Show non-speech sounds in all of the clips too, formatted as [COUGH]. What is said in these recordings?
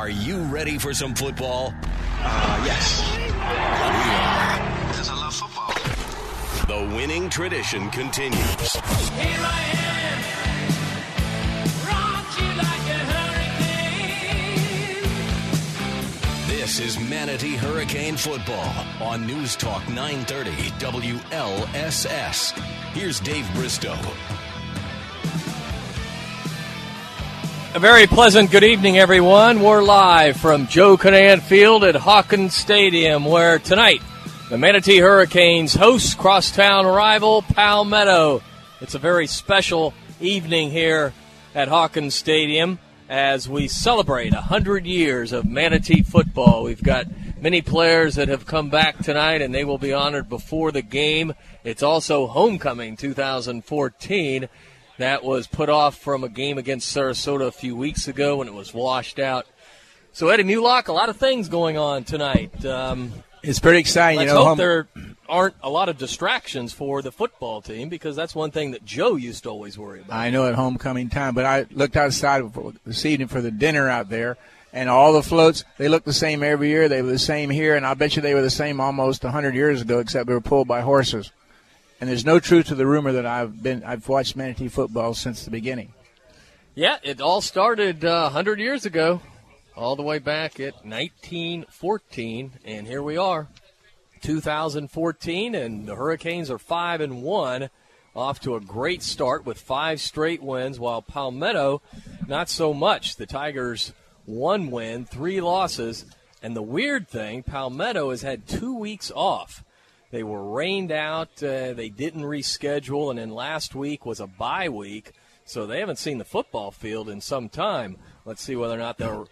Are you ready for some football? Uh, yes. Because I love football. The winning tradition continues. Here I am, rock you like a hurricane. This is Manatee Hurricane Football on News Talk 930 WLSS. Here's Dave Bristow. A very pleasant good evening, everyone. We're live from Joe Kinnan Field at Hawkins Stadium, where tonight the Manatee Hurricanes host crosstown rival Palmetto. It's a very special evening here at Hawkins Stadium as we celebrate 100 years of Manatee football. We've got many players that have come back tonight, and they will be honored before the game. It's also homecoming 2014 that was put off from a game against Sarasota a few weeks ago when it was washed out. So Eddie Mulock, a lot of things going on tonight. Um, It's pretty exciting. let's you know, hope home- there aren't a lot of distractions for the football team because that's one thing that Joe used to always worry about. I know at homecoming time, but I looked outside this evening for the dinner out there, and all the floats they look the same every year. They were the same here, and I bet you they were the same almost hundred years ago, except they were pulled by horses. And there's no truth to the rumor that I've been I've watched Manatee football since the beginning. Yeah, it all started uh, 100 years ago, all the way back at 1914, and here we are, 2014, and the Hurricanes are five and one, off to a great start with five straight wins, while Palmetto not so much. The Tigers one win, three losses, and the weird thing, Palmetto has had two weeks off. They were rained out. Uh, they didn't reschedule, and then last week was a bye week, so they haven't seen the football field in some time. Let's see whether or not they're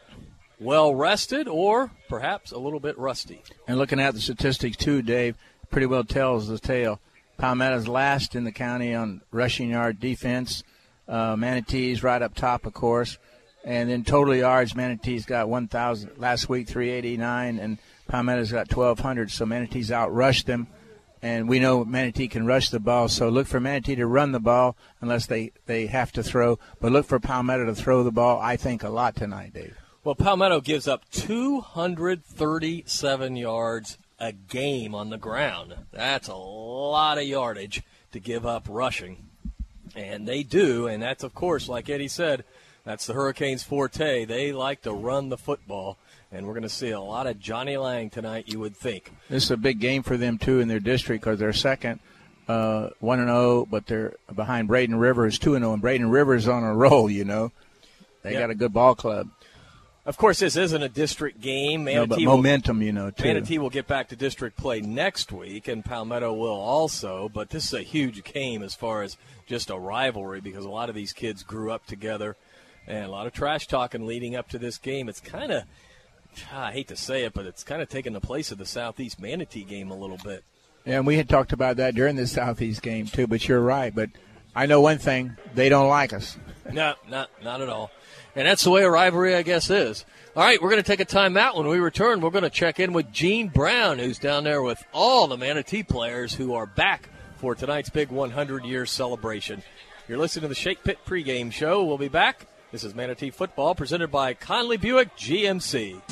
well rested or perhaps a little bit rusty. And looking at the statistics too, Dave, pretty well tells the tale. Palmetto's last in the county on rushing yard defense. Uh, Manatee's right up top, of course. And then total yards, Manatee's got 1,000 last week, 389, and Palmetto's got 1,200. So Manatee's outrushed them. And we know Manatee can rush the ball, so look for Manatee to run the ball unless they, they have to throw. But look for Palmetto to throw the ball, I think, a lot tonight, Dave. Well, Palmetto gives up 237 yards a game on the ground. That's a lot of yardage to give up rushing. And they do, and that's, of course, like Eddie said, that's the Hurricanes' forte. They like to run the football, and we're going to see a lot of Johnny Lang tonight, you would think. This is a big game for them too in their district because they're second, uh, one and zero, but they're behind Braden Rivers two and zero, and Braden Rivers on a roll. You know, they Yep. got a good ball club. Of course, this isn't a district game. No, but Manatee will- momentum, you know, too. Manatee will get back to district play next week, and Palmetto will also. But this is a huge game as far as just a rivalry because a lot of these kids grew up together, and a lot of trash talking leading up to this game. It's kind of, Ah, I hate to say it, but it's kind of taking the place of the Southeast Manatee game a little bit. Yeah, and we had talked about that during the Southeast game too. But you're right. But I know one thing: they don't like us. [LAUGHS] No, not not at all. And that's the way a rivalry, I guess, is. All right, we're going to take a timeout. When we return, we're going to check in with Gene Brown, who's down there with all the Manatee players who are back for tonight's big 100 year celebration. You're listening to the Shake Pit pregame show. We'll be back. This is Manatee Football presented by Conley Buick GMC.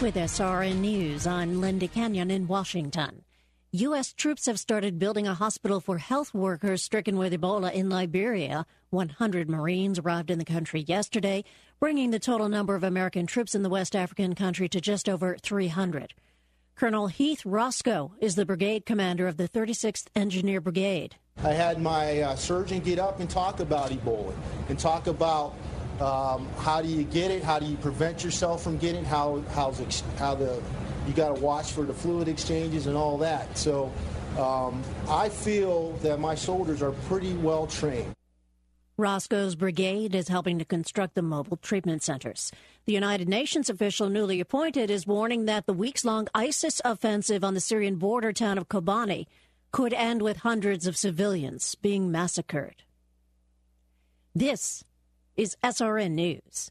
With SRN News, I'm Linda Kenyon in Washington. U.S. troops have started building a hospital for health workers stricken with Ebola in Liberia. 100 Marines arrived in the country yesterday, bringing the total number of American troops in the West African country to just over 300. Colonel Heath Roscoe is the brigade commander of the 36th Engineer Brigade. I had my uh, surgeon get up and talk about Ebola and talk about um, how do you get it, how do you prevent yourself from getting it, how how's ex- how the you got to watch for the fluid exchanges and all that. So um, I feel that my soldiers are pretty well trained. Roscoe's brigade is helping to construct the mobile treatment centers. The United Nations official newly appointed is warning that the weeks long ISIS offensive on the Syrian border town of Kobani could end with hundreds of civilians being massacred. This is SRN News.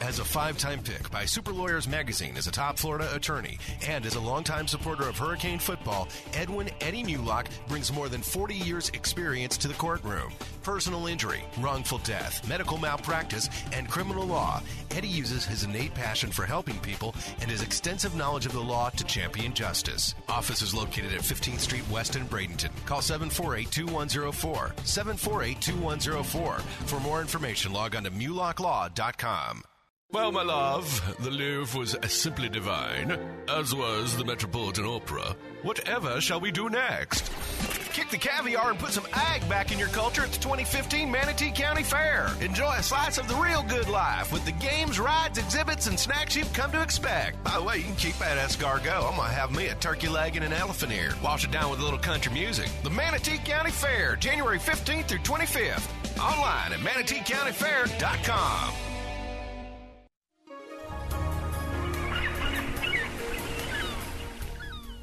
As a five time pick by Super Lawyers Magazine as a top Florida attorney and as a longtime supporter of Hurricane football, Edwin Eddie Mulock brings more than 40 years' experience to the courtroom. Personal injury, wrongful death, medical malpractice, and criminal law. Eddie uses his innate passion for helping people and his extensive knowledge of the law to champion justice. Office is located at 15th Street West in Bradenton. Call 748 2104. 748 2104. For more information, log on to mulocklaw.com. Well, my love, the Louvre was simply divine, as was the Metropolitan Opera. Whatever shall we do next? Kick the caviar and put some ag back in your culture at the 2015 Manatee County Fair. Enjoy a slice of the real good life with the games, rides, exhibits, and snacks you've come to expect. By the way, you can keep that escargot. I'm going to have me a turkey leg and an elephant ear. Wash it down with a little country music. The Manatee County Fair, January 15th through 25th. Online at manateecountyfair.com.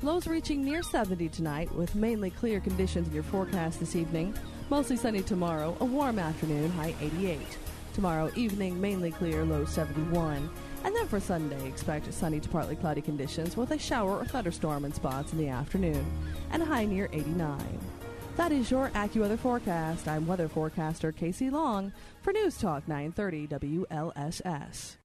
Lows reaching near 70 tonight with mainly clear conditions in your forecast this evening. Mostly sunny tomorrow, a warm afternoon, high 88. Tomorrow evening, mainly clear, low 71. And then for Sunday, expect sunny to partly cloudy conditions with a shower or thunderstorm in spots in the afternoon, and a high near 89. That is your AccuWeather forecast. I'm weather forecaster Casey Long for News Talk 930 WLSS.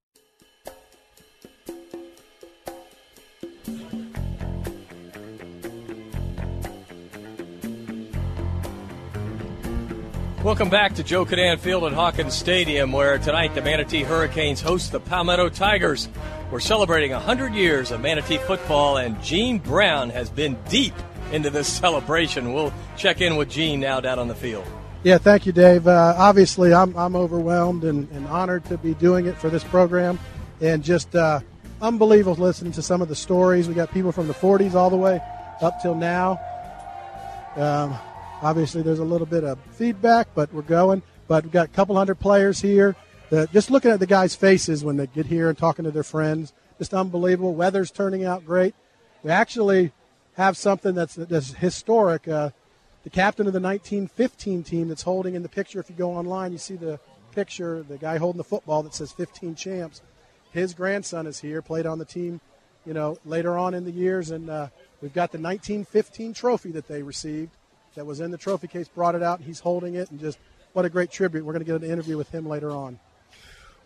Welcome back to Joe Kinnan Field at Hawkins Stadium, where tonight the Manatee Hurricanes host the Palmetto Tigers. We're celebrating 100 years of Manatee football, and Gene Brown has been deep into this [LAUGHS] celebration. We'll check in with Gene now down on the field. Yeah, thank you, Dave. Uh, obviously, I'm, I'm overwhelmed and, and, honored to be doing it for this program, and just uh, unbelievable listening to some of the stories. We got people from the 40s all the way up till now. Um, Obviously, there's a little bit of feedback, but we're going. But we've got a couple hundred players here. The, just looking at the guys' faces when they get here and talking to their friends, just unbelievable. Weather's turning out great. We actually have something that's, that's historic. Uh, the captain of the 1915 team that's holding in the picture, if you go online, you see the picture, the guy holding the football that says 15 champs. His grandson is here, played on the team, you know, later on in the years, and uh, we've got the 1915 trophy that they received that was in the trophy case, brought it out, and he's holding it, and just what a great tribute. We're going to get an interview with him later on.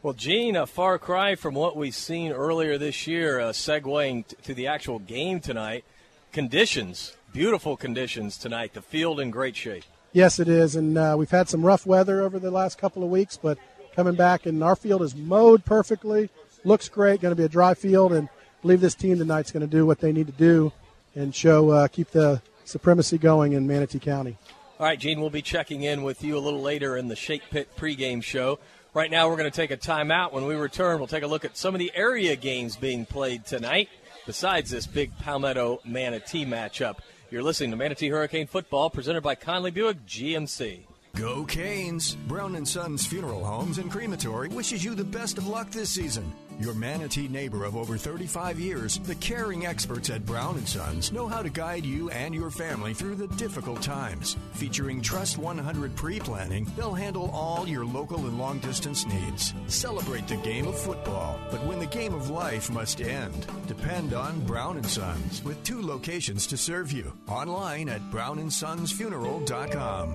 Well, Gene, a far cry from what we've seen earlier this year, uh, segueing t- to the actual game tonight. Conditions, beautiful conditions tonight. The field in great shape. Yes, it is, and uh, we've had some rough weather over the last couple of weeks, but coming back, and our field is mowed perfectly. Looks great. Going to be a dry field, and I believe this team tonight's going to do what they need to do and show uh, keep the supremacy going in Manatee County. All right, Gene, we'll be checking in with you a little later in the Shake Pit pregame show. Right now, we're going to take a timeout. When we return, we'll take a look at some of the area games being played tonight, besides this big Palmetto Manatee matchup. You're listening to Manatee Hurricane Football, presented by Conley Buick GMC. Go Canes! Brown and Sons Funeral Homes and Crematory wishes you the best of luck this season. Your Manatee neighbor of over 35 years, the caring experts at Brown & Sons know how to guide you and your family through the difficult times. Featuring Trust 100 pre-planning, they'll handle all your local and long-distance needs. Celebrate the game of football, but when the game of life must end, depend on Brown & Sons with two locations to serve you. Online at brownsonsfuneral.com.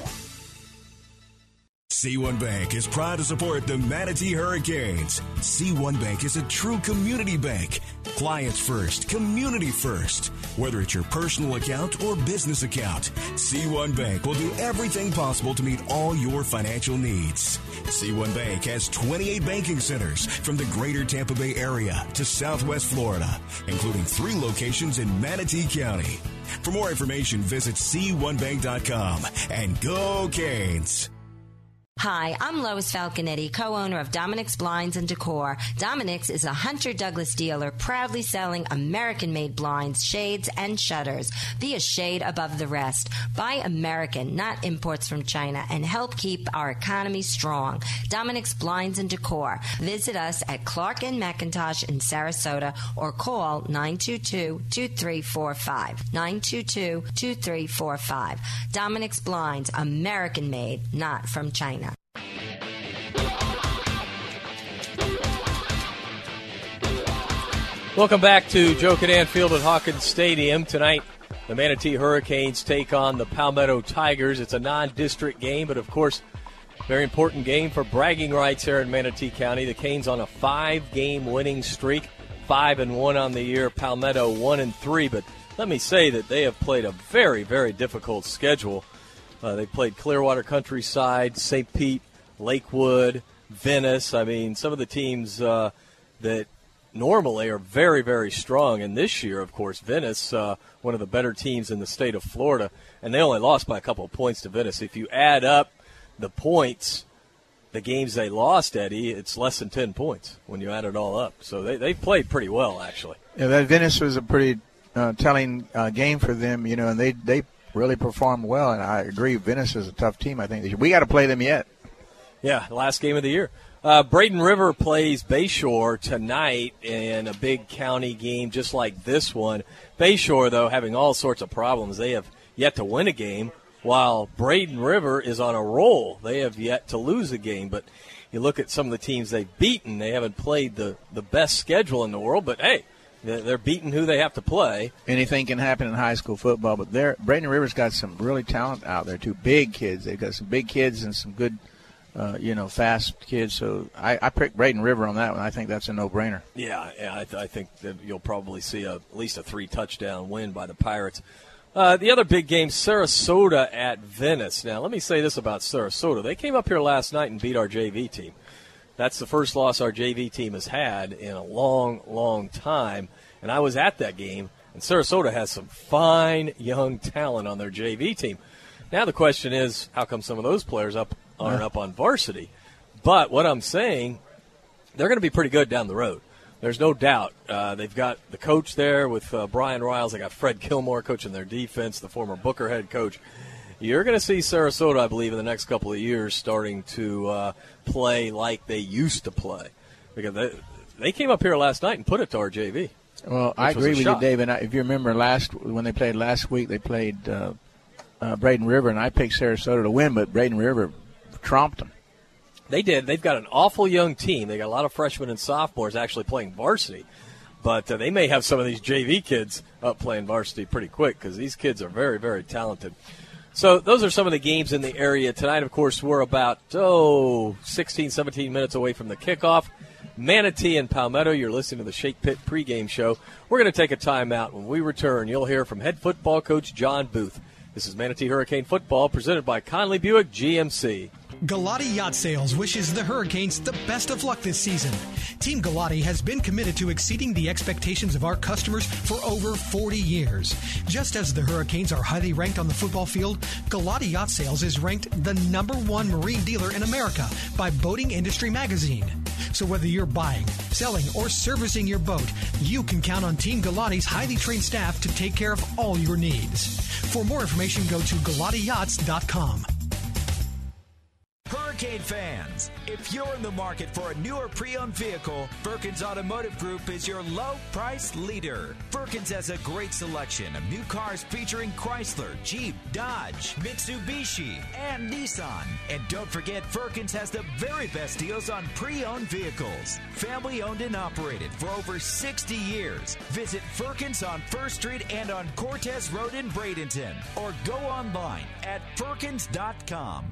C1 Bank is proud to support the Manatee Hurricanes. C1 Bank is a true community bank. Clients first, community first. Whether it's your personal account or business account, C1 Bank will do everything possible to meet all your financial needs. C1 Bank has 28 banking centers from the greater Tampa Bay area to Southwest Florida, including three locations in Manatee County. For more information, visit C1Bank.com and go Canes. Hi, I'm Lois Falconetti, co-owner of Dominic's Blinds and Decor. Dominic's is a Hunter Douglas dealer proudly selling American-made blinds, shades, and shutters. Be a shade above the rest. Buy American, not imports from China, and help keep our economy strong. Dominic's Blinds and Decor. Visit us at Clark and McIntosh in Sarasota or call 922-2345. 922-2345. Dominic's Blinds, American-made, not from China. Welcome back to Joe Kinnan Field at Hawkins Stadium. Tonight, the Manatee Hurricanes take on the Palmetto Tigers. It's a non-district game, but of course, very important game for bragging rights here in Manatee County. The Canes on a five-game winning streak, five and one on the year. Palmetto one and three, but let me say that they have played a very, very difficult schedule. Uh, they played Clearwater Countryside, St. Pete, Lakewood, Venice. I mean, some of the teams uh, that normally are very, very strong. And this year, of course, Venice, uh, one of the better teams in the state of Florida, and they only lost by a couple of points to Venice. If you add up the points, the games they lost, Eddie, it's less than 10 points when you add it all up. So they, they played pretty well, actually. Yeah, that Venice was a pretty uh, telling uh, game for them, you know, and they, they really performed well. And I agree, Venice is a tough team, I think. We got to play them yet. Yeah, last game of the year. Uh, Braden River plays Bayshore tonight in a big county game just like this one. Bayshore, though, having all sorts of problems. They have yet to win a game, while Braden River is on a roll. They have yet to lose a game. But you look at some of the teams they've beaten, they haven't played the, the best schedule in the world, but hey, they're beating who they have to play. Anything can happen in high school football, but there, Braden River's got some really talent out there too. Big kids, they've got some big kids and some good – uh, you know, fast kids. So I, I picked Braden River on that one. I think that's a no-brainer. Yeah, yeah I, th- I think that you'll probably see a, at least a three-touchdown win by the Pirates. Uh, the other big game, Sarasota at Venice. Now, let me say this about Sarasota. They came up here last night and beat our JV team. That's the first loss our JV team has had in a long, long time. And I was at that game, and Sarasota has some fine young talent on their JV team. Now the question is, how come some of those players up aren't up on varsity. But what I'm saying, they're going to be pretty good down the road. There's no doubt. Uh, they've got the coach there with uh, Brian Riles. They got Fred Gilmore coaching their defense, the former Booker head coach. You're going to see Sarasota, I believe, in the next couple of years starting to uh, play like they used to play. Because they, they came up here last night and put it to our JV. Well, I agree with you, Dave. And if you remember last when they played last week, they played uh, uh, Braden River, and I picked Sarasota to win, but Braden River them. They did. They've got an awful young team. They got a lot of freshmen and sophomores actually playing varsity, but uh, they may have some of these JV kids up playing varsity pretty quick because these kids are very, very talented. So those are some of the games in the area tonight. Of course, we're about oh 16, 17 minutes away from the kickoff. Manatee and Palmetto. You're listening to the Shake Pit pregame show. We're going to take a timeout. When we return, you'll hear from head football coach John Booth. This is Manatee Hurricane Football presented by Conley Buick GMC. Galati Yacht Sales wishes the Hurricanes the best of luck this season. Team Galati has been committed to exceeding the expectations of our customers for over 40 years. Just as the Hurricanes are highly ranked on the football field, Galati Yacht Sales is ranked the number one marine dealer in America by Boating Industry Magazine. So whether you're buying, selling, or servicing your boat, you can count on Team Galati's highly trained staff to take care of all your needs. For more information, go to GalatiYachts.com. Hurricane fans, if you're in the market for a newer pre-owned vehicle, Firkins Automotive Group is your low price leader. Firkins has a great selection of new cars featuring Chrysler, Jeep, Dodge, Mitsubishi, and Nissan. And don't forget, Firkins has the very best deals on pre-owned vehicles. Family owned and operated for over 60 years. Visit Firkins on First Street and on Cortez Road in Bradenton, or go online at firkins.com.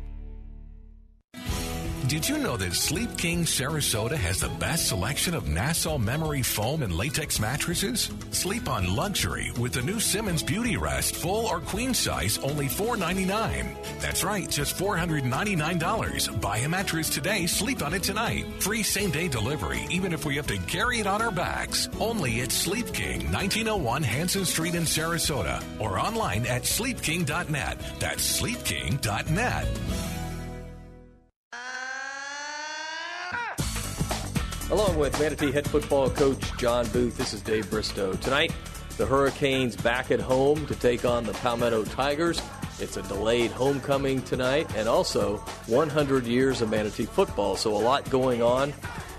Did you know that Sleep King Sarasota has the best selection of Nassau memory foam and latex mattresses? Sleep on luxury with the new Simmons Beauty Rest full or queen size only 499. That's right, just $499. Buy a mattress today, sleep on it tonight. Free same day delivery, even if we have to carry it on our backs. Only at Sleep King, 1901 Hanson Street in Sarasota, or online at sleepking.net. That's sleepking.net. Along with Manatee head football coach John Booth, this is Dave Bristow. Tonight, the Hurricanes back at home to take on the Palmetto Tigers. It's a delayed homecoming tonight, and also 100 years of Manatee football, so a lot going on.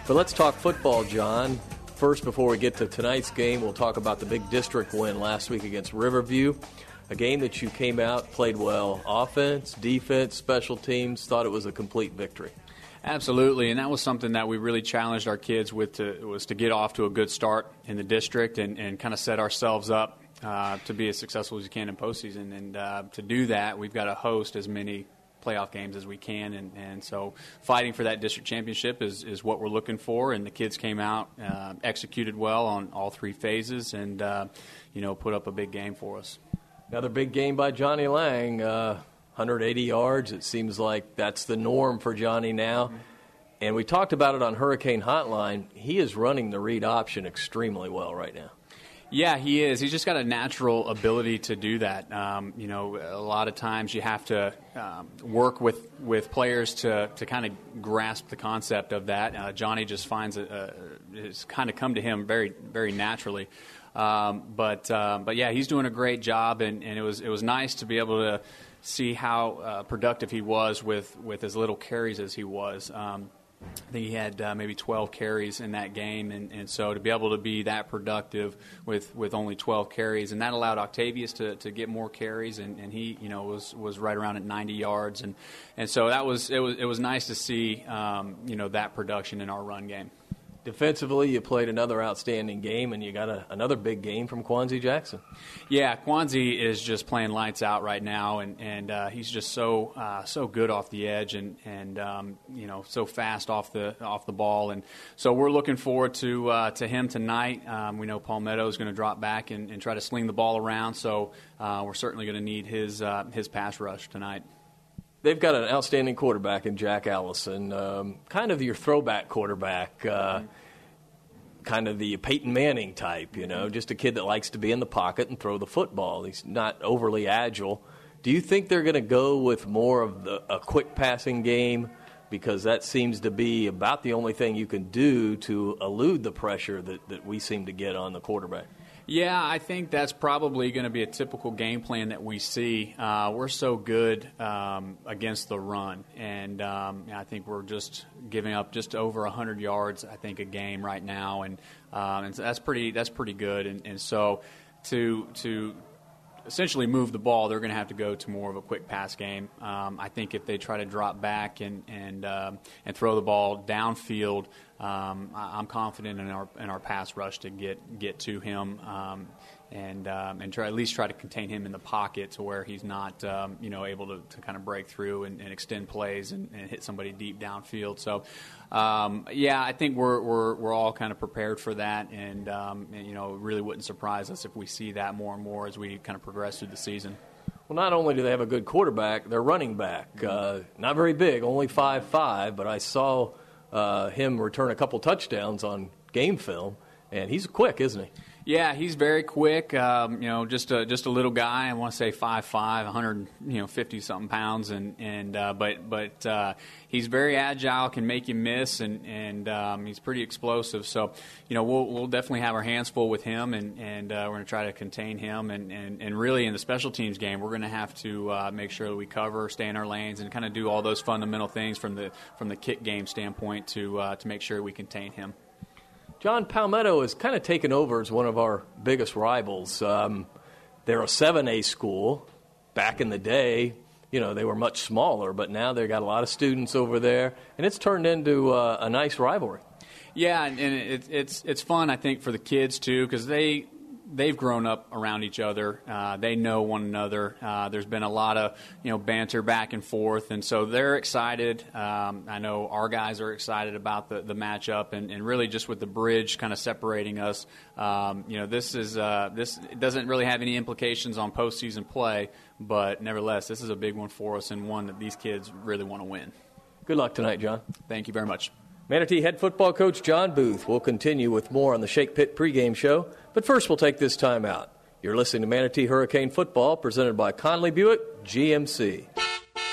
But let's talk football, John. First, before we get to tonight's game, we'll talk about the big district win last week against Riverview. A game that you came out, played well. Offense, defense, special teams, thought it was a complete victory. Absolutely, and that was something that we really challenged our kids with to was to get off to a good start in the district and, and kind of set ourselves up uh, to be as successful as you can in postseason. And uh, to do that, we've got to host as many playoff games as we can, and, and so fighting for that district championship is, is what we're looking for. And the kids came out, uh, executed well on all three phases, and uh, you know put up a big game for us. Another big game by Johnny Lang. Uh, 180 yards. It seems like that's the norm for Johnny now. And we talked about it on Hurricane Hotline. He is running the read option extremely well right now. Yeah, he is. He's just got a natural ability to do that. Um, you know, a lot of times you have to um, work with, with players to, to kind of grasp the concept of that. Uh, Johnny just finds it, it's kind of come to him very, very naturally. Um, but, uh, but yeah, he's doing a great job, and, and it was it was nice to be able to see how uh, productive he was with, with as little carries as he was. Um, I think he had uh, maybe 12 carries in that game, and, and so to be able to be that productive with, with only 12 carries, and that allowed Octavius to, to get more carries, and, and he you know was, was right around at 90 yards, and, and so that was it was it was nice to see um, you know that production in our run game. Defensively, you played another outstanding game, and you got a, another big game from Quanzi Jackson. Yeah, Quanzi is just playing lights out right now, and and uh, he's just so uh, so good off the edge, and and um, you know so fast off the off the ball, and so we're looking forward to uh, to him tonight. Um, we know Palmetto is going to drop back and, and, try to sling the ball around, so uh, we're certainly going to need his uh, his pass rush tonight they've got an outstanding quarterback in Jack Allison, um, kind of your throwback quarterback, uh, mm-hmm. kind of the Peyton Manning type, you know, just a kid that likes to be in the pocket and throw the football. He's not overly agile. Do you think they're going to go with more of the, a quick passing game? Because that seems to be about the only thing you can do to elude the pressure that, that we seem to get on the quarterback. Yeah, I think that's probably going to be a typical game plan that we see. Uh, we're so good um, against the run, and um, I think we're just giving up just over 100 yards, I think, a game right now, and, um, and so that's pretty that's pretty good. And, and so to to essentially move the ball, they're going to have to go to more of a quick pass game. Um, I think if they try to drop back and and um, and throw the ball downfield, um, I, am confident in our in our pass rush to get get to him. Um, and um, and try at least try to contain him in the pocket to where he's not um, you know able to, to kind of break through and, and extend plays and, and, hit somebody deep downfield. So um, yeah, I think we're, we're we're all kind of prepared for that, and, um, and you know it really wouldn't surprise us if we see that more and more as we kind of progress through the season. Well, not only do they have a good quarterback, their running back, uh, not very big, only five five, but I saw uh, him return a couple touchdowns on game film, and he's quick, isn't he? Yeah, he's very quick. Um, you know, just a just a little guy. I want to say five five, 100, you know, fifty something pounds, and and uh, but but uh, he's very agile, can make you miss, and and um, he's pretty explosive. So, you know, we'll we'll definitely have our hands full with him, and and uh, we're going to try to contain him, and, and and really in the special teams game, we're going to have to uh, make sure that we cover, stay in our lanes, and kind of do all those fundamental things from the from the kick game standpoint to uh, to make sure we contain him. John Palmetto has kind of taken over as one of our biggest rivals. Um, they're a 7A school. Back in the day, you know, they were much smaller, but now they've got a lot of students over there, and it's turned into uh, a nice rivalry. Yeah, and, it, it's it's fun, I think, for the kids too, because they they've grown up around each other. Uh, they know one another. Uh, there's been a lot of you know banter back and forth, and so they're excited. Um, I know our guys are excited about the, the matchup, and, and really just with the bridge kind of separating us. Um, you know, this is uh, this doesn't really have any implications on postseason play, but nevertheless, this is a big one for us and one that these kids really want to win. Good luck tonight, John. Thank you very much. Manatee head football coach John Booth will continue with more on the Shake Pit pregame show. But first, we'll take this time out. You're listening to Manatee Hurricane Football, presented by Conley Buick GMC.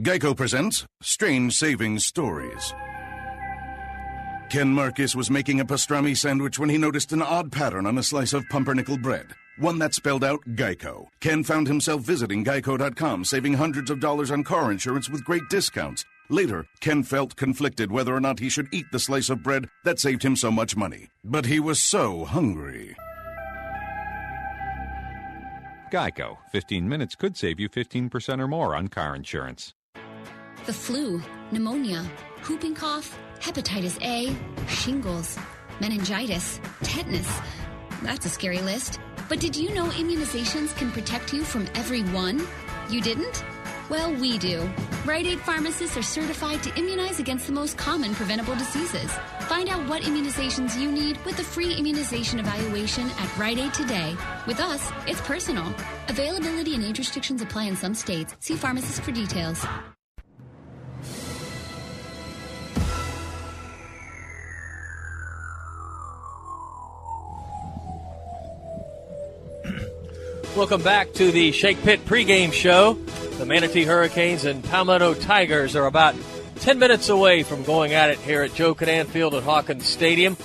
Geico presents Strange Savings Stories. Ken Marcus was making a pastrami sandwich when he noticed an odd pattern on a slice of pumpernickel bread, one that spelled out Geico. Ken found himself visiting geico.com, saving hundreds of dollars on car insurance with great discounts. Later, Ken felt conflicted whether or not he should eat the slice of bread that saved him so much money. But he was so hungry. Geico. 15 minutes could save you 15% or more on car insurance the flu, pneumonia, whooping cough, hepatitis A, shingles, meningitis, tetanus. That's a scary list. But did you know immunizations can protect you from every one? You didn't? Well, we do. Rite Aid pharmacists are certified to immunize against the most common preventable diseases. Find out what immunizations you need with the free immunization evaluation at Rite Aid today. With us, it's personal. Availability and age restrictions apply in some states. See pharmacist for details. Welcome back to the Shake Pit pregame show. The Manatee Hurricanes and Palmetto Tigers are about 10 minutes away from going at it here at Joe Kinnan Field at Hawkins Stadium.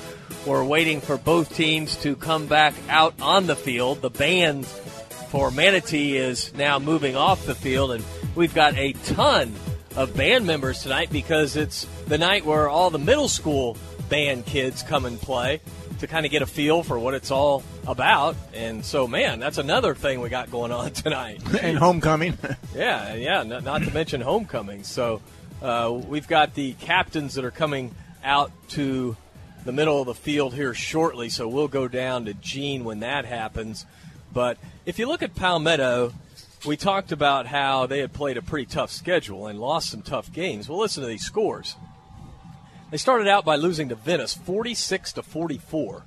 We're waiting for both teams to come back out on the field. The band for Manatee is now moving off the field, and we've got a ton of band members tonight because it's the night where all the middle school band kids come and play to kind of get a feel for what it's all about. And so, man, that's another thing we got going on [LAUGHS] tonight. [LAUGHS] and homecoming. [LAUGHS] yeah, yeah, not, not, to mention homecoming. So uh, we've got the captains that are coming out to the middle of the field here shortly. So we'll go down to Gene when that happens. But if you look at Palmetto, we talked about how they had played a pretty tough schedule and lost some tough games. Well, listen to these scores. They started out by losing to Venice 46 to 44.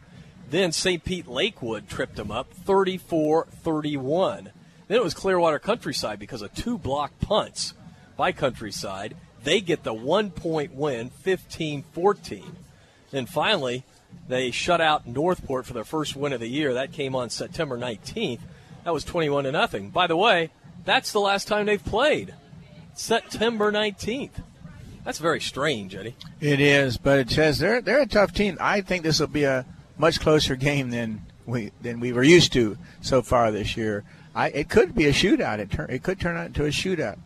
Then St. Pete Lakewood tripped them up 34 31. Then it was Clearwater Countryside because of two block punts by Countryside. They get the one point win 15 14. Then finally, they shut out Northport for their first win of the year. That came on September 19th. That was 21 to nothing. By the way, that's the last time they've played. September 19th. That's very strange, Eddie. It is, but it says they're they're a tough team. I think this will be a much closer game than we than we were used to so far this year. I, it could be a shootout. It turn it could turn out into a shootout.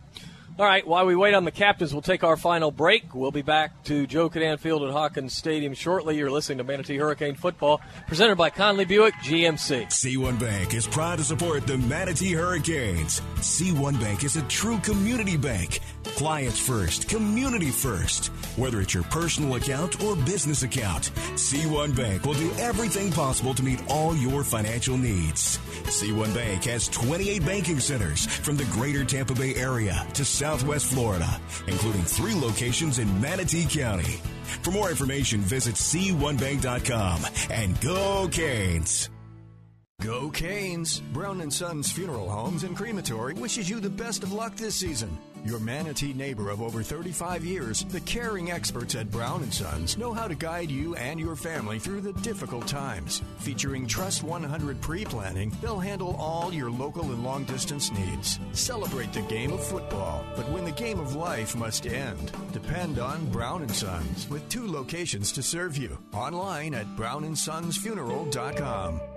All right, while we wait on the captains, we'll take our final break. We'll be back to Joe Kinnan Field at Hawkins Stadium shortly. You're listening to Manatee Hurricane Football, presented by Conley Buick GMC. C1 Bank is proud to support the Manatee Hurricanes. C1 Bank is a true community bank. Clients first, community first. Whether it's your personal account or business account, C1 Bank will do everything possible to meet all your financial needs. C1 Bank has 28 banking centers from the greater Tampa Bay area to Southwest Florida, including three locations in Manatee County. For more information, visit c1bank.com and go Canes. Go Canes! Brown and Sons Funeral Homes and Crematory wishes you the best of luck this season. Your Manatee neighbor of over 35 years, the caring experts at Brown and Sons know how to guide you and your family through the difficult times. Featuring Trust 100 pre-planning, they'll handle all your local and long distance needs. Celebrate the game of football, but when the game of life must end, depend on Brown and Sons with two locations to serve you. Online at brownandsonsfuneral.com.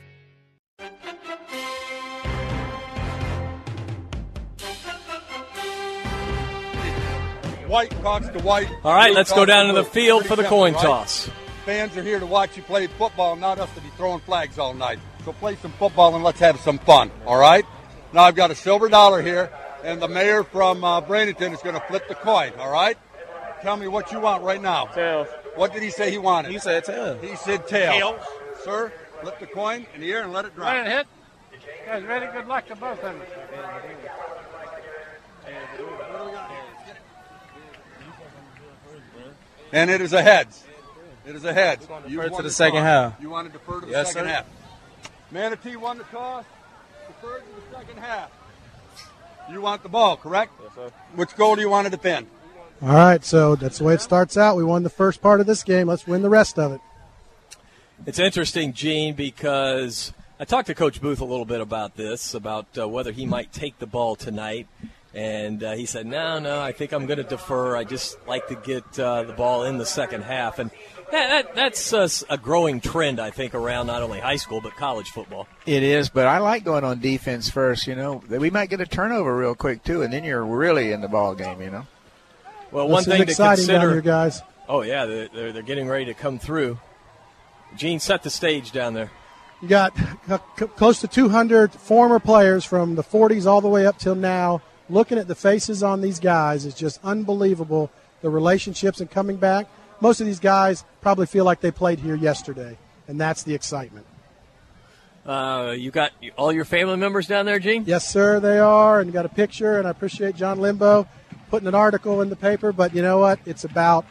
White talks to white. All right, Blue let's go down to blue. the field for the Pretty coin right? toss. Fans are here to watch you play football, not us to be throwing flags all night. So play some football and let's have some fun. All right. Now I've got a silver dollar here, and the mayor from uh, Bradenton is going to flip the coin. All right. Tell me what you want right now. Tails. What did he say he wanted? He said tails. He said tails. Tails. Sir, flip the coin in the air and let it drop. Let it hit. Guys, ready? Good luck to both of them. And it is a heads. It is a heads. You defer to the the second toss. half. You want to defer to the Yes, second sir. half. Manatee won the toss. Deferred to the second half. You want the ball, correct? Yes, sir. Which goal do you want to defend? All right, so that's the way it starts out. We won the first part of this game. Let's win the rest of it. It's interesting, Gene, because I talked to Coach Booth a little bit about this, about uh, whether he might take the ball tonight. And uh, he said, no, no, I think I'm going to defer. I just like to get uh, the ball in the second half. And that, that, that's uh, a growing trend, I think, around not only high school but college football. It is, but I like going on defense first. You know, we might get a turnover real quick too, and then you're really in the ball game. You know. Well, This one is thing to exciting down consider, here, guys. Oh yeah, they're, they're, they're getting ready to come through. Gene, set the stage down there. You got c- c- close to 200 former players from the 40s all the way up till now. Looking at the faces on these guys is just unbelievable. The relationships and coming back. Most of these guys probably feel like they played here yesterday, and that's the excitement. Uh, you got all your family members down there, Gene? Yes, sir, they are, and you got a picture. And I appreciate John Limbo putting an article in the paper. But you know what? It's about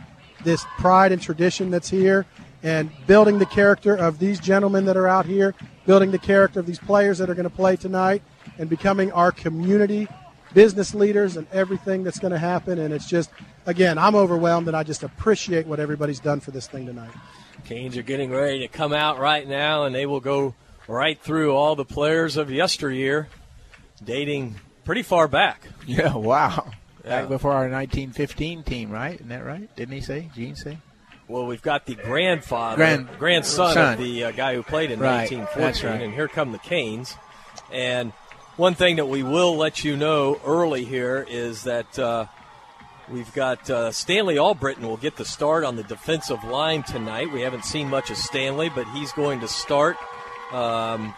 this pride and tradition that's here, and building the character of these gentlemen that are out here, building the character of these players that are going to play tonight, and becoming our community business leaders and everything that's going to happen. And it's just, again, I'm overwhelmed, and I just appreciate what everybody's done for this thing tonight. Canes are getting ready to come out right now, and they will go right through all the players of yesteryear, dating pretty far back. Yeah. Wow. Yeah. Back before our 1915 team, right? Isn't that right? Didn't he say? Gene say? Well, we've got the grandfather, Grand- grandson son. of the uh, guy who played in Right, 1914, right. and here come the Canes. And one thing that we will let you know early here is that uh, we've got uh, Stanley Albritton will get the start on the defensive line tonight. We haven't seen much of Stanley, but he's going to start um,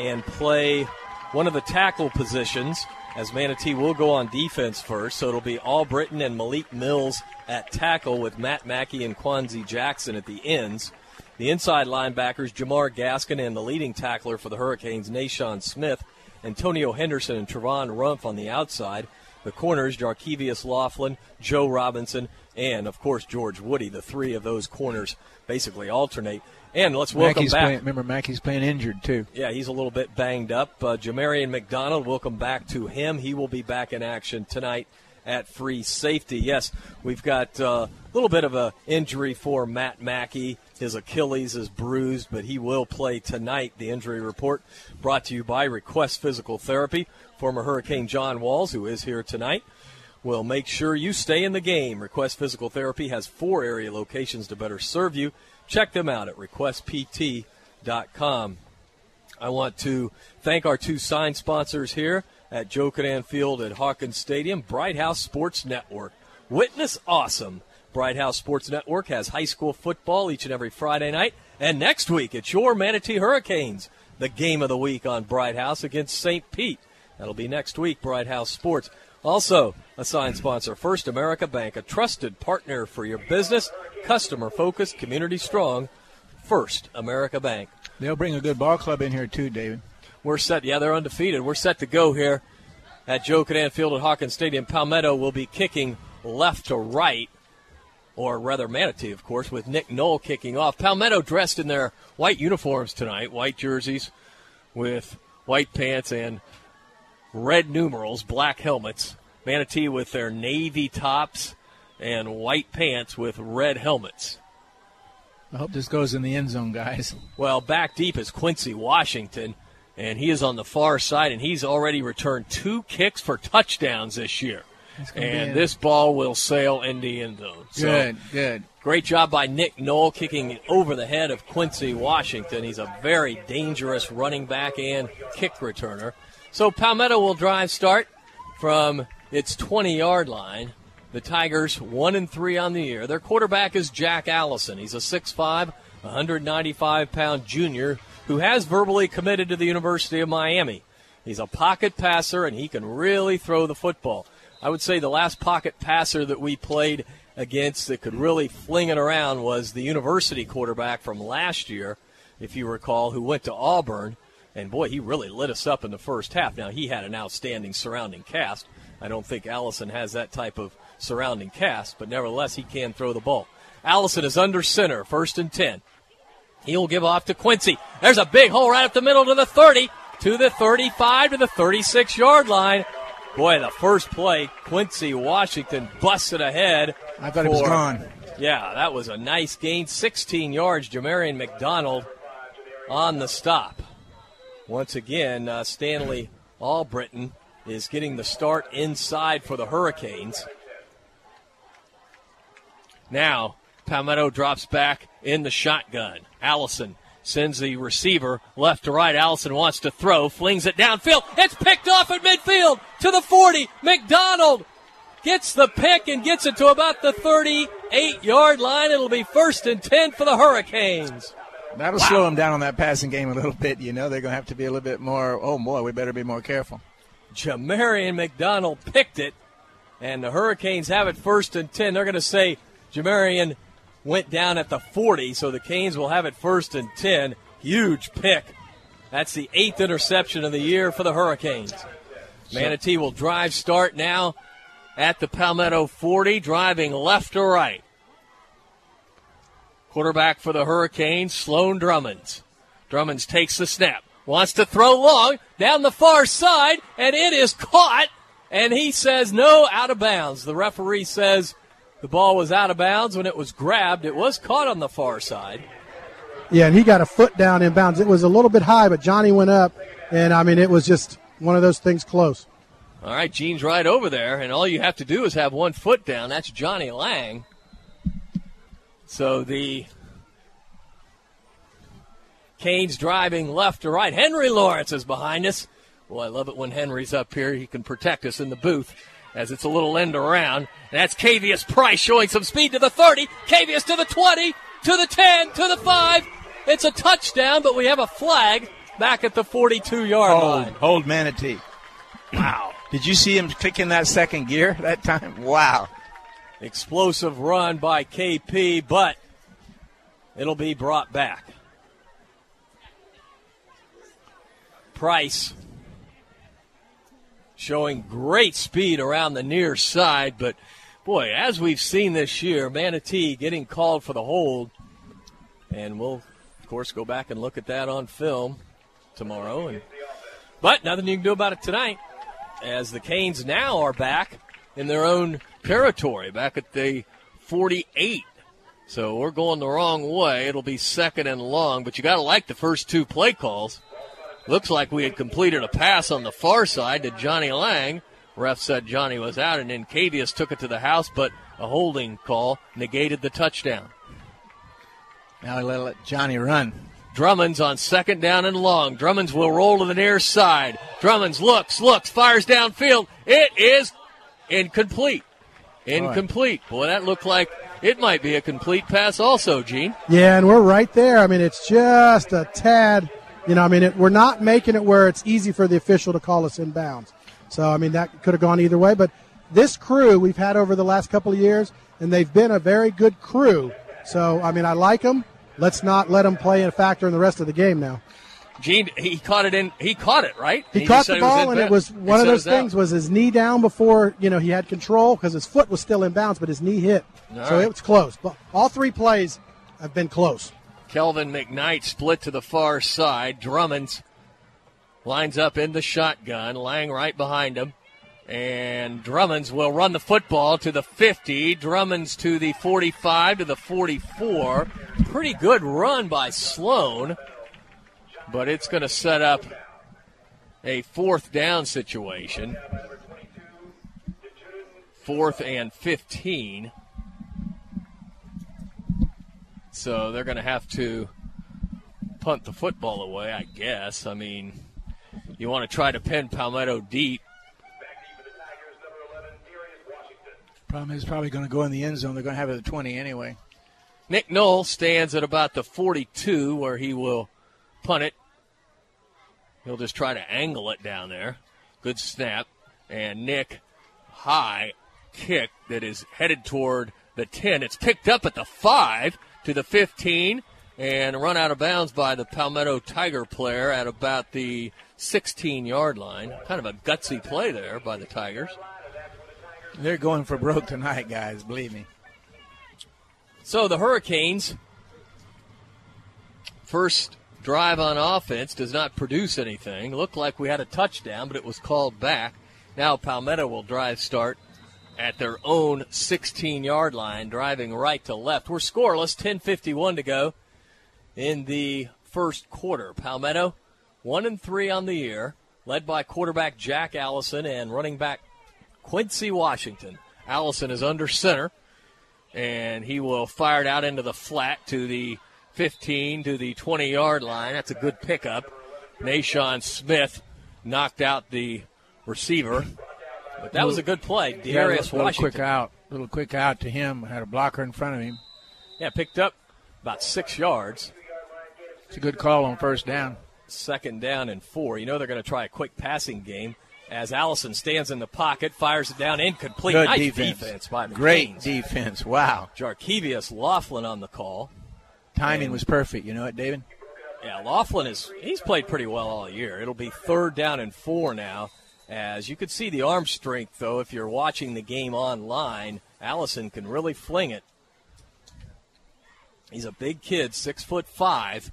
and play one of the tackle positions as Manatee will go on defense first. So it'll be Albritton and Malik Mills at tackle with Matt Mackey and Kwanzi Jackson at the ends. The inside linebackers, Jamar Gaskin and the leading tackler for the Hurricanes, Nashawn Smith, Antonio Henderson and Trevon Rumph on the outside. The corners, Jarkevius Laughlin, Joe Robinson, and of course George Woody. The three of those corners basically alternate. And let's welcome Mackey's back. Playing, remember, Mackey's playing injured too. Yeah, he's a little bit banged up. Uh, Jamarian McDonald, welcome back to him. He will be back in action tonight at free safety. Yes, we've got uh, a little bit of a injury for Matt Mackey. His Achilles is bruised, but he will play tonight. The injury report brought to you by Request Physical Therapy. Former Hurricane John Walls, who is here tonight, will make sure you stay in the game. Request Physical Therapy has four area locations to better serve you. Check them out at requestpt.com. I want to thank our two sign sponsors here at Joe Kinnan Field at Hawkins Stadium, Bright House Sports Network. Witness awesome. Bright House Sports Network has high school football each and every Friday night. And next week, it's your Manatee Hurricanes, the game of the week on Bright House against St. Pete. That'll be next week, Bright House Sports. Also, a sign sponsor, First America Bank, a trusted partner for your business, customer focused, community strong. First America Bank. They'll bring a good ball club in here too, David. We're set. Yeah, they're undefeated. We're set to go here at Joe Kinnan Field at Hawkins Stadium. Palmetto will be kicking left to right, or rather Manatee, of course, with Nick Knoll kicking off. Palmetto dressed in their white uniforms tonight, white jerseys with white pants and red numerals, black helmets. Manatee with their navy tops and white pants with red helmets. I hope this goes in the end zone, guys. Well, back deep is Quincy Washington, and he is on the far side, and he's already returned two kicks for touchdowns this year. And this ball will sail in the end zone. So, Good, good. Great job by Nick Knoll kicking it over the head of Quincy Washington. He's a very dangerous running back and kick returner. So Palmetto will drive start from its 20 yard line. The Tigers one and three on the year. Their quarterback is Jack Allison. He's a 6'5", 195 pound junior who has verbally committed to the University of Miami. He's a pocket passer and he can really throw the football. I would say the last pocket passer that we played against that could really fling it around was the university quarterback from last year, if you recall, who went to Auburn. And boy, he really lit us up in the first half. Now, he had an outstanding surrounding cast. I don't think Allison has that type of surrounding cast, but nevertheless, he can throw the ball. Allison is under center, first and 10. He'll give off to Quincy. There's a big hole right up the middle to the 30, to the 35, to the 36 yard line. Boy, the first play, Quincy Washington busted ahead. I thought he was gone. Yeah, that was a nice gain. 16 yards. Jamarian McDonald on the stop. Once again, uh, Stanley Albritton is getting the start inside for the Hurricanes. Now, Palmetto drops back in the shotgun. Allison sends the receiver left to right. Allison wants to throw, flings it downfield. It's picked off at midfield to the 40. McDonald gets the pick and gets it to about the 38 yard line. It'll be first and 10 for the Hurricanes. That'll slow them down on that passing game a little bit. You know, they're going to have to be a little bit more. Oh boy, we better be more careful. Jamarian McDonald picked it, and the Hurricanes have it first and 10. They're going to say Jamarian went down at the 40, so the Canes will have it first and 10. Huge pick. That's the eighth interception of the year for the Hurricanes. Manatee will drive start now at the Palmetto 40, driving left to right. Quarterback for the Hurricanes, Sloan Drummonds. Drummonds takes the snap, wants to throw long down the far side, and it is caught. And he says no, out of bounds. The referee says the ball was out of bounds when it was grabbed. It was caught on the far side. Yeah, and he got a foot down in bounds. It was a little bit high, but Johnny went up, and I mean, it was just one of those things close. All right, Gene's right over there, and all you have to do is have one foot down. That's Johnny Lang. So the Canes driving left to right. Henry Lawrence is behind us Well, I love it when Henry's up here. He can protect us in the booth as it's a little end around. And that's Cavius Price showing some speed to the 30. Cavius to the 20, to the 10, to the 5. It's a touchdown, but we have a flag back at the 42 yard Hold, line. hold Manatee. Wow. Did you see him clicking that second gear that time? Wow. Explosive run by KP, but it'll be brought back. Price showing great speed around the near side, but boy, as we've seen this year, Manatee getting called for the hold, and we'll of course go back and look at that on film tomorrow. And, but nothing you can do about it tonight, as the Canes now are back in their own territory, back at the 48. So we're going the wrong way. It'll be second and long, but you got to like the first two play calls. Looks like we had completed a pass on the far side to Johnny Lang. Ref said Johnny was out, and then Cavius took it to the house, but a holding call negated the touchdown. Now let, let Johnny run. Drummond's on second down and long. Drummonds will roll to the near side. Drummond's looks, looks, fires downfield. It is incomplete. Incomplete. Boy, that looked like it might be a complete pass also, Gene. Yeah, and we're right there. I mean, it's just a tad. You know, I mean, it, we're not making it where it's easy for the official to call us in bounds. So, I mean, that could have gone either way. But this crew we've had over the last couple of years, and they've been a very good crew. So, I mean, I like them. Let's not let them play a factor in the rest of the game now. Gene, he caught it in. He caught it right. He, just caught the ball, and it was He one of those was out. things. Was his knee down before you know he had control because his foot was still in bounds, but his knee hit, All so right. it was close. But all three plays have been close. Kelvin McKnight split to the far side. Drummonds lines up in the shotgun. Lang right behind him. And Drummonds will run the football to the 50. Drummonds to the 45 to the 44. Pretty good run by Sloan. But it's going to set up a fourth down situation. Fourth and 15. So they're going to have to punt the football away, I guess. I mean, you want to try to pin Palmetto deep. Problem is probably going to go in the end zone. They're going to have it at 20 anyway. Nick Knoll stands at about the 42 where he will punt it. He'll just try to angle it down there. Good snap. And Nick, high kick that is headed toward the 10. It's picked up at the 5 to the 15 and run out of bounds by the Palmetto Tiger player at about the 16 yard line. Kind of a gutsy play there by the Tigers. They're going for broke tonight, guys. Believe me. So the Hurricanes, first drive on offense does not produce anything. Looked like we had a touchdown, but it was called back. Now Palmetto will drive start at their own 16 yard line, driving right to left. We're scoreless, 10.51 to go in the first quarter. Palmetto, 1 and 3 on the year, led by quarterback Jack Allison and running back Quincy Washington. Allison is under center, and he will fire it out into the flat to the 15 to the 20 yard line. That's a good pickup. Nashawn Smith knocked out the receiver, but that was a good play. Yeah, Darius little, little quick out. Little quick out to him. Had a blocker in front of him. Yeah, picked up about six yards. It's a good call on first down. Second down and four. You know they're going to try a quick passing game as Allison stands in the pocket, fires it down incomplete. Good nice defense. by the Great defense. Wow. Jarkevius Laughlin on the call. Timing was perfect. You know what, David? Yeah, Laughlin is he's played pretty well all year. It'll be third down and four now. As you could see the arm strength though, if you're watching the game online, Allison can really fling it. He's a big kid, six foot five.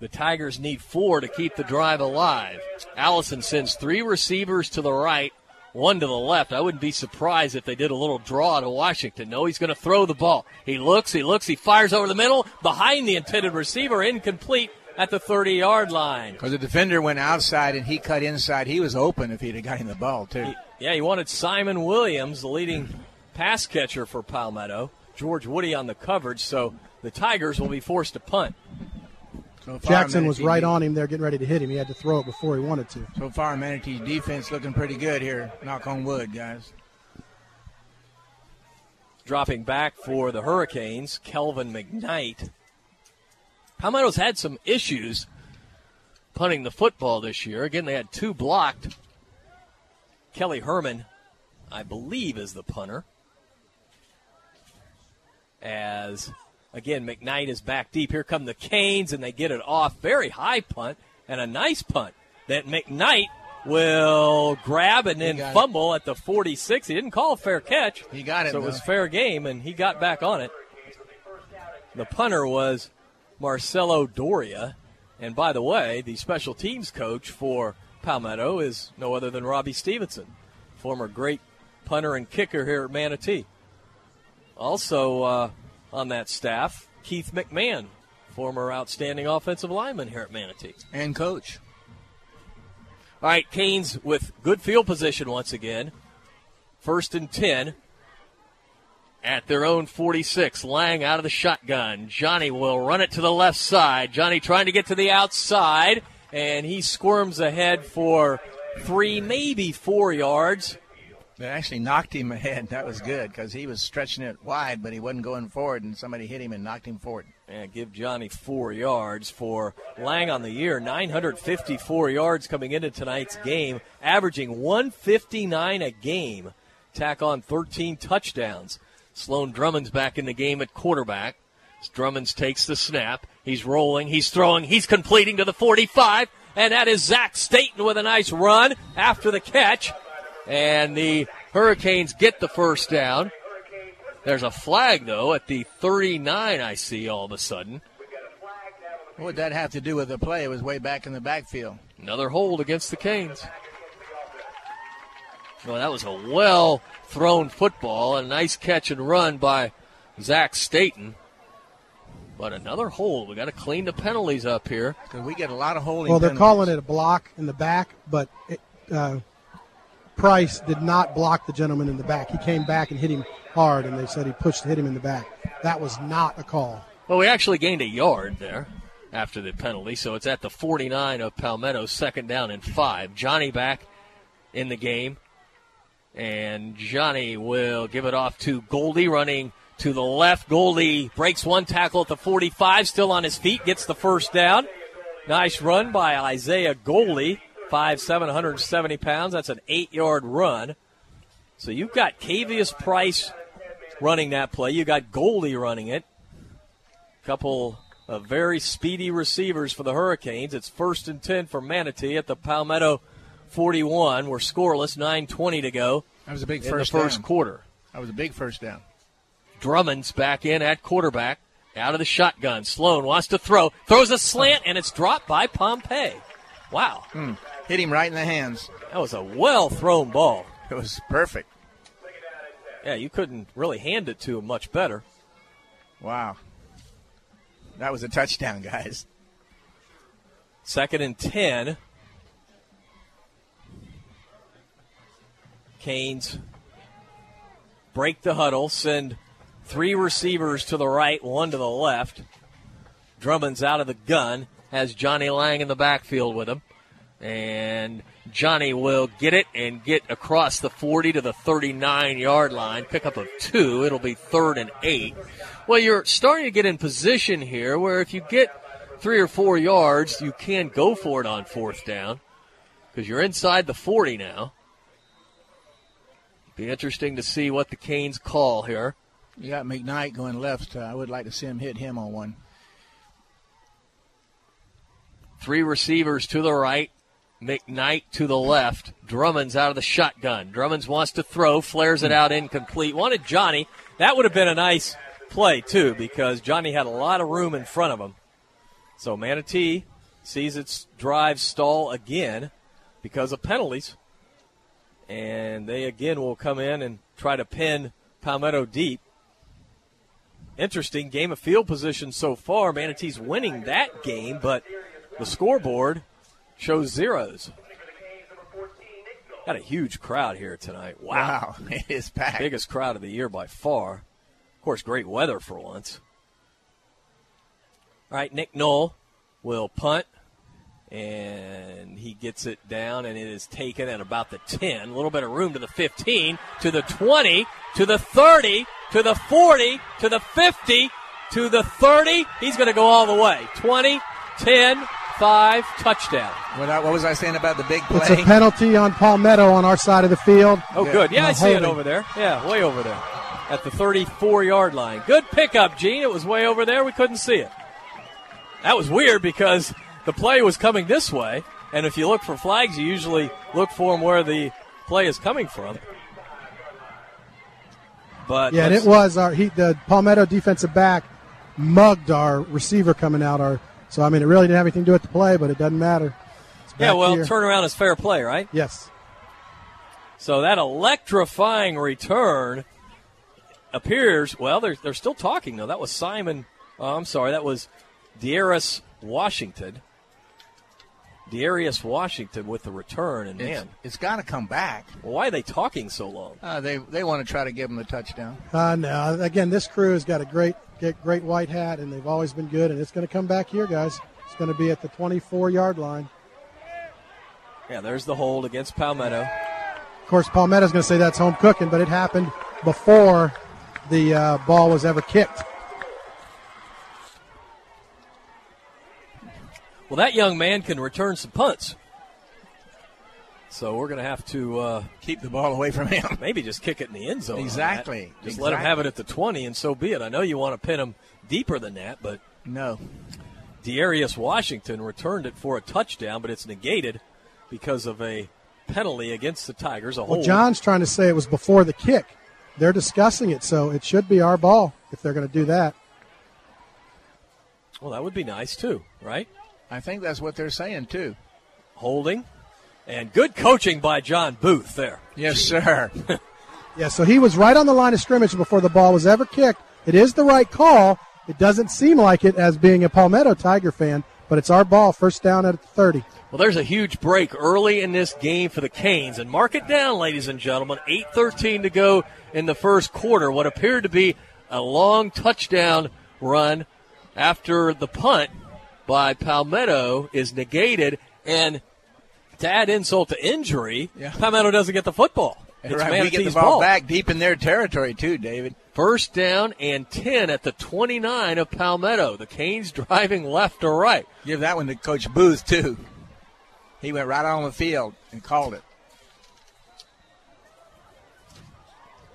The Tigers need four to keep the drive alive. Allison sends three receivers to the right, one to the left. I wouldn't be surprised if they did a little draw to Washington. No, he's going to throw the ball. He looks, he looks, he fires over the middle, behind the intended receiver, incomplete at the 30 yard line. Because the defender went outside and he cut inside. He was open if he'd have gotten the ball, too. Yeah, he wanted Simon Williams, the leading pass catcher for Palmetto. George Woody on the coverage, so the Tigers will be forced to punt. So far, Jackson was right on him there, getting ready to hit him. He had to throw it before he wanted to. So far, Manatee's defense looking pretty good here. Knock on wood, guys. Dropping back for the Hurricanes, Kelvin McKnight. Palmetto's had some issues punting the football this year. Again, they had two blocked. Kelly Herman, I believe, is the punter. As, again, McKnight is back deep. Here come the Canes, and they get it off. Very high punt and a nice punt that McKnight will grab and then got it. fumble at the 46. He didn't call a fair catch. He got it, So it was though. fair game, and he got back on it. The punter was Marcelo Doria. And by the way, the special teams coach for Palmetto is no other than Robbie Stevenson, former great punter and kicker here at Manatee. Also uh, on that staff, Keith McMahon, former outstanding offensive lineman here at Manatee. And coach. All right, Canes with good field position once again. First and 10 at their own 46. Lang out of the shotgun. Johnny will run it to the left side. Johnny trying to get to the outside, and he squirms ahead for three, maybe four yards. They actually knocked him [LAUGHS] ahead. That was good because he was stretching it wide, but he wasn't going forward, and somebody hit him and knocked him forward. And give Johnny four yards for Lang on the year. 954 yards coming into tonight's game, averaging 159 a game. Tack on 13 touchdowns. Sloan Drummond's back in the game at quarterback. Drummonds takes the snap. He's rolling. He's throwing. He's completing to the 45. And that is Zach Staten with a nice run after the catch. And the Hurricanes get the first down. There's a flag, though, at the 39, I see all of a sudden. What would that have to do with the play? It was way back in the backfield. Another hold against the Canes. Well, that was a well thrown football. A nice catch and run by Zach Staten. But another hold. We got to clean the penalties up here. We get a lot of holding. Well, they're penalties. calling it a block in the back, but it, uh, Price did not block the gentleman in the back. He came back and hit him hard, and they said he pushed hit him in the back. That was not a call. Well, we actually gained a yard there after the penalty, so it's at the 49 of Palmetto, second down and five. Johnny back in the game, and Johnny will give it off to Goldie running to the left. Goldie breaks one tackle at the 45, still on his feet, gets the first down. Nice run by Isaiah Goldie, 5'7", 170 pounds. That's an eight-yard run. So you've got Cavius Price running that play. You got Goldie running it. Couple of very speedy receivers for the Hurricanes. It's first and 10 for Manatee at the Palmetto 41. We're scoreless, 9.20 to go. That was a big in first the first down. quarter. That was a big first down. Drummond's back in at quarterback, out of the shotgun. Sloan wants to throw, throws a slant, and it's dropped by Pompey. Wow. Hmm. Hit him right in the hands. That was a well thrown ball. It was perfect. Yeah, you couldn't really hand it to him much better. Wow. That was a touchdown, guys. Second and 10. Canes break the huddle, send three receivers to the right, one to the left. Drummonds out of the gun, has Johnny Lang in the backfield with him. And Johnny will get it and get across the 40 to the 39 yard line. Pickup of two. It'll be third and eight. Well, you're starting to get in position here where if you get three or four yards, you can go for it on fourth down because you're inside the 40 now. Be interesting to see what the Canes call here. You got McKnight going left. Uh, I would like to see him hit him on one. Three receivers to the right, McKnight to the left. Drummonds out of the shotgun. Drummonds wants to throw, flares it out incomplete. Wanted Johnny. That would have been a nice play, too, because Johnny had a lot of room in front of him. So Manatee sees its drive stall again because of penalties. And they again will come in and try to pin Palmetto deep. Interesting game of field position so far. Manatee's winning that game, but the scoreboard shows zeros. Got a huge crowd here tonight. Wow. Wow, [LAUGHS] it is packed. Biggest crowd of the year by far. Of course, great weather for once. All right, Nick Knoll will punt, and he gets it down, and it is taken at about the 10. A little bit of room to the 15, to the 20, to the 30, to the 40, to the 50, to the 30. He's going to go all the way. 20, 10, 5, touchdown. What, I- what was I saying about the big play? It's a play? penalty on Palmetto on our side of the field. Oh, good. Yeah, I see it over there. Yeah, way over there at the 34 yard line. Good pickup, Gene. It was way over there. We couldn't see it. That was weird because the play was coming this way, and if you look for flags, you usually look for them where the play is coming from. But Yeah, and it was our he, the Palmetto defensive back mugged our receiver coming out. Our so I mean it really didn't have anything to do with the play, but it doesn't matter. Yeah. Well, here. turnaround is fair play, right? Yes. So that electrifying return appears. Well, they're they're still talking though. That was Simon. Oh, I'm sorry. That was Darius Washington. Darius Washington with the return, and It's- man, it's got to come back. Well, why are they talking so long? Uh, they they want to try to give him the touchdown. Uh, no, again, this crew has got a great, get great white hat, and they've always been good. And it's going to come back here, guys. It's going to be at the 24 yard line. Yeah, there's the hold against Palmetto. Of course, Palmetto's going to say that's home cooking, but it happened before the uh, ball was ever kicked. Well, that young man can return some punts. So we're going to have to uh, keep the ball away from him. Maybe just kick it in the end zone. Exactly. that. Just let him have it at the 20, and so be it. I know you want to pin him deeper than that, but no. Darius Washington returned it for a touchdown, but it's negated because of a penalty against the Tigers. A Well. John's trying to say it was before the kick. They're discussing it, so it should be our ball if they're going to do that. Well, that would be nice too, right? I think that's what they're saying too. Holding, and good coaching by John Booth there. Yes, sir. [LAUGHS] Yeah, so he was right on the line of scrimmage before the ball was ever kicked. It is the right call. It doesn't seem like it as being a Palmetto Tiger fan, but it's our ball, first down at 30. Well, there's a huge break early in this game for the Canes, and mark it down, ladies and gentlemen. 8:13 to go in the first quarter. What appeared to be a long touchdown run after the punt by Palmetto is negated, and to add insult to injury, Palmetto doesn't get the football. It's right, we get the Manatee's ball, back deep in their territory too, David. First down and 10 at the 29 of Palmetto. The Canes [LAUGHS] driving left to right. Give that one to Coach Booth too. He went right on the field and called it.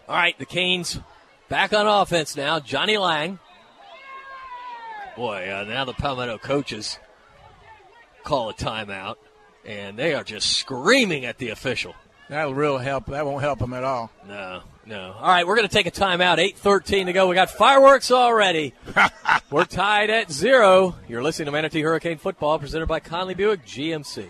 All right, the Canes back on offense now. Johnny Lang. Boy, uh, now the Palmetto coaches call a timeout, and they are just screaming at the official. That'll really help. That won't help them at all. No, no. All right, we're going to take a timeout. 8.13 to go. We got fireworks already. [LAUGHS] we're tied at zero. You're listening to Manatee Hurricane Football presented by Conley Buick GMC.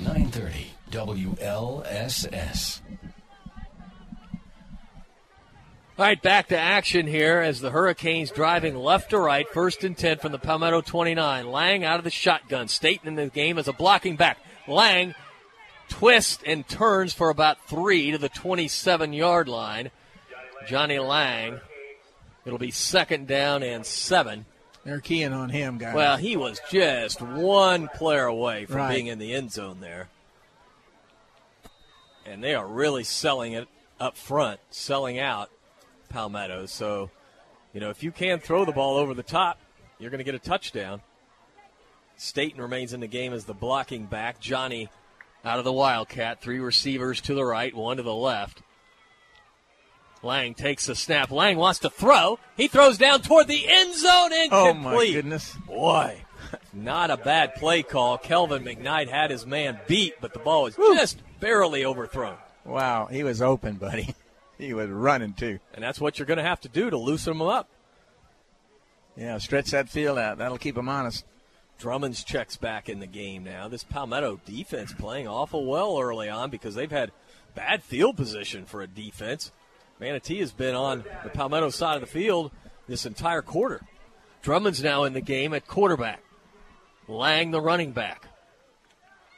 930 WLSS. All right, back to action here as the Hurricanes driving left to right, first and 10 from the Palmetto 29. Lang out of the shotgun. Staten in the game as a blocking back. Lang twists and turns for about three to the 27 yard line. Johnny Lang. It'll be second down and seven. They're keying on him, guys. Well, he was just one player away from Right. being in the end zone there. And they are really selling it up front, selling out Palmetto. So, you know, if you can throw the ball over the top, you're going to get a touchdown. Staten remains in the game as the blocking back. Johnny out of the Wildcat. Three receivers to the right, one to the left. Lang takes a snap. Lang wants to throw. He throws down toward the end zone. Incomplete. Oh, my goodness. Boy, not a bad play call. Kelvin McKnight had his man beat, but the ball was just barely overthrown. Wow, he was open, buddy. [LAUGHS] He was running too. And that's what you're going to have to do to loosen him up. Yeah, stretch that field out. That'll keep him honest. Drummonds checks back in the game now. This Palmetto defense playing awful well early on because they've had bad field position for a defense. Manatee has been on the Palmetto side of the field this entire quarter. Drummond's now in the game at quarterback. Lang, the running back.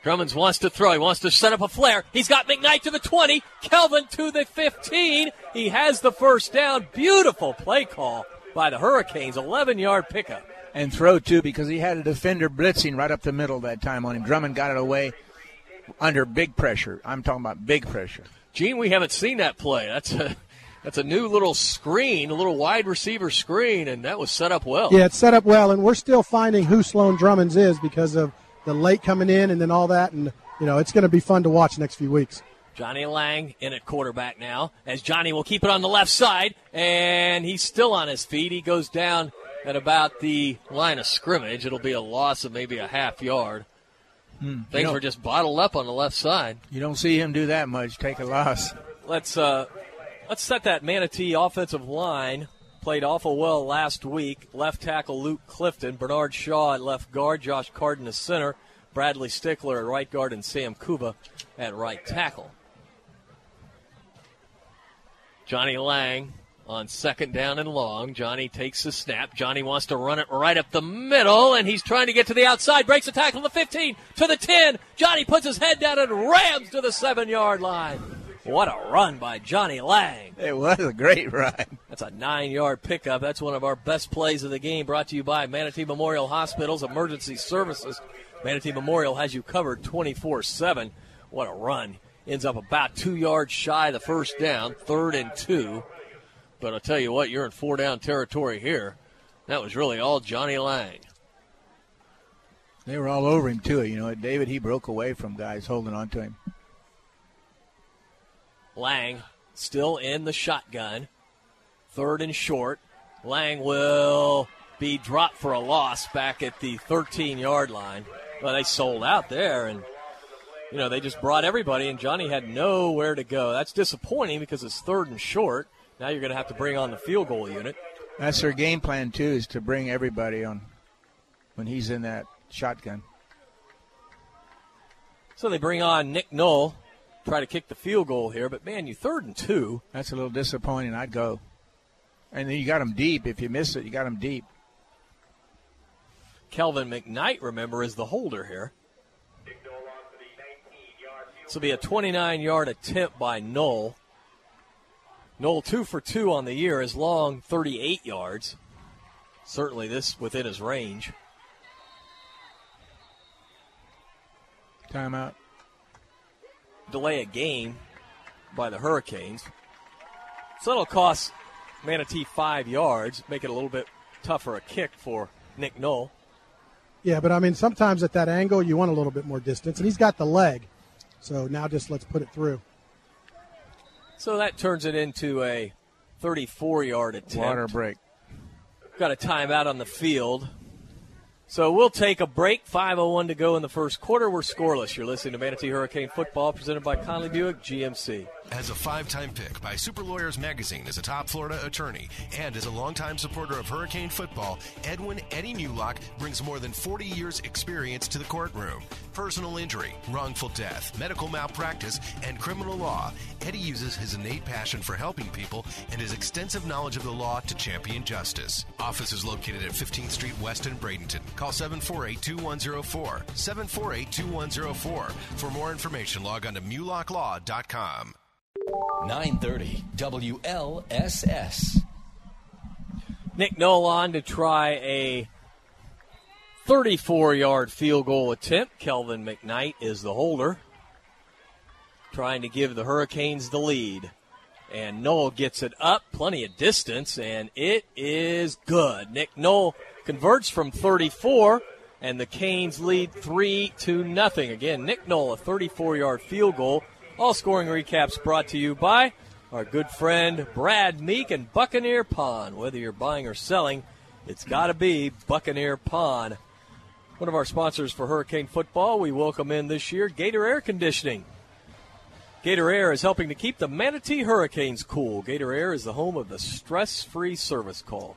Drummonds wants to throw. He wants to set up a flare. He's got McKnight to the 20. Kelvin to the 15. He has the first down. Beautiful play call by the Hurricanes. 11 yard pickup. And throw, too, because he had a defender blitzing right up the middle that time on him. Drummond got it away under big pressure. I'm talking about big pressure. Gene, we haven't seen that play. That's a. That's a new little screen, a little wide receiver screen, and that was set up well. Yeah, it's set up well, and we're still finding who Sloan Drummonds is because of the late coming in and then all that, and you know it's going to be fun to watch next few weeks. Johnny Lang in at quarterback now, as Johnny will keep it on the left side, and he's still on his feet. He goes down at about the line of scrimmage. It'll be a loss of maybe a half yard. Hmm. Things were just bottled up on the left side. You don't see him do that much. Take a loss. Let's uh, let's set that Manatee offensive line. Played awful well last week. Left tackle Luke Clifton, Bernard Shaw at left guard, Josh Carden at center, Bradley Stickler at right guard, and Sam Kuba at right tackle. Johnny Lang on second down and long. Johnny takes the snap. Johnny wants to run it right up the middle, and he's trying to get to the outside. Breaks the tackle to the 15, to the 10. Johnny puts his head down and rams to the seven yard line. What a run by Johnny Lang. It was a great run. That's a nine yard pickup. That's one of our best plays of the game brought to you by Manatee Memorial Hospital's Emergency Services. Manatee Memorial has you covered 24 7. What a run. Ends up about two yards shy of the first down, third and two. But I'll tell you what, you're in four down territory here. That was really all Johnny Lang. They were all over him, too. You know, David, he broke away from guys holding on to him. Lang still in the shotgun. Third and short. Lang will be dropped for a loss back at the 13 yard line. Well, they sold out there, and, you know, they just brought everybody, and Johnny had nowhere to go. That's disappointing because it's third and short. Now you're going to have to bring on the field goal unit. That's their game plan, too, is to bring everybody on when he's in that shotgun. So they bring on Nick Knoll, try to kick the field goal here, but man, you third and two. That's a little disappointing. I'd go. And then you got him deep. If you miss it, you got him deep. Kelvin McKnight, remember, is the holder here. This will be a 29 yard attempt by Knoll. Knoll, two for two on the year, is long 38 yards. Certainly this within his range. Timeout. Delay a game by the Hurricanes. So that'll cost Manatee five yards, make it a little bit tougher a kick for Nick Knoll. Yeah, but I mean, sometimes at that angle, you want a little bit more distance, and he's got the leg. So now just let's put it through. So that turns it into a 34 yard attempt. Water break. Got a timeout on the field. So we'll take a break. 5.01 to go in the first quarter. We're scoreless. You're listening to Manatee Hurricane Football presented by Conley Buick GMC. As a five time pick by Super Lawyers Magazine as a top Florida attorney and as a longtime supporter of Hurricane football, Edwin Eddie Mullock brings more than 40 years' experience to the courtroom. Personal injury, wrongful death, medical malpractice, and criminal law. Eddie uses his innate passion for helping people and his extensive knowledge of the law to champion justice. Office is located at 15th Street West in Bradenton. Call 748 2104. 748 2104. For more information, log on to MullockLaw.com. 930 WLSS. Nick Nolan to try a 34 yard field goal attempt. Kelvin McKnight is the holder, trying to give the Hurricanes the lead. And Knoll gets it up, plenty of distance, and it is good. Nick Knoll converts from 34, and the Canes lead 3 to nothing. Again, Nick Knoll, a 34 yard field goal. All scoring recaps brought to you by our good friend Brad Meek and Buccaneer Pond. Whether you're buying or selling, it's got to be Buccaneer Pond. One of our sponsors for Hurricane Football, we welcome in this year Gator Air Conditioning. Gator Air is helping to keep the Manatee Hurricanes cool. Gator Air is the home of the stress free service call.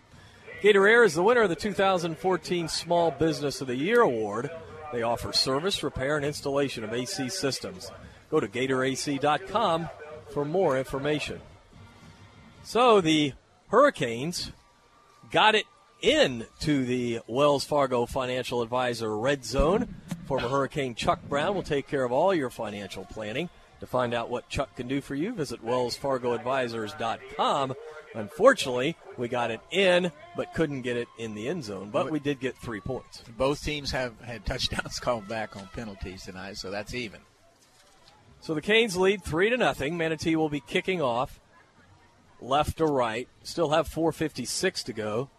Gator Air is the winner of the 2014 Small Business of the Year award. They offer service, repair, and installation of AC systems. Go to GatorAC.com for more information. So the Hurricanes got it in to the Wells Fargo Financial Advisor Red Zone. Former Hurricane Chuck Brown will take care of all your financial planning. To find out what Chuck can do for you, visit WellsFargoAdvisors.com. Unfortunately, we got it in, but couldn't get it in the end zone. But we did get three points. Both teams have had touchdowns [LAUGHS] called back on penalties tonight, so that's even. So the Canes lead three to nothing. Manatee will be kicking off left to right. Still have 4:56 to go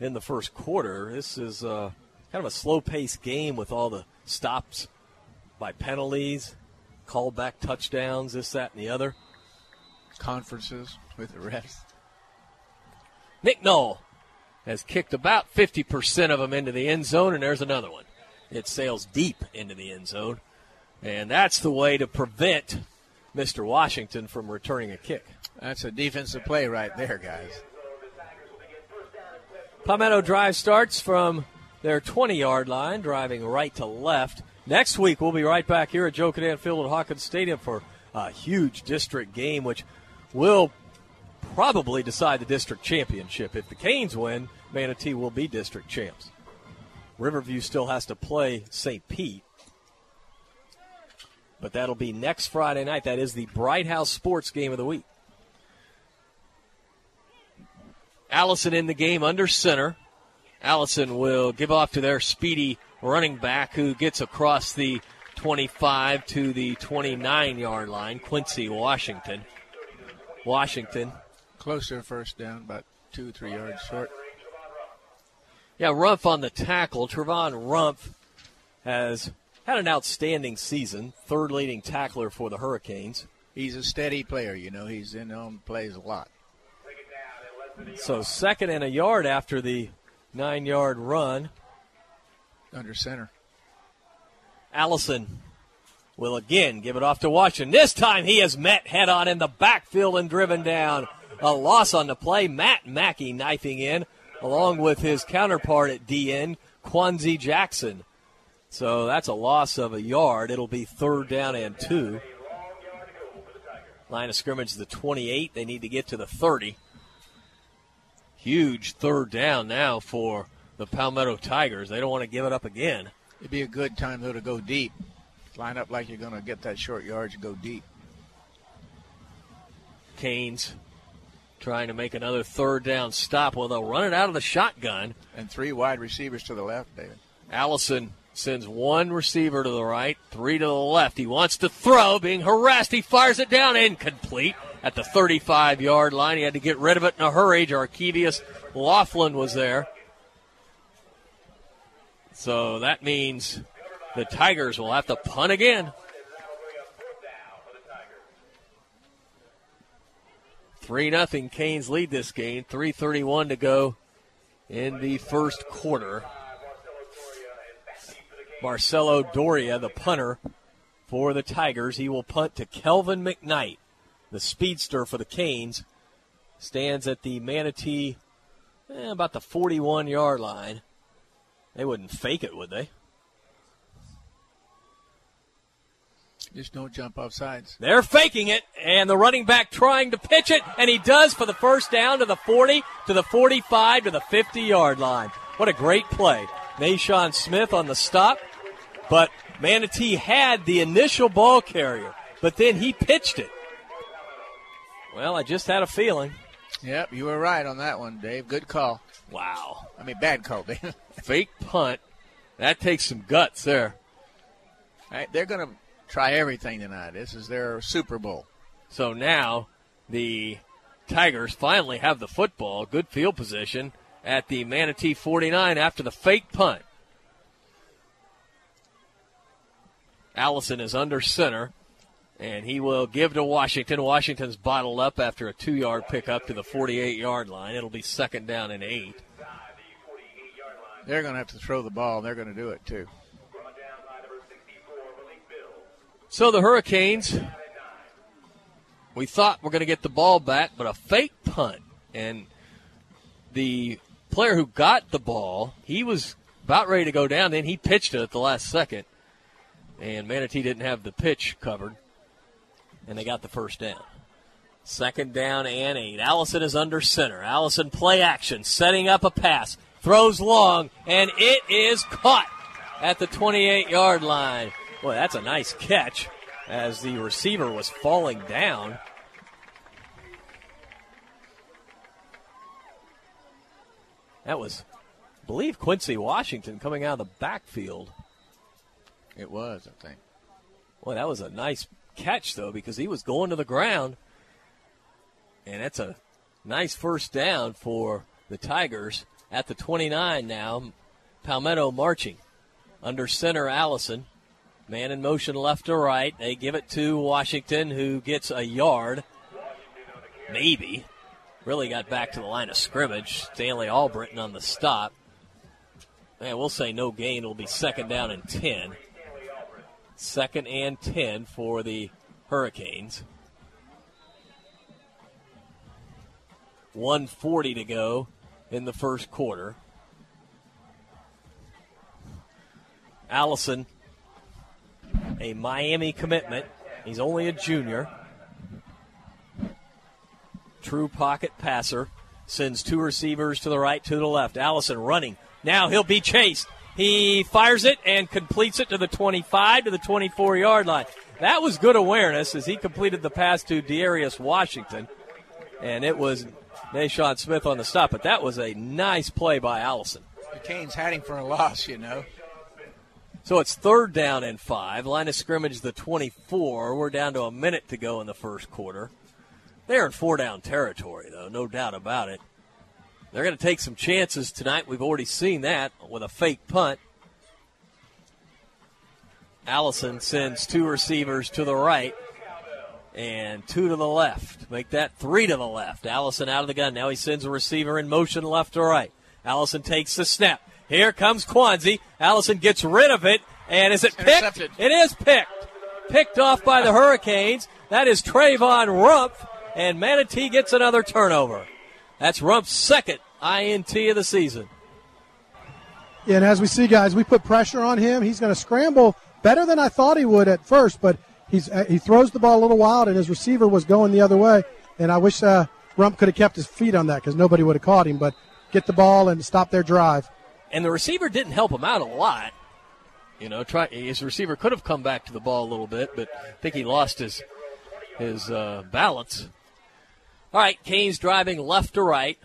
in the first quarter. This is uh, kind of a slow-paced game with all the stops by penalties, called back touchdowns, this, that, and the other. Conferences with the refs. Nick Knoll has kicked about 50% of them into the end zone, and there's another one. It sails deep into the end zone. And that's the way to prevent Mr. Washington from returning a kick. That's a defensive play right there, guys. Palmetto Drive starts from their 20 yard line, driving right to left. Next week, we'll be right back here at Joe Kinnan Field at Hawkins Stadium for a huge district game, which will probably decide the district championship. If the Canes win, Manatee will be district champs. Riverview still has to play St. Pete. But that'll be next Friday night. That is the Bright House Sports game of the week. Allison in the game under center. Allison will give off to their speedy running back who gets across the 25 to the 29 yard line, Quincy Washington. Washington. Close to a first down, about two, three yards short. Yeah, Rumpf on the tackle. Trevon Rumpf has had an outstanding season, third leading tackler for the Hurricanes. He's a steady player, you know, he's in on plays a lot. So second and a yard after the nine yard run. Under center. Allison will again give it off to Washington. This time he is met head on in the backfield and driven down. A loss on the play. Matt Mackey knifing in, along with his counterpart at DN, Quanzi Jackson. So that's a loss of a yard. It'll be third down and two. Line of scrimmage the 28. They need to get to the 30. Huge third down now for the Palmetto Tigers. They don't want to give it up again. It'd be a good time, though, to go deep. Line up like you're going to get that short yardage and go deep. Canes trying to make another third down stop. Well, they'll run it out of the shotgun. And three wide receivers to the left, David. Allison sends one receiver to the right, three to the left. He wants to throw, being harassed. He fires it down, incomplete at the 35 yard line. He had to get rid of it in a hurry. Arkevius Laughlin was there. So that means the Tigers will have to punt again. Three nothing. Canes lead this game. Three thirty-one to go in the first quarter. Marcelo Doria, the punter for the Tigers, he will punt to Kelvin McKnight, the speedster for the Canes. Stands at the Manatee, eh, about the 41 yard line. They wouldn't fake it, would they? Just don't jump off sides. They're faking it, and the running back trying to pitch it, and he does for the first down to the 40, to the 45, to the 50 yard line. What a great play. Nashawn Smith on the stop, but Manatee had the initial ball carrier, but then he pitched it. Well, I just had a feeling. Yep, you were right on that one, Dave. Good call. Wow. I mean, bad call, Dave. [LAUGHS] Fake punt. That takes some guts there. Right, they're going to try everything tonight. This is their Super Bowl. So now the Tigers finally have the football, good field position at the Manatee 49 after the fake punt. Allison is under center, and he will give to Washington. Washington's bottled up after a two yard pickup to the 48 yard line. It'll be second down and eight. They're going to have to throw the ball, and they're going to do it too. So the Hurricanes, we thought we're going to get the ball back, but a fake punt. And the player who got the ball, he was about ready to go down. Then he pitched it at the last second, and Manatee didn't have the pitch covered, and they got the first down. Second down and eight. Allison is under center. Allison play action, setting up a pass, throws long, and it is caught at the 28 yard line. Boy, that's a nice catch as the receiver was falling down. That was, I believe, Quincy Washington coming out of the backfield. It was, I think. Boy, that was a nice catch, though, because he was going to the ground. And that's a nice first down for the Tigers at the 29 now. Palmetto marching under center Allison. Man in motion left to right. They give it to Washington, who gets a yard. Maybe. Really got back to the line of scrimmage. Stanley Albritton on the stop. Man, we'll say no gain. It'll be second down and 10. Second and 10 for the Hurricanes. 140 to go in the first quarter. Allison, a Miami commitment. He's only a junior. True pocket passer. Sends two receivers to the right, to the left. Allison running. Now he'll be chased. He fires it and completes it to the 25 to the 24 yard line. That was good awareness as he completed the pass to Darius Washington. And it was Nashawn Smith on the stop, but that was a nice play by Allison. The Canes heading for a loss, you know. So it's third down and five. Line of scrimmage the 24. We're down to a minute to go in the first quarter. They're in four down territory, though, no doubt about it. They're going to take some chances tonight. We've already seen that with a fake punt. Allison sends two receivers to the right and two to the left. Make that three to the left. Allison out of the gun. Now he sends a receiver in motion left to right. Allison takes the snap. Here comes Quanzi. Allison gets rid of it. And is it picked? It is picked. Picked off by the Hurricanes. That is Trayvon Rumpf. And Manatee gets another turnover. That's Rump's second INT of the season. Yeah, and as we see, guys, we put pressure on him. He's going to scramble better than I thought he would at first, but he's uh, he throws the ball a little wild, and his receiver was going the other way. And I wish uh, Rump could have kept his feet on that because nobody would have caught him. But get the ball and stop their drive. And the receiver didn't help him out a lot. You know, try his receiver could have come back to the ball a little bit, but I think he lost his his uh, balance. All right, Canes driving left to right.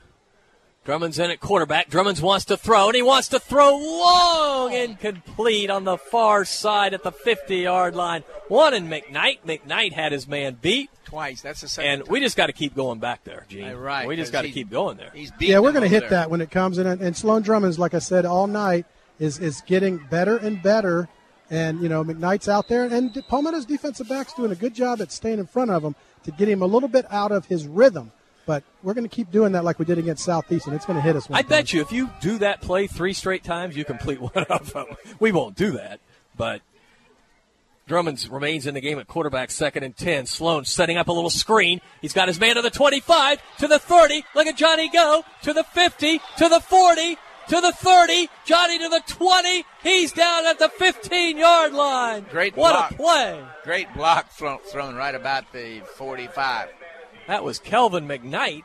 Drummond's in at quarterback. Drummonds wants to throw, and he wants to throw long and complete on the far side at the 50 yard line. One in McKnight. McKnight had his man beat. Twice. That's the second. And we just got to keep going back there, Gene. Right. We just got to keep going there. He's Yeah, we're going to hit that when it comes in. And Sloan Drummonds, like I said, all night is is getting better and better. And you know McKnight's out there, and Palmetto's defensive backs doing a good job at staying in front of him to get him a little bit out of his rhythm. But we're going to keep doing that like we did against Southeast, and it's going to hit us. One I time. bet you if you do that play three straight times, you complete [LAUGHS] one of them. We won't do that, but Drummonds remains in the game at quarterback, second and 10. Sloan setting up a little screen. He's got his man to the 25, to the 30. Look at Johnny go. To the 50, to the 40, to the 30. Johnny to the 20. He's down at the 15 yard line. Great What block. a play. Great block thrown, thrown right about the 45. That was Kelvin McKnight.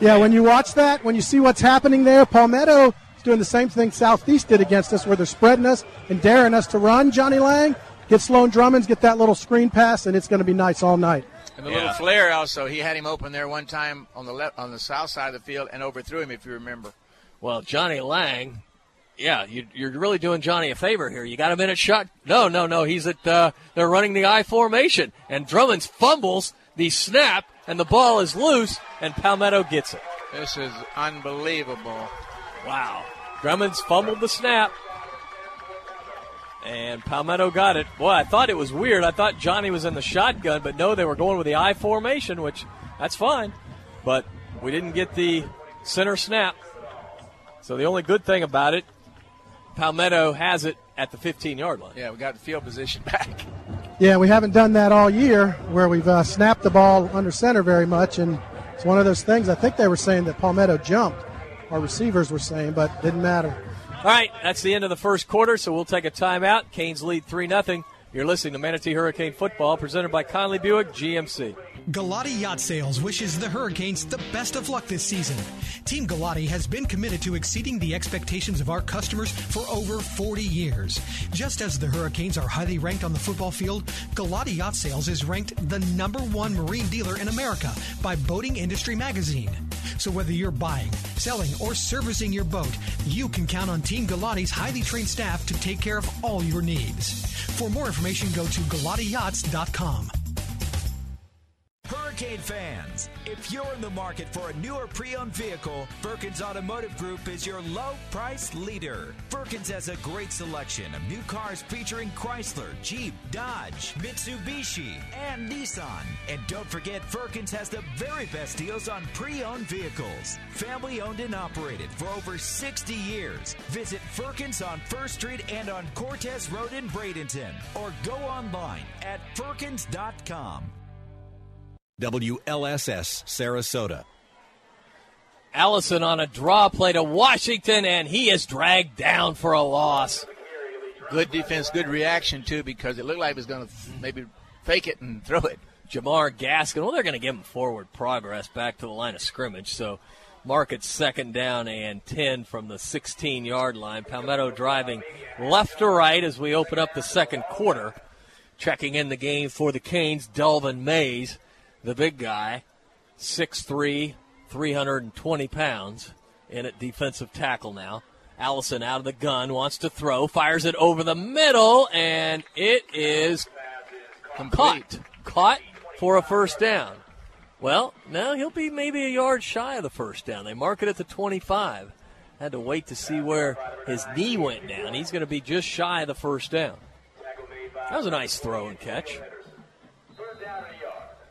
Yeah, when you watch that, when you see what's happening there, Palmetto is doing the same thing Southeast did against us, where they're spreading us and daring us to run. Johnny Lang, get Sloan Drummonds, get that little screen pass, and it's going to be nice all night. And the little flare also, he had him open there one time on the left, on the south side of the field and overthrew him, if you remember. Well, Johnny Lang, yeah, you, you're really doing Johnny a favor here. You got him in at shot. No, no, no. He's at. Uh, they're running the I formation, and Drummonds fumbles the snap, and the ball is loose, and Palmetto gets it. This is unbelievable. Wow. Drummonds fumbled the snap, and Palmetto got it. Boy, I thought it was weird. I thought Johnny was in the shotgun, but no, they were going with the I formation, which that's fine. But we didn't get the center snap. So the only good thing about it, Palmetto has it at the 15 yard line. Yeah, we got the field position [LAUGHS] back. Yeah, we haven't done that all year, where we've uh, snapped the ball under center very much, and it's one of those things. I think they were saying that Palmetto jumped. Our receivers were saying, but didn't matter. All right, that's the end of the first quarter, so we'll take a timeout. Canes lead 3 0. You're listening to Manatee Hurricane Football, presented by Conley Buick GMC. Galati Yacht Sales wishes the Hurricanes the best of luck this season. Team Galati has been committed to exceeding the expectations of our customers for over 40 years. Just as the Hurricanes are highly ranked on the football field, Galati Yacht Sales is ranked the number one marine dealer in America by Boating Industry Magazine. So whether you're buying, selling, or servicing your boat, you can count on Team Galati's highly trained staff to take care of all your needs. For more information, go to GalatiYachts.com. Hurricane fans, if you're in the market for a newer pre-owned vehicle, Firkins Automotive Group is your low price leader. Firkins has a great selection of new cars featuring Chrysler, Jeep, Dodge, Mitsubishi, and Nissan. And don't forget, Firkins has the very best deals on pre-owned vehicles. Family owned and operated for over 60 years. Visit Firkins on First Street and on Cortez Road in Bradenton, or go online at Firkins.com. WLSS Sarasota. Allison on a draw play to Washington, and he is dragged down for a loss. Good defense, good reaction, too, because it looked like he was going to maybe fake it and throw it. Jamar Gaskin, well, they're going to give him forward progress back to the line of scrimmage. So, Market's second down and 10 from the 16 yard line. Palmetto driving left to right as we open up the second quarter. Checking in the game for the Canes, Delvin Mays the big guy, 6'3, 320 pounds, in at defensive tackle now. Allison out of the gun, wants to throw, fires it over the middle, and it is caught. Caught for a first down. Well, now he'll be maybe a yard shy of the first down. They mark it at the 25. Had to wait to see where his knee went down. He's going to be just shy of the first down. That was a nice throw and catch.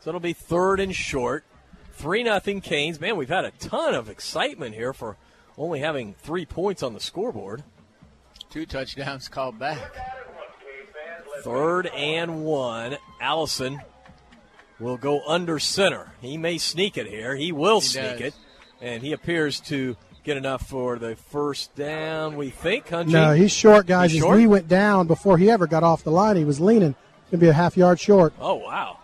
So it'll be third and short. 3 nothing Canes. Man, we've had a ton of excitement here for only having three points on the scoreboard. Two touchdowns called back. Third and one. Allison will go under center. He may sneak it here. He will He sneak does. it. And he appears to get enough for the first down, we think, huh, Gene? No, he's short, guys. He's His knee went down before he ever got off the line. He was leaning. Going to be a half yard short. Oh, wow.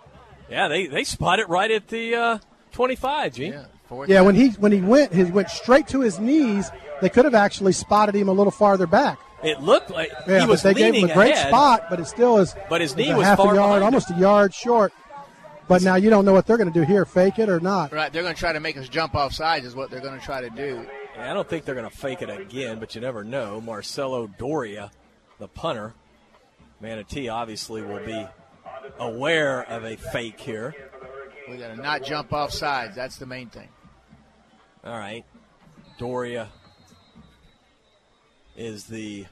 Yeah, they, they spot it right at the uh, 25, Gene. Yeah, Yeah, when he when he went, he went straight to his knees. They could have actually spotted him a little farther back. It looked like Yeah, he was but they gave him a great ahead. spot, but it still is. But his knee was half far a yard, behind him. almost a yard short. But now you don't know what they're going to do here: fake it or not. Right, they're going to try to make us jump off sides, is what they're going to try to do. Yeah, I don't think they're going to fake it again, but you never know. Marcelo Doria, the punter, Manatee obviously will be aware of a fake here. We got to not jump off sides. That's the main thing. All right. Doria is the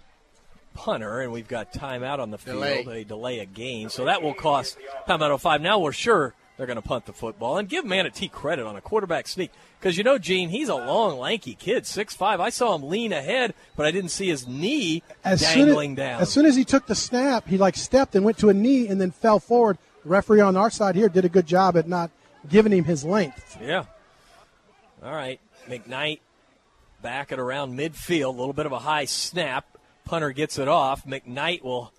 punter, and we've got timeout on the field, Delay. a delay of game. So that will cost Palmetto five. Now we're sure they're going to punt the football and give Manatee credit on a quarterback sneak. Because you know, Gene, he's a long, lanky kid, six five. I saw him lean ahead, but I didn't see his knee As dangling as, down. as soon as he took the snap, he like stepped and went to a knee and then fell forward. The referee on our side here did a good job at not giving him his length. Yeah. All right. McKnight back at around midfield. A little bit of a high snap. Punter gets it off. McKnight will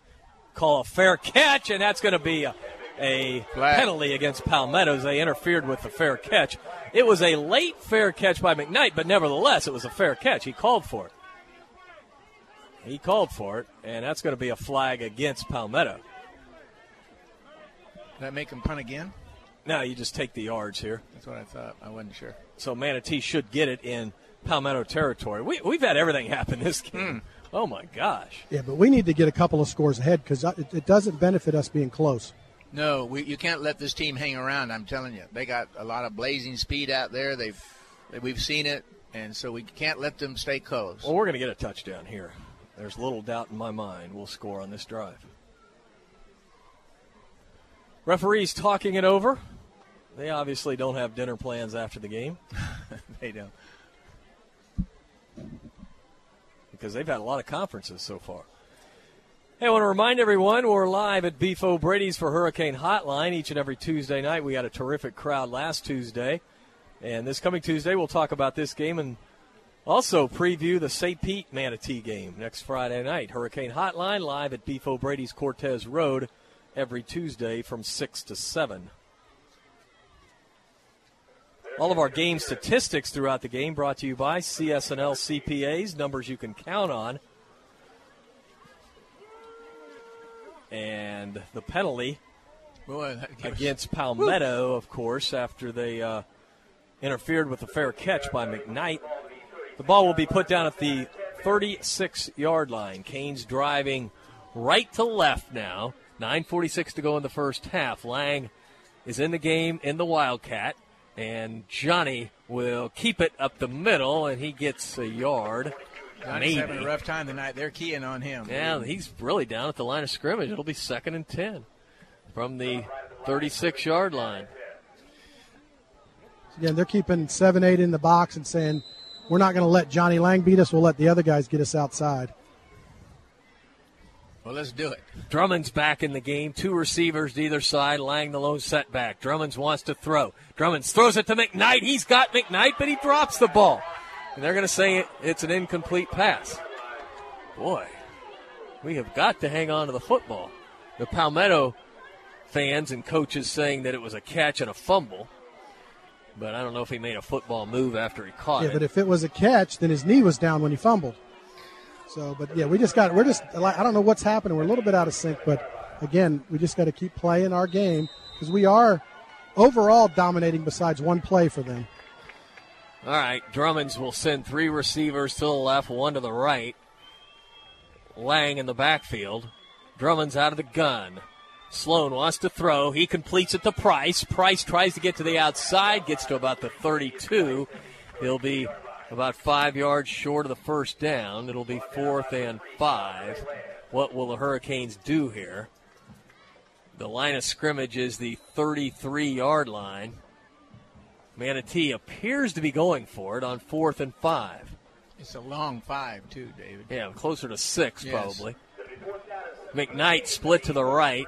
call a fair catch, and that's going to be a, a penalty against Palmettos. They interfered with the fair catch. It was a late fair catch by McKnight, but nevertheless, it was a fair catch. He called for it. He called for it, and that's going to be a flag against Palmetto. Did that make him punt again? No, you just take the yards here. That's what I thought. I wasn't sure. So Manatee should get it in Palmetto territory. We, we've had everything happen this game. Hmm. Oh my gosh! Yeah, but we need to get a couple of scores ahead because it, it doesn't benefit us being close. No, we, you can't let this team hang around. I'm telling you, they got a lot of blazing speed out there. They've we've seen it, and so we can't let them stay close. Well, we're going to get a touchdown here. There's little doubt in my mind we'll score on this drive. Referees talking it over. They obviously don't have dinner plans after the game [LAUGHS] they don't. because they've had a lot of conferences so far. Hey, I want to remind everyone we're live at Beef O'Brady's for Hurricane Hotline each and every Tuesday night. We had a terrific crowd last Tuesday. And this coming Tuesday, we'll talk about this game and also preview the St. Pete Manatee game next Friday night. Hurricane Hotline live at Beef O'Brady's Cortez Road every Tuesday from 6 to 7. All of our game statistics throughout the game brought to you by CSNL CPAs, numbers you can count on. And the penalty against [LAUGHS] Palmetto, of course, after they uh, interfered with a fair catch by McKnight. The ball will be put down at the 36 yard line. Canes driving right to left now. 9.46 to go in the first half. Lang is in the game in the Wildcat, and Johnny will keep it up the middle, and he gets a yard. Johnny's maybe. having a rough time tonight. They're keying on him. Yeah, he's really down at the line of scrimmage. It'll be second and 10 from the 36 yard line. Again, they're keeping seven, eight in the box and saying, "We're not going to let Johnny Lang beat us. We'll let the other guys get us outside." Well, let's do it. Drummond's back in the game. Two receivers to either side. Lang the lone setback. Drummonds wants to throw. Drummonds throws it to McKnight. He's got McKnight, but he drops the ball. And they're going to say it's an incomplete pass. Boy, we have got to hang on to the football. The Palmetto fans and coaches saying that it was a catch and a fumble. But I don't know if he made a football move after he caught Yeah, it. but if it was a catch, then his knee was down when he fumbled. So, but yeah, we just got, we're just, I don't know what's happening. We're a little bit out of sync, but again, we just got to keep playing our game because we are overall dominating besides one play for them. All right, Drummonds will send three receivers to the left, one to the right. Lang in the backfield. Drummonds out of the gun. Sloan wants to throw. He completes it to Price. Price tries to get to the outside, gets to about the 32. He'll be about five yards short of the first down. It'll be fourth and five. What will the Hurricanes do here? The line of scrimmage is the 33 yard line. Manatee appears to be going for it on fourth and five. It's a long five, too, David. Yeah, closer to six, Yes. probably. McKnight split to the right.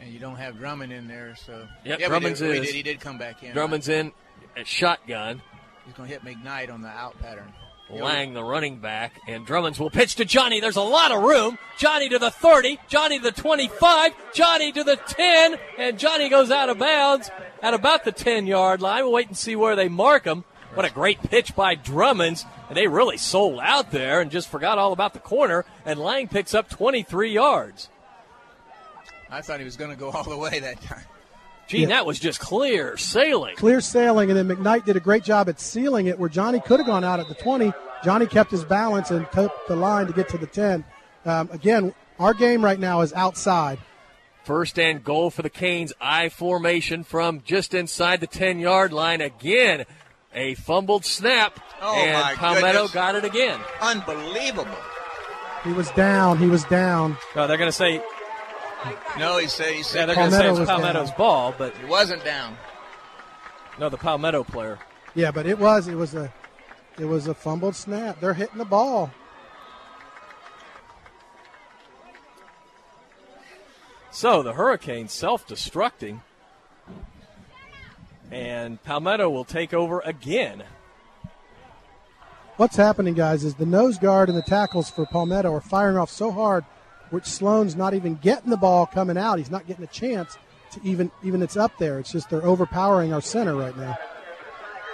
And you don't have Drummond in there, so. Yep, yeah, Drummond's is. He did come back in. Drummond's in at shotgun. He's going to hit McKnight on the out pattern. Lang, the running back, and Drummonds will pitch to Johnny. There's a lot of room. Johnny to the 30, Johnny to the 25, Johnny to the 10, and Johnny goes out of bounds at about the 10 yard line. We'll wait and see where they mark him. What a great pitch by Drummonds. And they really sold out there and just forgot all about the corner, and Lang picks up 23 yards. I thought he was going to go all the way that time. Gee, Yeah. that was just clear sailing. Clear sailing, and then McKnight did a great job at sealing it where Johnny could have gone out at the 20. Johnny kept his balance and took the line to get to the 10. Um, again, our game right now is outside. First and goal for the Canes. I formation from just inside the 10 yard line. Again, a fumbled snap. Oh, and my Palmetto goodness. got it again. Unbelievable. He was down. He was down. No, they're going to say, No, he said he yeah, said they're going to say Palmetto it's was Palmetto's down. ball, but he wasn't down. no, the Palmetto player. Yeah, but it was it was a it was a fumbled snap. They're hitting the ball. So the Hurricanes self destructing. And Palmetto will take over again. What's happening, guys, is the nose guard and the tackles for Palmetto are firing off so hard, which Sloan's not even getting the ball coming out. He's not getting a chance to even even it's up there. It's just they're overpowering our center right now.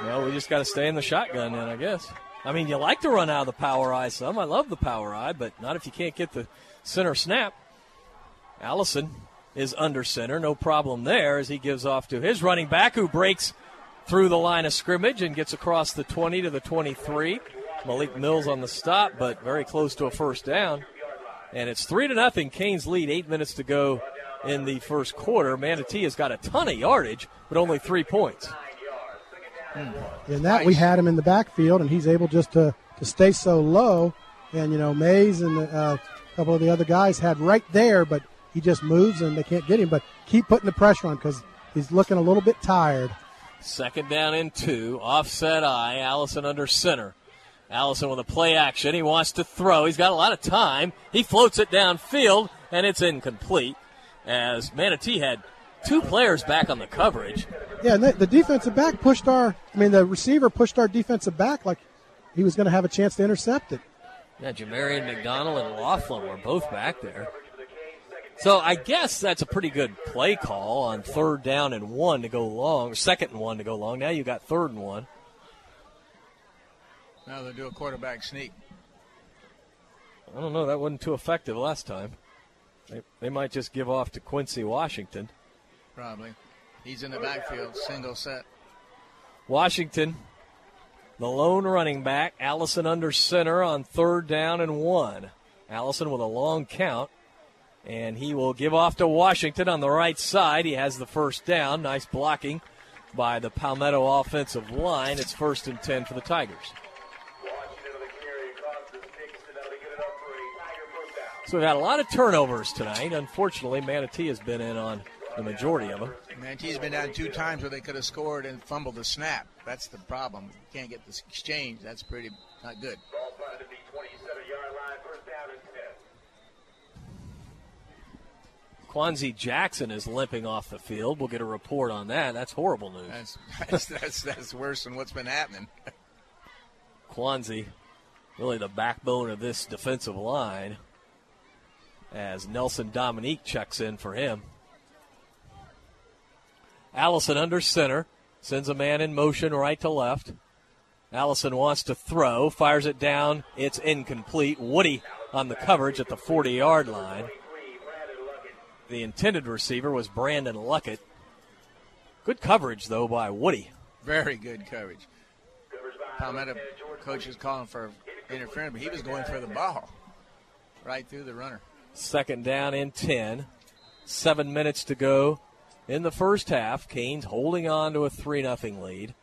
Well, we just got to stay in the shotgun then, I guess. I mean, you like to run out of the power I some. I love the power I, but not if you can't get the center snap. Allison is under center, no problem there as he gives off to his running back who breaks through the line of scrimmage and gets across the 20 to the 23. Malik Mills on the stop, but very close to a first down. And it's three to nothing. Canes lead. Eight minutes to go in the first quarter. Manatee has got a ton of yardage, but only three points. In that we had him in the backfield, and he's able just to, to stay so low. And you know, Mays and uh, a couple of the other guys had right there, but he just moves and they can't get him. But keep putting the pressure on because he's looking a little bit tired. Second down and two. Offset I. Allison under center. Allison with a play action. He wants to throw. He's got a lot of time. He floats it downfield, and it's incomplete. As Manatee had two players back on the coverage. Yeah, and the, the defensive back pushed our. I mean, the receiver pushed our defensive back like he was going to have a chance to intercept it. Yeah, Jamarian McDonald and Laughlin were both back there. So I guess that's a pretty good play call on third down and one to go long, second and one to go long. Now you got third and one. Now they'll do a quarterback sneak. I don't know. That wasn't too effective last time. They, they might just give off to Quincy Washington. Probably. He's in the backfield, single set. Washington, the lone running back, Allison under center on third down and one. Allison with a long count. And he will give off to Washington on the right side. He has the first down. Nice blocking by the Palmetto offensive line. It's first and 10 for the Tigers. So we've had a lot of turnovers tonight. Unfortunately, Manatee has been in on the majority of them. Manatee's been down two times where they could have scored and fumbled the snap. That's the problem. You can't get this exchange. That's pretty not good. Quanzi Jackson is limping off the field. We'll get a report on that. That's horrible news. That's [LAUGHS] that's, that's, that's worse than what's been happening. Quanzi, really the backbone of this defensive line, as Nelson Dominique checks in for him. Allison under center, sends a man in motion right to left. Allison wants to throw, fires it down. It's incomplete. Woody on the coverage at the 40 yard line. The intended receiver was Brandon Luckett. Good coverage, though, by Woody. Very good coverage. Palmetto coach is calling for interference, but he was going for the ball right through the runner. Second down and 10. Seven minutes to go in the first half. Canes holding on to a 3 0 lead.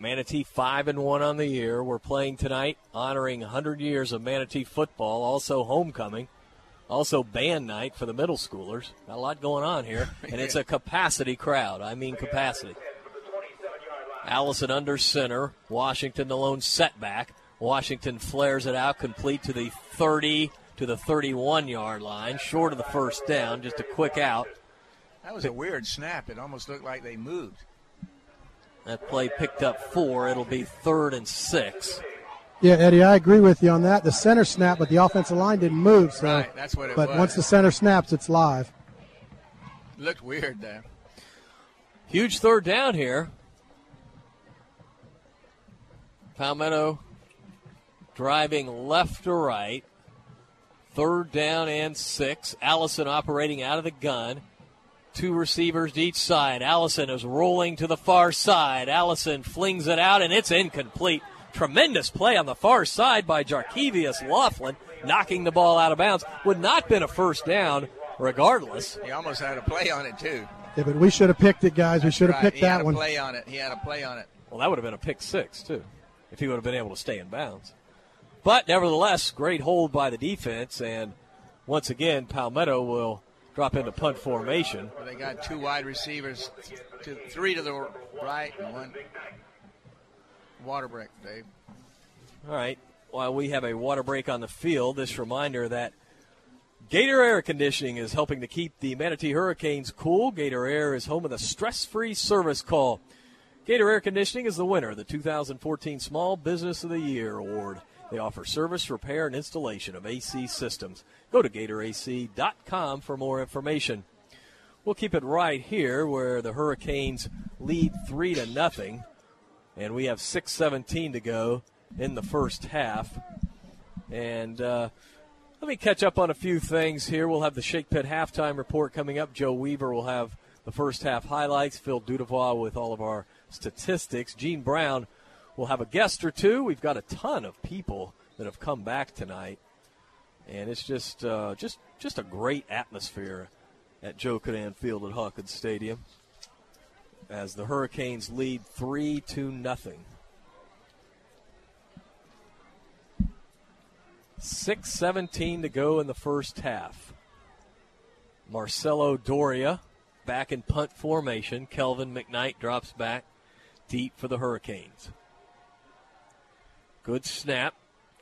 Manatee 5 and 1 on the year. We're playing tonight, honoring 100 years of Manatee football, also homecoming. Also, band night for the middle schoolers. Got a lot going on here, [LAUGHS] and it's a capacity crowd. I mean, capacity. Allison under center. Washington the lone setback. Washington flares it out complete to the 30 to the 31 yard line, short of the first down. Just a quick out. That was a weird snap. It almost looked like they moved. That play picked up four. It'll be third and six. Yeah, Eddie, I agree with you on that. The center snap, but the offensive line didn't move. So, right, that's what it but was. once the center snaps, it's live. looked weird there. Huge third down here. Palmetto driving left to right. Third down and six. Allison operating out of the gun. Two receivers to each side. Allison is rolling to the far side. Allison flings it out, and it's incomplete. Tremendous play on the far side by Jarkevius Laughlin, knocking the ball out of bounds. Would not have been a first down regardless. He almost had a play on it too. Yeah, but we should have picked it, guys. we should have Right, picked he that had a one. play on it. He had a play on it. Well, that would have been a pick six, too, if he would have been able to stay in bounds. But nevertheless, great hold by the defense, and once again, Palmetto will drop into punt formation. They got two wide receivers, to, three to the right and one water break, Dave. All right. While we have a water break on the field, this reminder that Gator Air Conditioning is helping to keep the Manatee Hurricanes cool. Gator Air is home of the stress free service call. Gator Air Conditioning is the winner of the 2014 Small Business of the Year award. They offer service, repair, and installation of AC systems. Go to GatorAC.com for more information. We'll keep it right here where the Hurricanes lead 3 to nothing, and we have 6:17 to go in the first half. And uh, let me catch up on a few things here. We'll have the Shake Pit halftime report coming up. Joe Weaver will have the first half highlights. Phil Dudavois with all of our statistics. Gene Brown will have a guest or two. We've got a ton of people that have come back tonight, and it's just uh, just just a great atmosphere at Joe Kinnan Field at Hawkins Stadium as the Hurricanes lead three to nothing. Six seventeen to go in the first half. Marcelo Doria back in punt formation. Kelvin McKnight drops back deep for the Hurricanes. Good snap.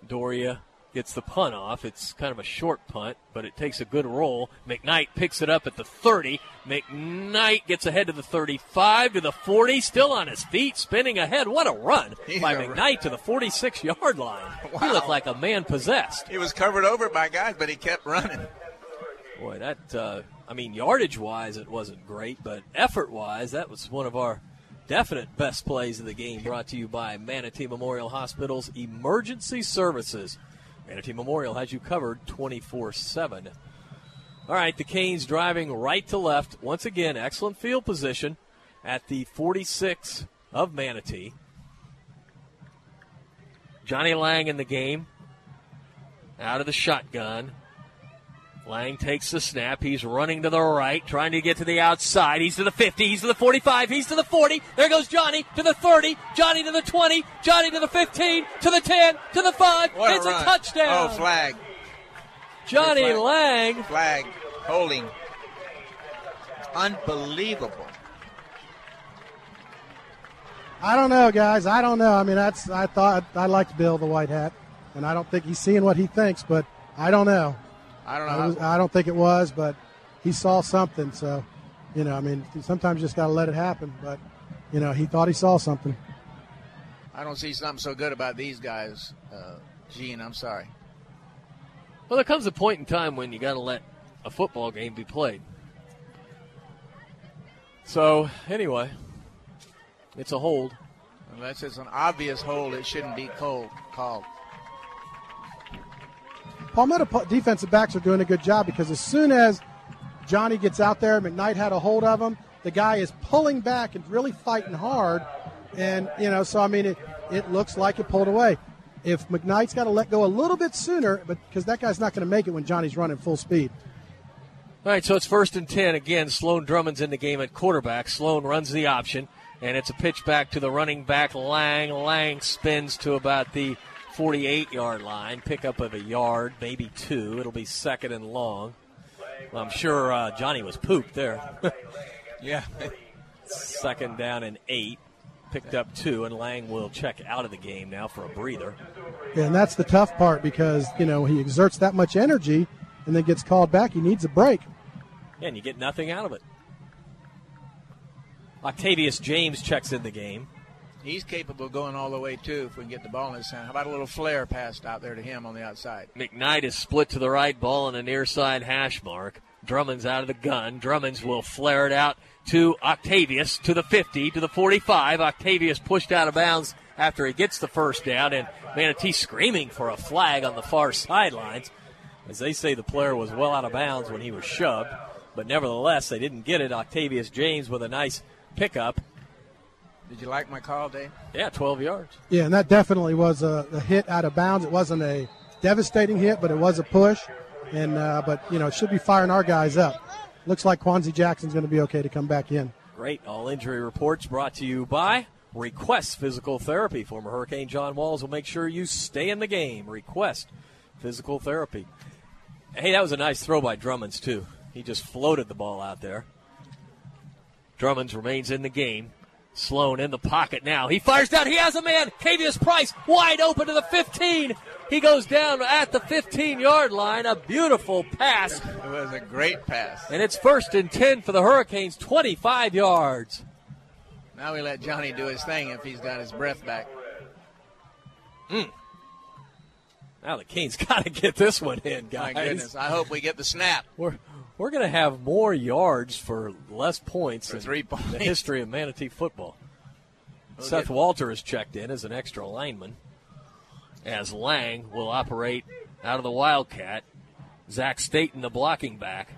Doria gets the punt off. It's kind of a short punt, but it takes a good roll. McKnight picks it up at the 30. McKnight gets ahead to the 35 to the 40, still on his feet, spinning ahead. What a run [LAUGHS] He's by a- McKnight to the 46 yard line. He looked like a man possessed. He was covered over by guys, but he kept running. Boy, that, uh, I mean, yardage wise, it wasn't great, but effort wise, that was one of our definite best plays of the game brought to you by Manatee Memorial Hospital's Emergency Services. Manatee Memorial has you covered 24 7. All right, the Canes driving right to left. Once again, excellent field position at the 46 of Manatee. Johnny Lang in the game. Out of the shotgun. Lang takes the snap. He's running to the right, trying to get to the outside. He's to the 50. He's to the 45. He's to the 40. There goes Johnny to the 30. Johnny to the 20. Johnny to the 15. To the 10. To the 5. What it's a, a, touchdown. Oh, flag. Johnny Flag. Lang. Flag. Holding. Unbelievable. I don't know, guys. I don't know. I mean, that's I thought I liked Bill the white hat, and I don't think he's seeing what he thinks, but I don't know. I don't I, know. was, I don't think it was, but he saw something. So, you know, I mean, sometimes you just got to let it happen. But, you know, he thought he saw something. I don't see something so good about these guys, uh, Gene. I'm sorry. Well, there comes a point in time when you got to let a football game be played. So, anyway, it's a hold. Unless it's an obvious hold, it shouldn't be cold, called. Palmetto defensive backs are doing a good job because as soon as Johnny gets out there, McKnight had a hold of him. The guy is pulling back and really fighting hard, and you know, so I mean, it it looks like it pulled away. If McKnight's got to let go a little bit sooner, but because that guy's not going to make it when Johnny's running full speed. All right, so it's first and 10. Again, Sloan Drummond's in the game at quarterback. Sloan runs the option, and it's a pitch back to the running back, Lang. Lang spins to about the 48 yard line, pickup of a yard, maybe two. It'll be second and long. Well, I'm sure uh, Johnny was pooped there. [LAUGHS] yeah. second down and eight. Picked up two, and Lang will check out of the game now for a breather. Yeah, and that's the tough part because you know he exerts that much energy and then gets called back. He needs a break. Yeah, and you get nothing out of it. Octavius James checks in the game. He's capable of going all the way too if we can get the ball in his hand. How about a little flare passed out there to him on the outside? McKnight is split to the right, ball in the near side hash mark. Drummonds out of the gun. Drummonds will flare it out to Octavius to the 50, to the 45. Octavius pushed out of bounds after he gets the first down, and Manatee screaming for a flag on the far sidelines. As they say, the player was well out of bounds when he was shoved, but nevertheless, they didn't get it. Octavius James with a nice pickup. Did you like my call, Dave? Yeah, 12 yards. Yeah, and that definitely was a, a hit out of bounds. It wasn't a devastating hit, but it was a push. And uh, but you know, it should be firing our guys up. Looks like Quanzi Jackson's going to be okay to come back in. Great. All injury reports brought to you by Request Physical Therapy. Former Hurricane John Walls will make sure you stay in the game. Request Physical Therapy. Hey, that was a nice throw by Drummonds, too. He just floated the ball out there. Drummonds remains in the game. Sloan in the pocket now. He fires down. He has a man. Cavius Price wide open to the 15. He goes down at the 15 yard line. A beautiful pass. It was a great pass. And it's first and 10 for the Hurricanes, 25 yards. Now we let Johnny do his thing if he's got his breath back. Mm. Now the Canes [LAUGHS] got to get this one in, guys. My goodness. I hope we get the snap. We're we're going to have more yards for less points For in points. the history of Manatee football. We'll Seth Walter is checked in as an extra lineman. As Lang will operate out of the Wildcat. Zach Staten, the blocking back.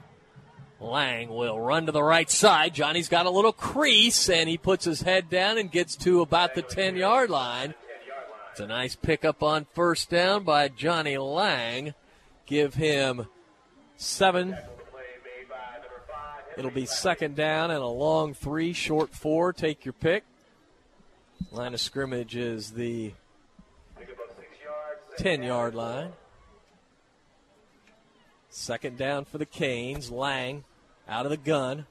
Lang will run to the right side. Johnny's got a little crease, and he puts his head down and gets to about the 10 yard line. It's a nice pickup on first down by Johnny Lang. Give him seven. It'll be second down and a long three, short four. Take your pick. Line of scrimmage is the 10 yard line. Second down for the Canes. Lang out of the gun.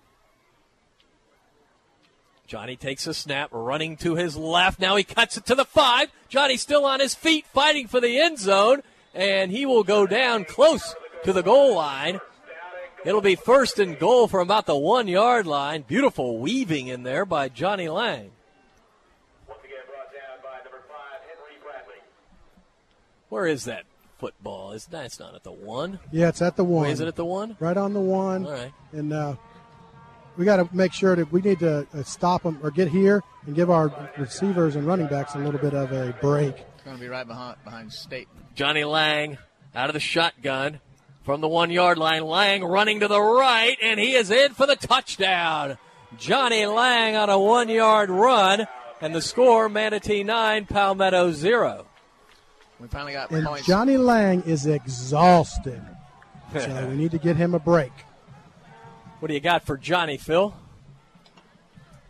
Johnny takes a snap, running to his left. Now he cuts it to the five. Johnny still on his feet, fighting for the end zone. and he will go down close to the goal line. It'll be first and goal from about the one yard line. Beautiful weaving in there by Johnny Lang. Where is that football? Is that's not at the one? Yeah, it's at the one. Wait, is it at the one? Right on the one. All right. And uh, we got to make sure that we need to uh, stop them or get here and give our receivers and running backs a little bit of a break. It's going to be right behind behind State. Johnny Lang out of the shotgun from the one yard line. Lang running to the right, and he is in for the touchdown. Johnny Lang on a one yard run, and the score Manatee 9, Palmetto 0. We finally got And points. Johnny Lang is exhausted. so [LAUGHS] we need to get him a break. What do you got for Johnny, Phil?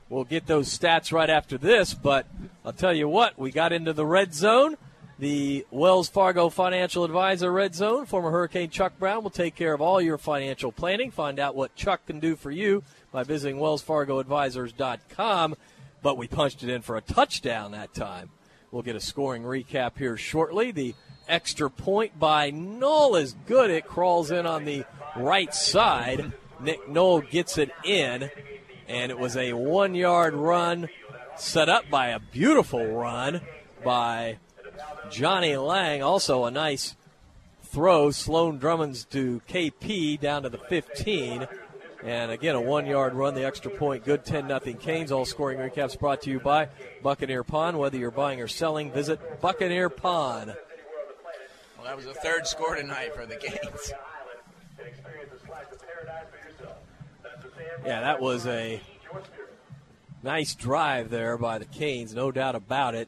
We'll get those stats right after this, but I'll tell you what, we got into the red zone. The Wells Fargo Financial Advisor Red Zone, former Hurricane Chuck Brown, will take care of all your financial planning. Find out what Chuck can do for you by visiting wellsfargoadvisors.com. But we punched it in for a touchdown that time. We'll get a scoring recap here shortly. The extra point by Knoll is good. It crawls in on the right side. Nick Knoll gets it in, and it was a one yard run set up by a beautiful run by Johnny Lang. Also a nice throw. Sloan Drummonds to KP down to the 15. And again, a one yard run, the extra point, good 10 0 Canes. All scoring recaps brought to you by Buccaneer Pawn. Whether you're buying or selling, visit Buccaneer Pawn. Well, that was the third score tonight for the Canes. Yeah, that was a nice drive there by the Canes, no doubt about it.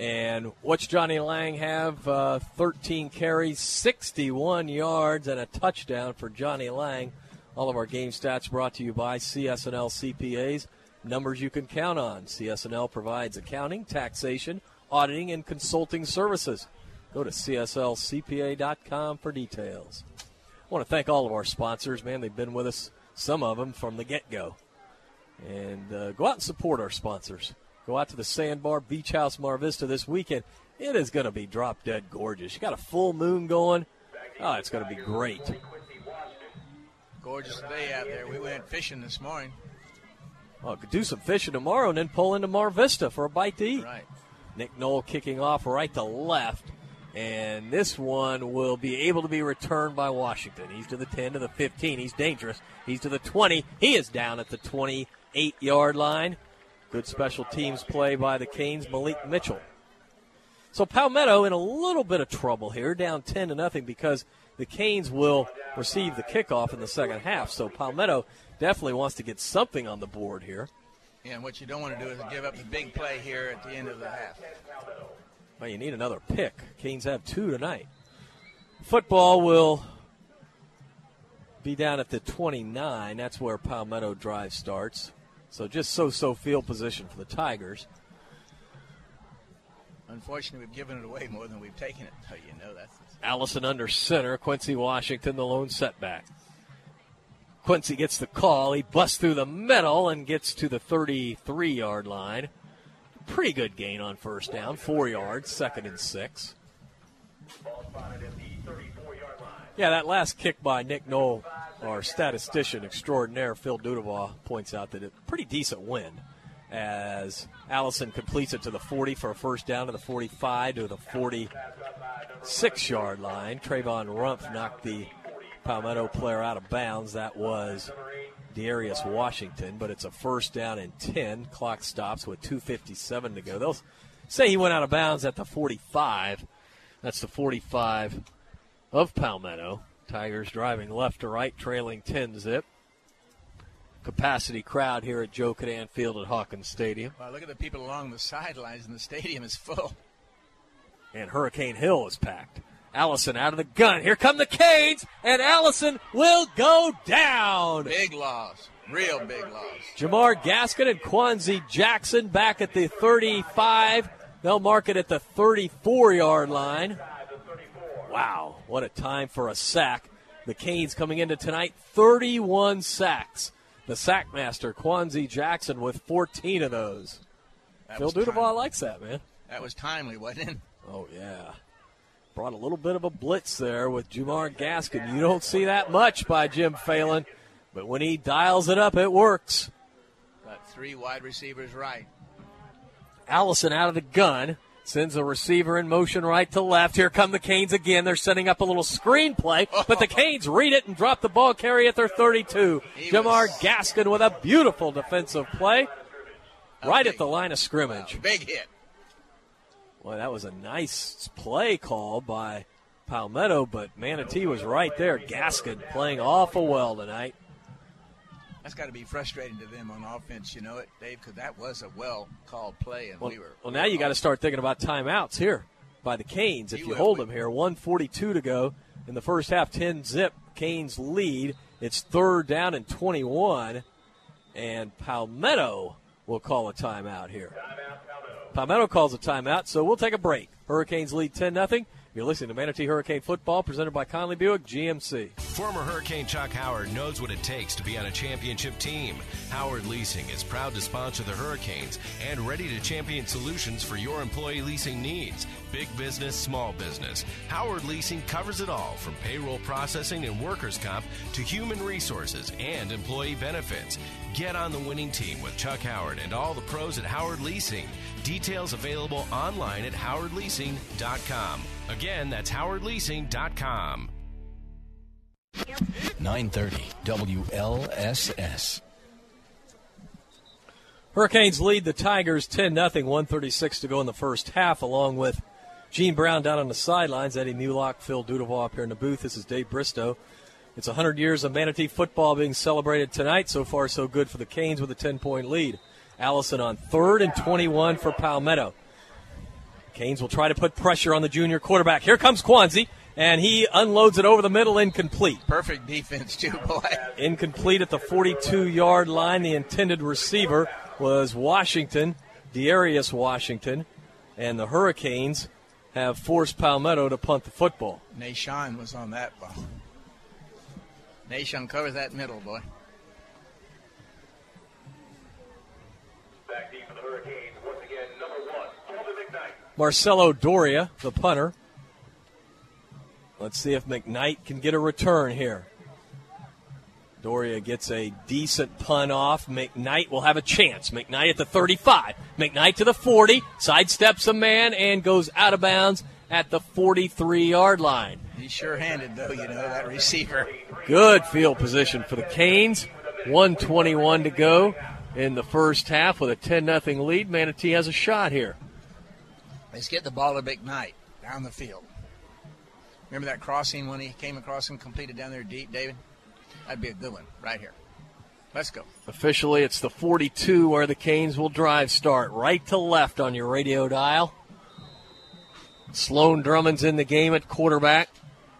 And what's Johnny Lang have? Uh, 13 carries, 61 yards, and a touchdown for Johnny Lang. All of our game stats brought to you by CSNL CPAs. Numbers you can count on. CSNL provides accounting, taxation, auditing, and consulting services. Go to CSLCPA.com for details. I want to thank all of our sponsors, man. They've been with us, some of them, from the get go. And uh, go out and support our sponsors. Go out to the Sandbar Beach House Mar Vista this weekend. It is going to be drop dead gorgeous. You got a full moon going. Oh, it's going to be great. Gorgeous day out there. We went fishing this morning. Well, could do some fishing tomorrow and then pull into Mar Vista for a bite to eat. Right. Nick Knoll kicking off right to left. And this one will be able to be returned by Washington. He's to the 10, to the 15. He's dangerous. He's to the 20. He is down at the 28 yard line. Good special teams play by the Canes, Malik Mitchell. So Palmetto in a little bit of trouble here, down 10 to nothing because the Canes will receive the kickoff in the second half. So Palmetto definitely wants to get something on the board here. Yeah, and what you don't want to do is give up the big play here at the end of the half. Well, you need another pick. Canes have two tonight. Football will be down at the 29. That's where Palmetto Drive starts. So just so-so field position for the Tigers. Unfortunately, we've given it away more than we've taken it. So you know that's Allison under center. Quincy Washington, the lone setback. Quincy gets the call. He busts through the middle and gets to the 33 yard line. Pretty good gain on first down. Four yards, second and six. Yeah, that last kick by Nick Knoll, our statistician extraordinaire, Phil Dudebois, points out that it's a pretty decent win as Allison completes it to the 40 for a first down to the 45 to the 46 yard line. Trayvon Rumpf knocked the Palmetto player out of bounds. That was Darius Washington, but it's a first down and 10. Clock stops with 2.57 to go. They'll say he went out of bounds at the 45. That's the 45 of Palmetto. Tigers driving left to right, trailing 10 zip. Capacity crowd here at Joe Kinnan Field at Hawkins Stadium. Wow, look at the people along the sidelines, and the stadium is full. And Hurricane Hill is packed. Allison out of the gun. Here come the Canes, and Allison will go down. Big loss. Real big loss. Jamar Gaskin and Quanzi Jackson back at the 35. They'll mark it at the 34 yard line. Wow, what a time for a sack. The Canes coming into tonight, 31 sacks. The sack master, Quanzi Jackson, with 14 of those. That Phil was Dudebois timely. likes that, man. That was timely, wasn't it? Oh, yeah. Brought a little bit of a blitz there with Jamar Gaskin. You don't see that much by Jim Phelan, but when he dials it up, it works. Got three wide receivers right. Allison out of the gun. Sends a receiver in motion right to left. Here come the Canes again. They're setting up a little screen play, but the Canes read it and drop the ball carry at their 32. Jamar Gaskin with a beautiful defensive play right at the line of scrimmage. Big hit. Boy, that was a nice play call by Palmetto, but Manatee was right there. Gaskin playing awful well tonight. That's got to be frustrating to them on offense, you know it, Dave, because that was a well called play, and Well, we were. well, now you got to start thinking about timeouts here by the Canes. If You you will. hold them here, 142 to go in the first half, 10 zip. Canes lead. It's third down and 21, and Palmetto will call a timeout here. Palmetto calls a timeout, so we'll take a break. Hurricanes lead 10 0. You're listening to Manatee Hurricane Football presented by Conley Buick GMC. Former Hurricane Chuck Howard knows what it takes to be on a championship team. Howard Leasing is proud to sponsor the Hurricanes and ready to champion solutions for your employee leasing needs. Big business, small business. Howard Leasing covers it all from payroll processing and workers' comp to human resources and employee benefits. Get on the winning team with Chuck Howard and all the pros at Howard Leasing. Details available online at howardleasing.com. Again, that's howardleasing.com. 930 WLSS. Hurricanes lead the Tigers 10 0, 136 to go in the first half, along with Gene Brown down on the sidelines, Eddie Mullock, Phil Dudeval up here in the booth. This is Dave Bristow. It's 100 years of Manatee football being celebrated tonight. So far, so good for the Canes with a 10 point lead. Allison on third and 21 for Palmetto. Canes will try to put pressure on the junior quarterback. Here comes Quanzi, and he unloads it over the middle, incomplete. Perfect defense, too, boy. Incomplete at the 42 yard line. The intended receiver was Washington, Darius Washington, and the Hurricanes have forced Palmetto to punt the football. Nashon was on that ball. Nashon covers that middle, boy. Marcelo Doria, the punter. Let's see if McKnight can get a return here. Doria gets a decent pun off. McKnight will have a chance. McKnight at the 35. McKnight to the 40, sidesteps a man, and goes out of bounds at the 43 yard line. He's sure handed, though, you know, that receiver. Good field position for the Canes. 121 to go in the first half with a 10 0 lead. Manatee has a shot here. Let's get the ball to McKnight down the field. Remember that crossing when he came across and completed down there deep, David? That'd be a good one right here. Let's go. Officially, it's the 42 where the Canes will drive start. Right to left on your radio dial. Sloan Drummond's in the game at quarterback.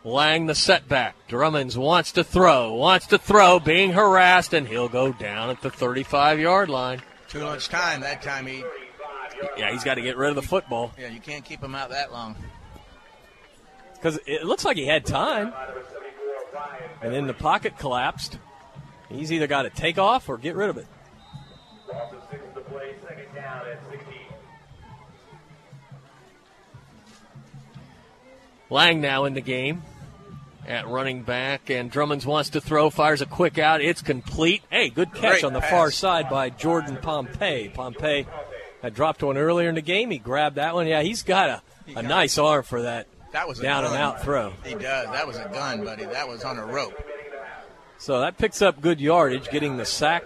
Lang the setback. Drummonds wants to throw, wants to throw, being harassed, and he'll go down at the 35 yard line. Too much time that time. He, Yeah, he's got to get rid of the football yeah, you can't keep him out that long. because it looks like he had time. And then the pocket collapsed. He's either got to take off or get rid of it. Lang now in the game at running back, and Drummonds wants to throw, fires a quick out. It's complete. Hey, good catch Great on the pass. far side by Jordan Pompey. Pompey had dropped one earlier in the game. He grabbed that one. Yeah, he's got a, a nice arm for that That was a down gun. and out throw. He does. That was a gun, buddy. That was on a rope. So that picks up good yardage, getting the sack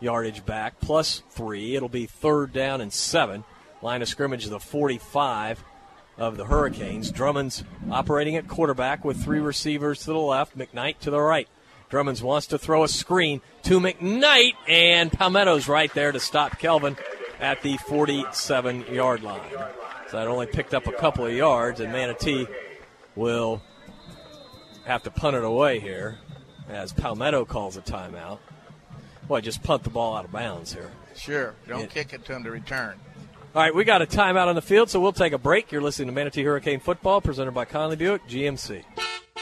yardage back, plus three. It'll be third down and seven. Line of scrimmage the 45 of the Hurricanes. Drummond's operating at quarterback with three receivers to the left, McKnight to the right. Drummonds wants to throw a screen to McKnight, and Palmetto's right there to stop Kelvin at the 47 yard line. So that only picked up a couple of yards, and Manatee will have to punt it away here as Palmetto calls a timeout. Boy, just punt the ball out of bounds here. Sure. Don't Yeah. kick it to him to return. All right, we got a timeout on the field, so we'll take a break. You're listening to Manatee Hurricane Football, presented by Conley Buick GMC.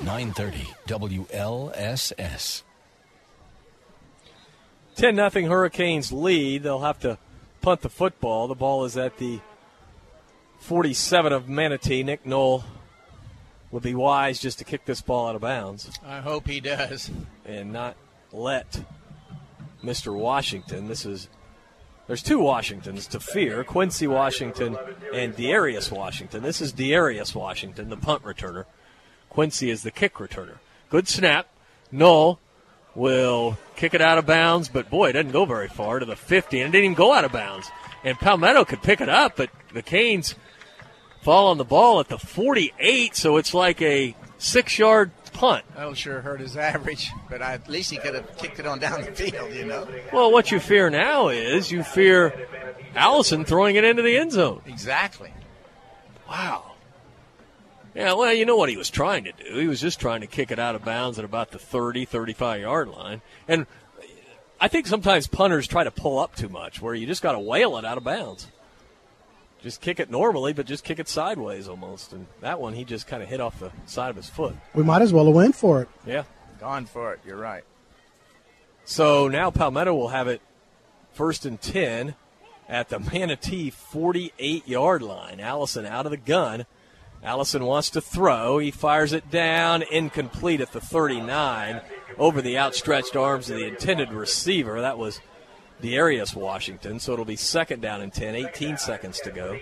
930 WLSS. 10 nothing Hurricanes lead. They'll have to punt the football. The ball is at the 47 of Manatee. Nick Knoll would be wise just to kick this ball out of bounds. I hope he does. And not let Mr. Washington, this is, there's two Washingtons to fear Quincy Washington and Dearius Washington. This is Dearius Washington, the punt returner. Quincy is the kick returner. Good snap. Knoll will kick it out of bounds, but boy, it doesn't go very far to the 50, and it didn't even go out of bounds. And Palmetto could pick it up, but the Canes fall on the ball at the 48, so it's like a six yard punt. That'll sure hurt his average, but I, at least he could have kicked it on down the field, you know? Well, what you fear now is you fear Allison throwing it into the end zone. Exactly. Wow. Yeah, well, you know what he was trying to do. He was just trying to kick it out of bounds at about the 30, 35 yard line. And I think sometimes punters try to pull up too much, where you just got to whale it out of bounds. Just kick it normally, but just kick it sideways almost. And that one, he just kind of hit off the side of his foot. We might as well have went for it. Yeah. Gone for it. You're right. So now Palmetto will have it first and 10 at the Manatee 48 yard line. Allison out of the gun. Allison wants to throw. He fires it down, incomplete at the 39, over the outstretched arms of the intended receiver. That was Dearius Washington. So it'll be second down and 10, 18 seconds to go.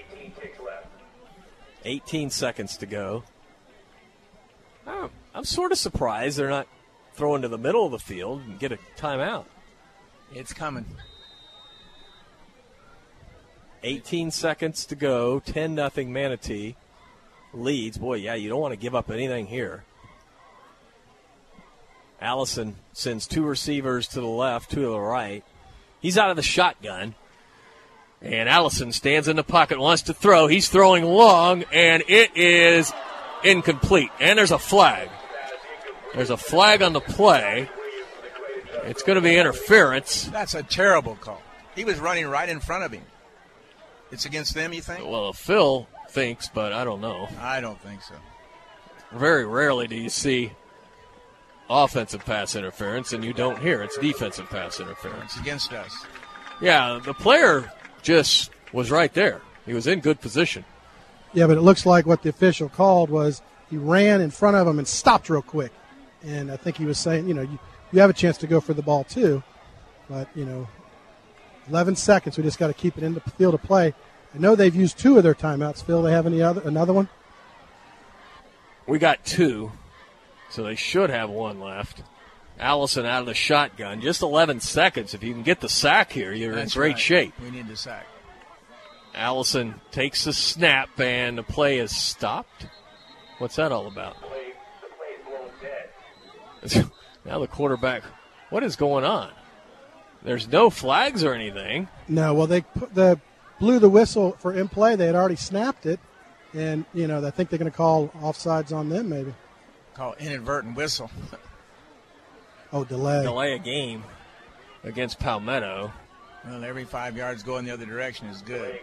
18 seconds to go. I'm, I'm sort of surprised they're not throwing to the middle of the field and get a timeout. It's coming. 18 seconds to go. 10 nothing Manatee leads. Boy, yeah, you don't want to give up anything here. Allison sends two receivers to the left, two to the right. He's out of the shotgun. And Allison stands in the pocket, wants to throw. He's throwing long, and it is incomplete. And there's a flag. There's a flag on the play. It's going to be interference. That's a terrible call. He was running right in front of him. It's against them, you think? Well, Phil thinks, but I don't know. I don't think so. Very rarely do you see offensive pass interference, and you don't hear it's defensive pass interference. It's against us. Yeah, the player just was right there. He was in good position. Yeah, but it looks like what the official called was he ran in front of him and stopped real quick. And I think he was saying, you know, you, you have a chance to go for the ball too, but, you know, 11 seconds. We just got to keep it in the field of play. I know they've used two of their timeouts. Phil, they have any other another one? We got two, so they should have one left. Allison out of the shotgun. Just 11 seconds. If you can get the sack here, you're That's in great right. shape. We need the sack. Allison takes the snap, and the play is stopped. What's that all about? [LAUGHS] now the quarterback. What is going on? There's no flags or anything. No, well, they put the blew the whistle for in play. They had already snapped it, and you know I think they're going to call offsides on them. Maybe. Call inadvertent whistle. Oh, delay. Delay a game against Palmetto. Well, every five yards going the other direction is good.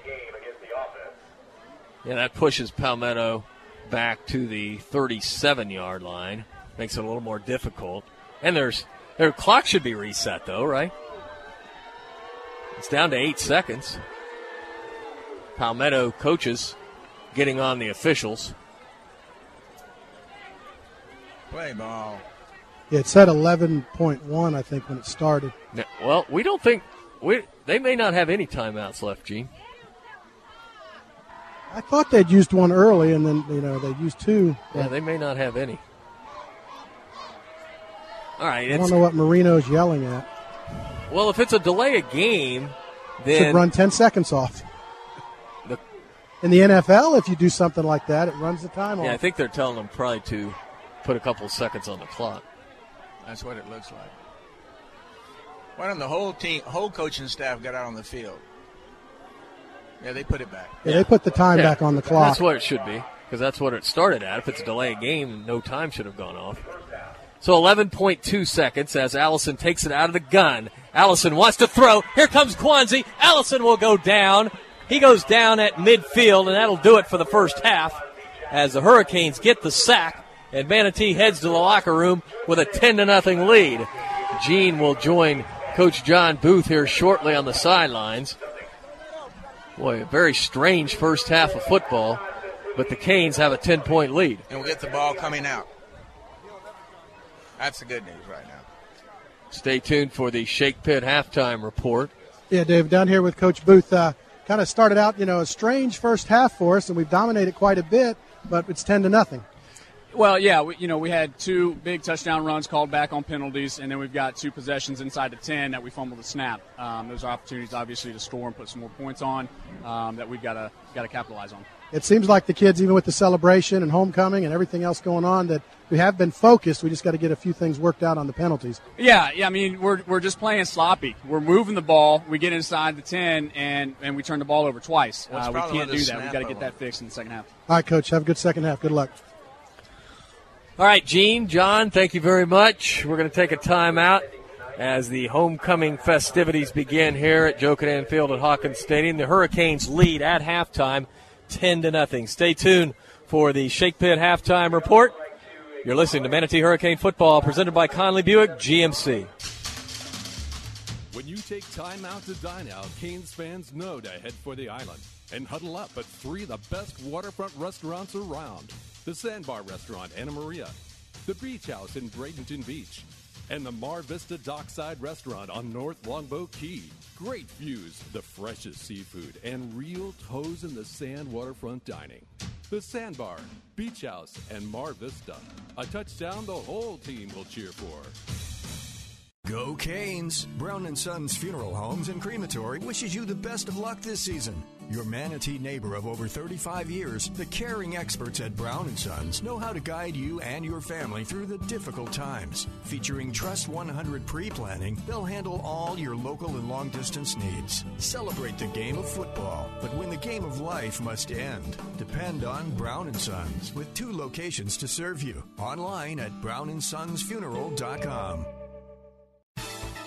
Yeah, that pushes Palmetto back to the 37 yard line. Makes it a little more difficult. And there's their clock should be reset though, right? It's down to eight seconds. Palmetto coaches getting on the officials. Play ball. Yeah, it said 11.1, I think, when it started. Now, well, we don't think we they may not have any timeouts left, Gene. I thought they'd used one early, and then you know they used two. Yeah, they may not have any. All right, I it's, don't know what Marino's yelling at. well, if it's a delay a game, then Should run 10 seconds off. The- In the NFL, if you do something like that, it runs the time off. Yeah, I think they're telling them probably to put a couple seconds on the clock. That's what it looks like. Why don't the whole team, whole coaching staff got out on the field? Yeah, they put it back. Yeah, they put the time Yeah, back on the clock. That's what it should be because that's what it started at. If it's a delay game, no time should have gone off. So 11.2 seconds as Allison takes it out of the gun. Allison wants to throw. Here comes Quanzi. Allison will go down. He goes down at midfield, and that'll do it for the first half as the Hurricanes get the sack, and Manatee heads to the locker room with a 10 to nothing lead. Gene will join Coach John Booth here shortly on the sidelines. Boy, a very strange first half of football, but the Canes have a 10 point lead. And we'll get the ball coming out. That's the good news right now. Stay tuned for the Shake Pit halftime report. Yeah, Dave, down here with Coach Booth. Uh, kind of started out, you know, a strange first half for us, and we've dominated quite a bit, but it's 10 to nothing. Well, yeah, we, you know, we had two big touchdown runs called back on penalties, and then we've got two possessions inside the 10 that we fumbled the snap. Um, those opportunities, obviously, to score and put some more points on um, that we've got to got to capitalize on. It seems like the kids, even with the celebration and homecoming and everything else going on, that we have been focused. We just got to get a few things worked out on the penalties. Yeah, yeah. I mean, we're, we're just playing sloppy. We're moving the ball. We get inside the 10, and, and we turn the ball over twice. What's Uh, we can't do that. We've got to get that fixed in the second half. All right, Coach, have a good second half. Good luck. All right, Gene, John, thank you very much. We're going to take a timeout as the homecoming festivities begin here at Joe Kinnan Field at Hawkins Stadium. The Hurricanes lead at halftime, 10 to nothing. Stay tuned for the Shake Pit halftime report. You're listening to Manatee Hurricane Football presented by Conley Buick GMC. When you take time out to dine out, Canes fans know to head for the island and huddle up at three of the best waterfront restaurants around the Sandbar Restaurant, Anna Maria, the Beach House in Bradenton Beach, and the Mar Vista Dockside Restaurant on North Longboat Key. Great views, the freshest seafood, and real toes in the sand waterfront dining. The Sandbar, Beach House, and Mar Vista. A touchdown the whole team will cheer for. Go Canes! Brown and Sons Funeral Homes and Crematory wishes you the best of luck this season. Your Manatee neighbor of over 35 years, the caring experts at Brown and Sons know how to guide you and your family through the difficult times. Featuring Trust 100 pre-planning, they'll handle all your local and long-distance needs. Celebrate the game of football, but when the game of life must end, depend on Brown and Sons with two locations to serve you. Online at brownandsonsfuneral.com.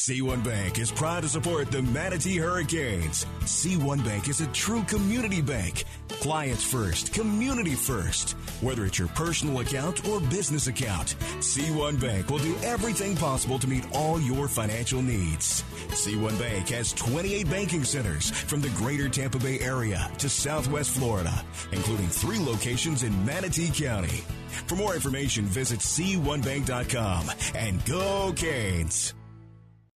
C1 Bank is proud to support the Manatee Hurricanes. C1 Bank is a true community bank. Clients first, community first. Whether it's your personal account or business account, C1 Bank will do everything possible to meet all your financial needs. C1 Bank has 28 banking centers from the greater Tampa Bay area to southwest Florida, including three locations in Manatee County. For more information, visit C1Bank.com and go Canes.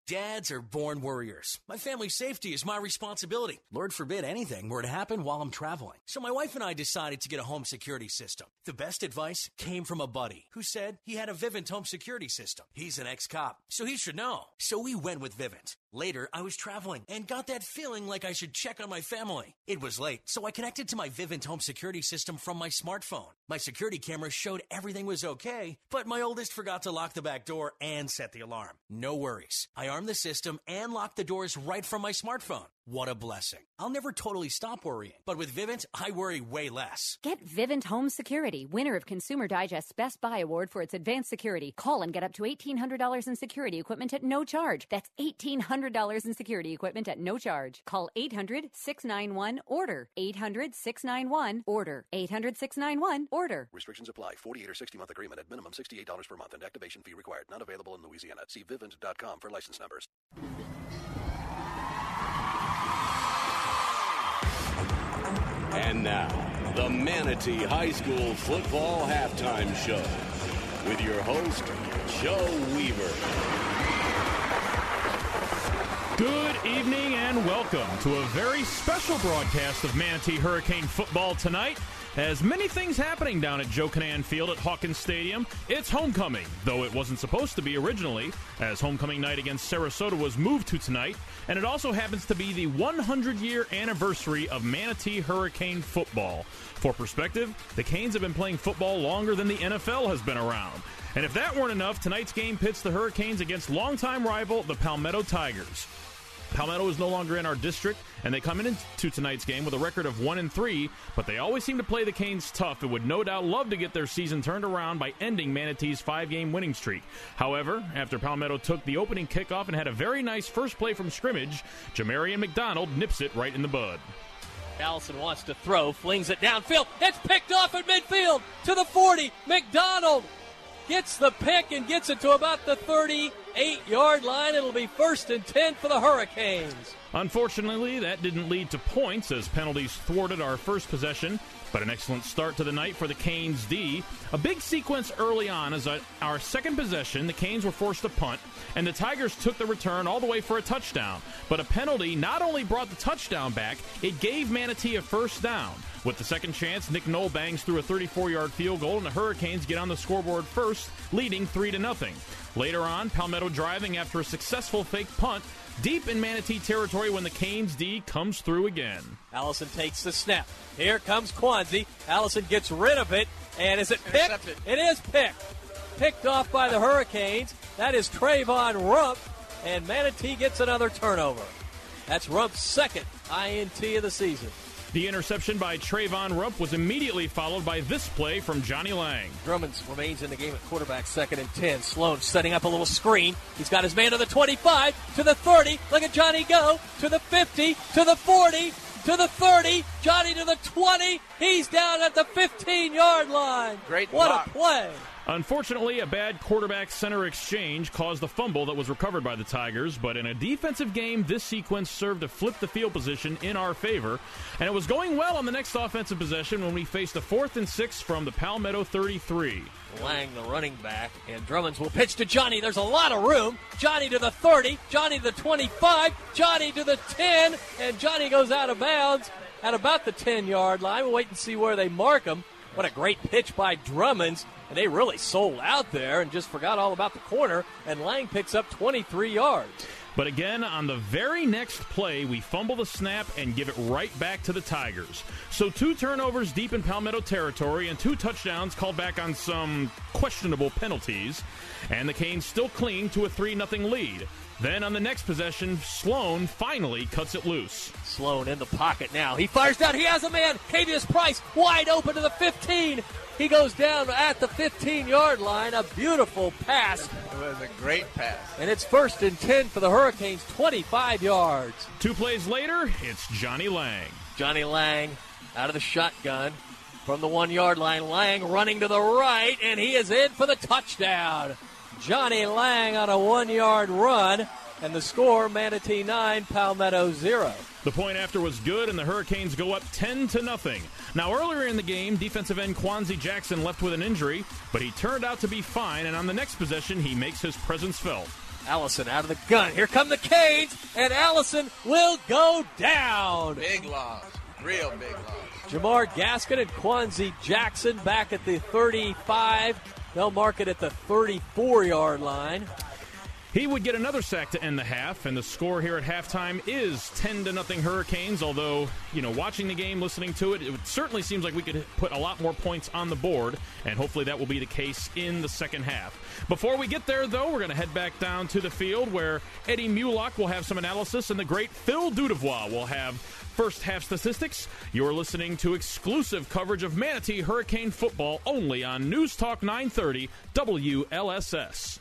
Dads are born warriors. My family's safety is my responsibility. Lord forbid anything were to happen while I'm traveling. So my wife and I decided to get a home security system. The best advice came from a buddy who said he had a Vivint home security system. He's an ex-cop, so he should know. So we went with Vivint. Later, I was traveling and got that feeling like I should check on my family. It was late, so I connected to my Vivint home security system from my smartphone. My security camera showed everything was okay, but my oldest forgot to lock the back door and set the alarm. No worries. I armed the system and locked the doors right from my smartphone. What a blessing. I'll never totally stop worrying, but with Vivint, I worry way less. Get Vivint Home Security, winner of Consumer Digest's Best Buy Award for its advanced security. Call and get up to $1,800 in security equipment at no charge. That's $1,800 in security equipment at no charge. Call 800 691 ORDER. 800 691 ORDER. 800 691 ORDER. Restrictions apply. 48 or 60 month agreement at minimum $68 per month and activation fee required. Not available in Louisiana. See vivint.com for license numbers. And now, the Manatee High School Football Halftime Show with your host, Joe Weaver. Good evening and welcome to a very special broadcast of Manatee Hurricane football tonight. As many things happening down at Joe Kinnan Field at Hawkins Stadium, it's homecoming, though it wasn't supposed to be originally, as homecoming night against Sarasota was moved to tonight, and it also happens to be the 100 year anniversary of Manatee Hurricane football. For perspective, the Canes have been playing football longer than the NFL has been around. And if that weren't enough, tonight's game pits the Hurricanes against longtime rival, the Palmetto Tigers. Palmetto is no longer in our district, and they come into tonight's game with a record of one and three. But they always seem to play the Canes tough, and would no doubt love to get their season turned around by ending Manatee's five-game winning streak. However, after Palmetto took the opening kickoff and had a very nice first play from scrimmage, Jamarian McDonald nips it right in the bud. Allison wants to throw, flings it downfield. It's picked off at midfield to the 40. McDonald gets the pick and gets it to about the 38 yard line. It'll be first and 10 for the Hurricanes. Unfortunately, that didn't lead to points as penalties thwarted our first possession, but an excellent start to the night for the Canes D. A big sequence early on as our second possession, the Canes were forced to punt, and the Tigers took the return all the way for a touchdown. But a penalty not only brought the touchdown back, it gave Manatee a first down. With the second chance, Nick Knoll bangs through a 34-yard field goal, and the Hurricanes get on the scoreboard first, leading 3 to nothing. Later on, Palmetto driving after a successful fake punt, deep in Manatee territory when the Canes D comes through again. Allison takes the snap. Here comes Quanzi. Allison gets rid of it, and is it picked? Intercepted. It is picked. Picked off by the Hurricanes. That is Trayvon Rump, and Manatee gets another turnover. That's Rump's second INT of the season. The interception by Trayvon Rump was immediately followed by this play from Johnny Lang. Drummonds remains in the game at quarterback, second and 10. Sloan setting up a little screen. He's got his man to the 25, to the 30. Look at Johnny go. To the 50, to the 40, to the 30. Johnny to the 20. He's down at the 15 yard line. Great What block. a play. Unfortunately, a bad quarterback center exchange caused the fumble that was recovered by the Tigers, but in a defensive game, this sequence served to flip the field position in our favor, and it was going well on the next offensive possession when we faced a fourth and six from the Palmetto 33. Lang, the running back, and Drummonds will pitch to Johnny. There's a lot of room. Johnny to the 30, Johnny to the 25, Johnny to the 10, and Johnny goes out of bounds at about the 10 yard line. We'll wait and see where they mark him. What a great pitch by Drummonds. And they really sold out there and just forgot all about the corner. And Lang picks up 23 yards. But again, on the very next play, we fumble the snap and give it right back to the Tigers. So two turnovers deep in Palmetto territory and two touchdowns called back on some questionable penalties. And the Canes still cling to a 3 0 lead. Then on the next possession, Sloan finally cuts it loose. Sloan in the pocket now. He fires down. He has a man. Cavius Price wide open to the 15. He goes down at the 15 yard line. A beautiful pass. It was a great pass. And it's first and 10 for the Hurricanes, 25 yards. Two plays later, it's Johnny Lang. Johnny Lang out of the shotgun from the one yard line. Lang running to the right, and he is in for the touchdown. Johnny Lang on a one yard run, and the score Manatee 9, Palmetto 0. The point after was good, and the Hurricanes go up 10 to nothing. Now, earlier in the game, defensive end Quanzi Jackson left with an injury, but he turned out to be fine, and on the next possession, he makes his presence felt. Allison out of the gun. Here come the Canes, and Allison will go down. Big loss. Real big loss. Jamar Gaskin and Quanzi Jackson back at the 35. They'll mark it at the 34 yard line. He would get another sack to end the half, and the score here at halftime is 10 to nothing Hurricanes. Although, you know, watching the game, listening to it, it certainly seems like we could put a lot more points on the board, and hopefully that will be the case in the second half. Before we get there, though, we're going to head back down to the field where Eddie Mullock will have some analysis, and the great Phil Dudevois will have first half statistics. You're listening to exclusive coverage of Manatee Hurricane football only on News Talk 930 WLSS.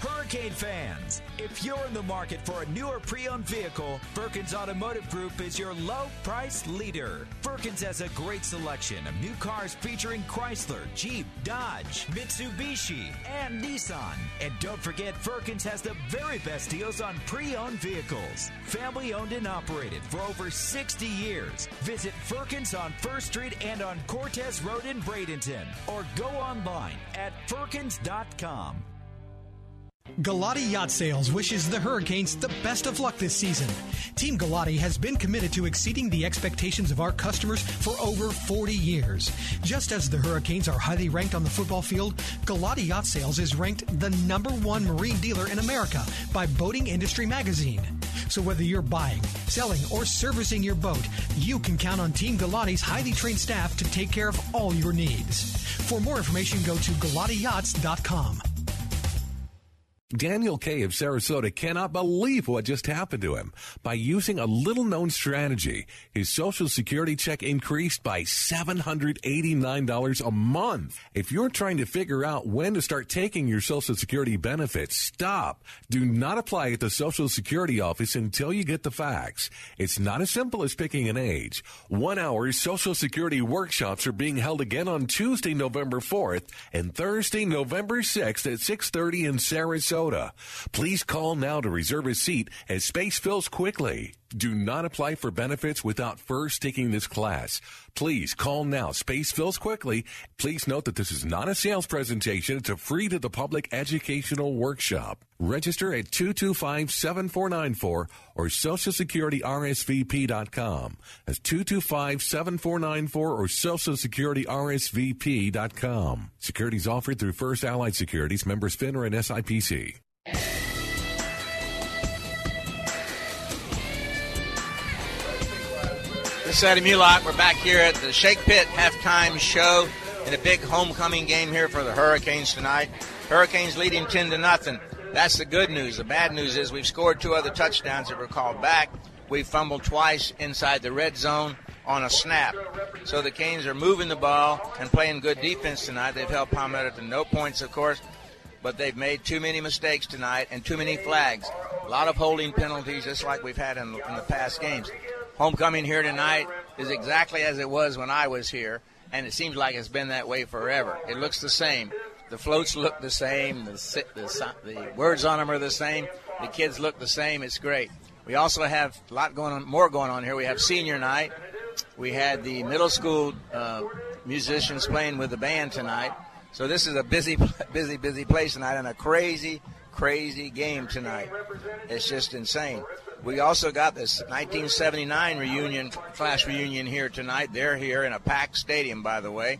Hurricane fans, if you're in the market for a newer pre-owned vehicle, Firkins Automotive Group is your low price leader. Firkins has a great selection of new cars featuring Chrysler, Jeep, Dodge, Mitsubishi, and Nissan. And don't forget, Firkins has the very best deals on pre-owned vehicles. Family owned and operated for over 60 years. Visit Firkins on First Street and on Cortez Road in Bradenton, or go online at firkins.com. Galati Yacht Sales wishes the Hurricanes the best of luck this season. Team Galati has been committed to exceeding the expectations of our customers for over 40 years. Just as the Hurricanes are highly ranked on the football field, Galati Yacht Sales is ranked the number one marine dealer in America by Boating Industry Magazine. So whether you're buying, selling, or servicing your boat, you can count on Team Galati's highly trained staff to take care of all your needs. For more information, go to GalatiYachts.com. Daniel Kay of Sarasota cannot believe what just happened to him. By using a little known strategy, his Social Security check increased by $789 a month. If you're trying to figure out when to start taking your Social Security benefits, stop. Do not apply at the Social Security office until you get the facts. It's not as simple as picking an age. One hour Social Security workshops are being held again on Tuesday, November 4th and Thursday, November 6th at 630 in Sarasota. Please call now to reserve a seat as space fills quickly. Do not apply for benefits without first taking this class. Please call now. Space fills quickly. Please note that this is not a sales presentation. It's a free to the public educational workshop. Register at 225-7494 or socialsecurityrsvp.com. That's 225-7494 or socialsecurityrsvp.com. Securities offered through First Allied Securities, members FINRA and SIPC. This is Eddie Mullock. We're back here at the Shake Pit halftime show in a big homecoming game here for the Hurricanes tonight. Hurricanes leading 10 to nothing. That's the good news. The bad news is we've scored two other touchdowns that were called back. We fumbled twice inside the red zone on a snap. So the Canes are moving the ball and playing good defense tonight. They've held Palmetto to no points, of course, but they've made too many mistakes tonight and too many flags. A lot of holding penalties, just like we've had in, in the past games. Homecoming here tonight is exactly as it was when I was here, and it seems like it's been that way forever. It looks the same. The floats look the same. The, the, the words on them are the same. The kids look the same. It's great. We also have a lot going on, more going on here. We have senior night. We had the middle school uh, musicians playing with the band tonight. So this is a busy, [LAUGHS] busy, busy place tonight, and a crazy, crazy game tonight. It's just insane. We also got this 1979 reunion, class reunion here tonight. They're here in a packed stadium, by the way.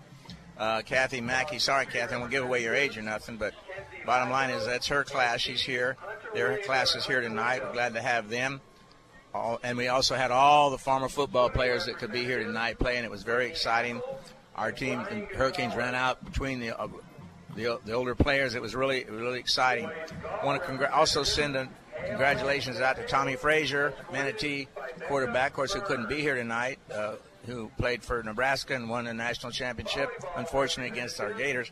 Uh, Kathy Mackey, sorry, Kathy, I won't give away your age or nothing, but bottom line is that's her class. She's here. Their class is here tonight. We're glad to have them. All, and we also had all the former football players that could be here tonight playing. It was very exciting. Our team, the Hurricanes, ran out between the uh, the, the older players. It was really really exciting. I want to congr- also send a congratulations out to Tommie Frazier, Manatee quarterback, of course, who couldn't be here tonight, uh, who played for Nebraska and won a national championship, unfortunately against our Gators.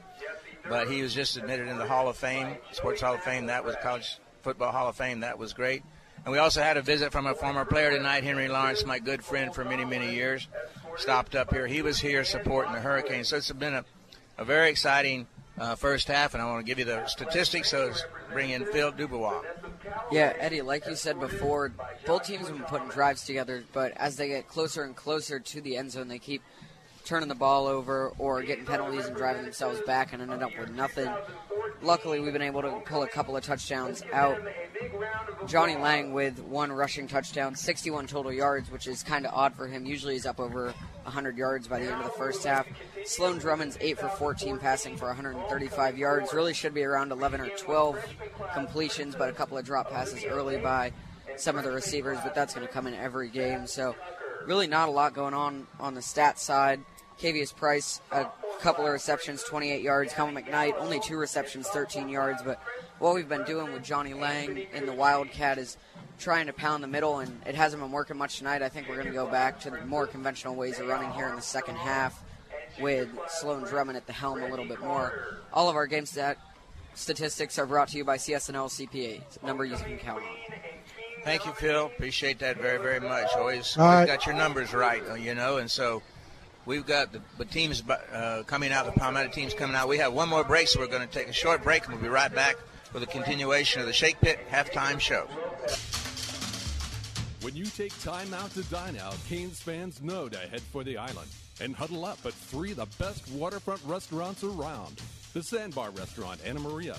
But he was just admitted in the Hall of Fame, Sports Hall of Fame. That was College Football Hall of Fame. That was great. And we also had a visit from a former player tonight, Henry Lawrence, my good friend for many, many years. Stopped up here. He was here supporting the Hurricanes. So it's been a, a very exciting uh, first half, and I want to give you the statistics. So bring in Phil Dubois. Yeah, Eddie, like you said before, both teams have been putting drives together, but as they get closer and closer to the end zone, they keep turning the ball over or getting penalties and driving themselves back and ended up with nothing. Luckily, we've been able to pull a couple of touchdowns out. Johnny Lang with one rushing touchdown, 61 total yards, which is kind of odd for him. Usually he's up over 100 yards by the end of the first half. Sloan Drummond's 8 for 14 passing for 135 yards. Really should be around 11 or 12 completions, but a couple of drop passes early by some of the receivers, but that's going to come in every game. So, really not a lot going on on the stat side. Cavius Price, a couple of receptions, 28 yards. Colin McKnight, only two receptions, 13 yards. But what we've been doing with Johnny Lang in the Wildcat is trying to pound the middle, and it hasn't been working much tonight. I think we're going to go back to the more conventional ways of running here in the second half with Sloan Drummond at the helm a little bit more. All of our game stat statistics are brought to you by CSNL CPA, number you can count on. Thank you, Phil. Appreciate that very, very much. Always, always right. got your numbers right, you know, and so we've got the, the teams uh, coming out, the Palmetto teams coming out. We have one more break, so we're going to take a short break, and we'll be right back with a continuation of the Shake Pit halftime show. When you take time out to dine out, Canes fans know to head for the island and huddle up at three of the best waterfront restaurants around the Sandbar Restaurant, Anna Maria,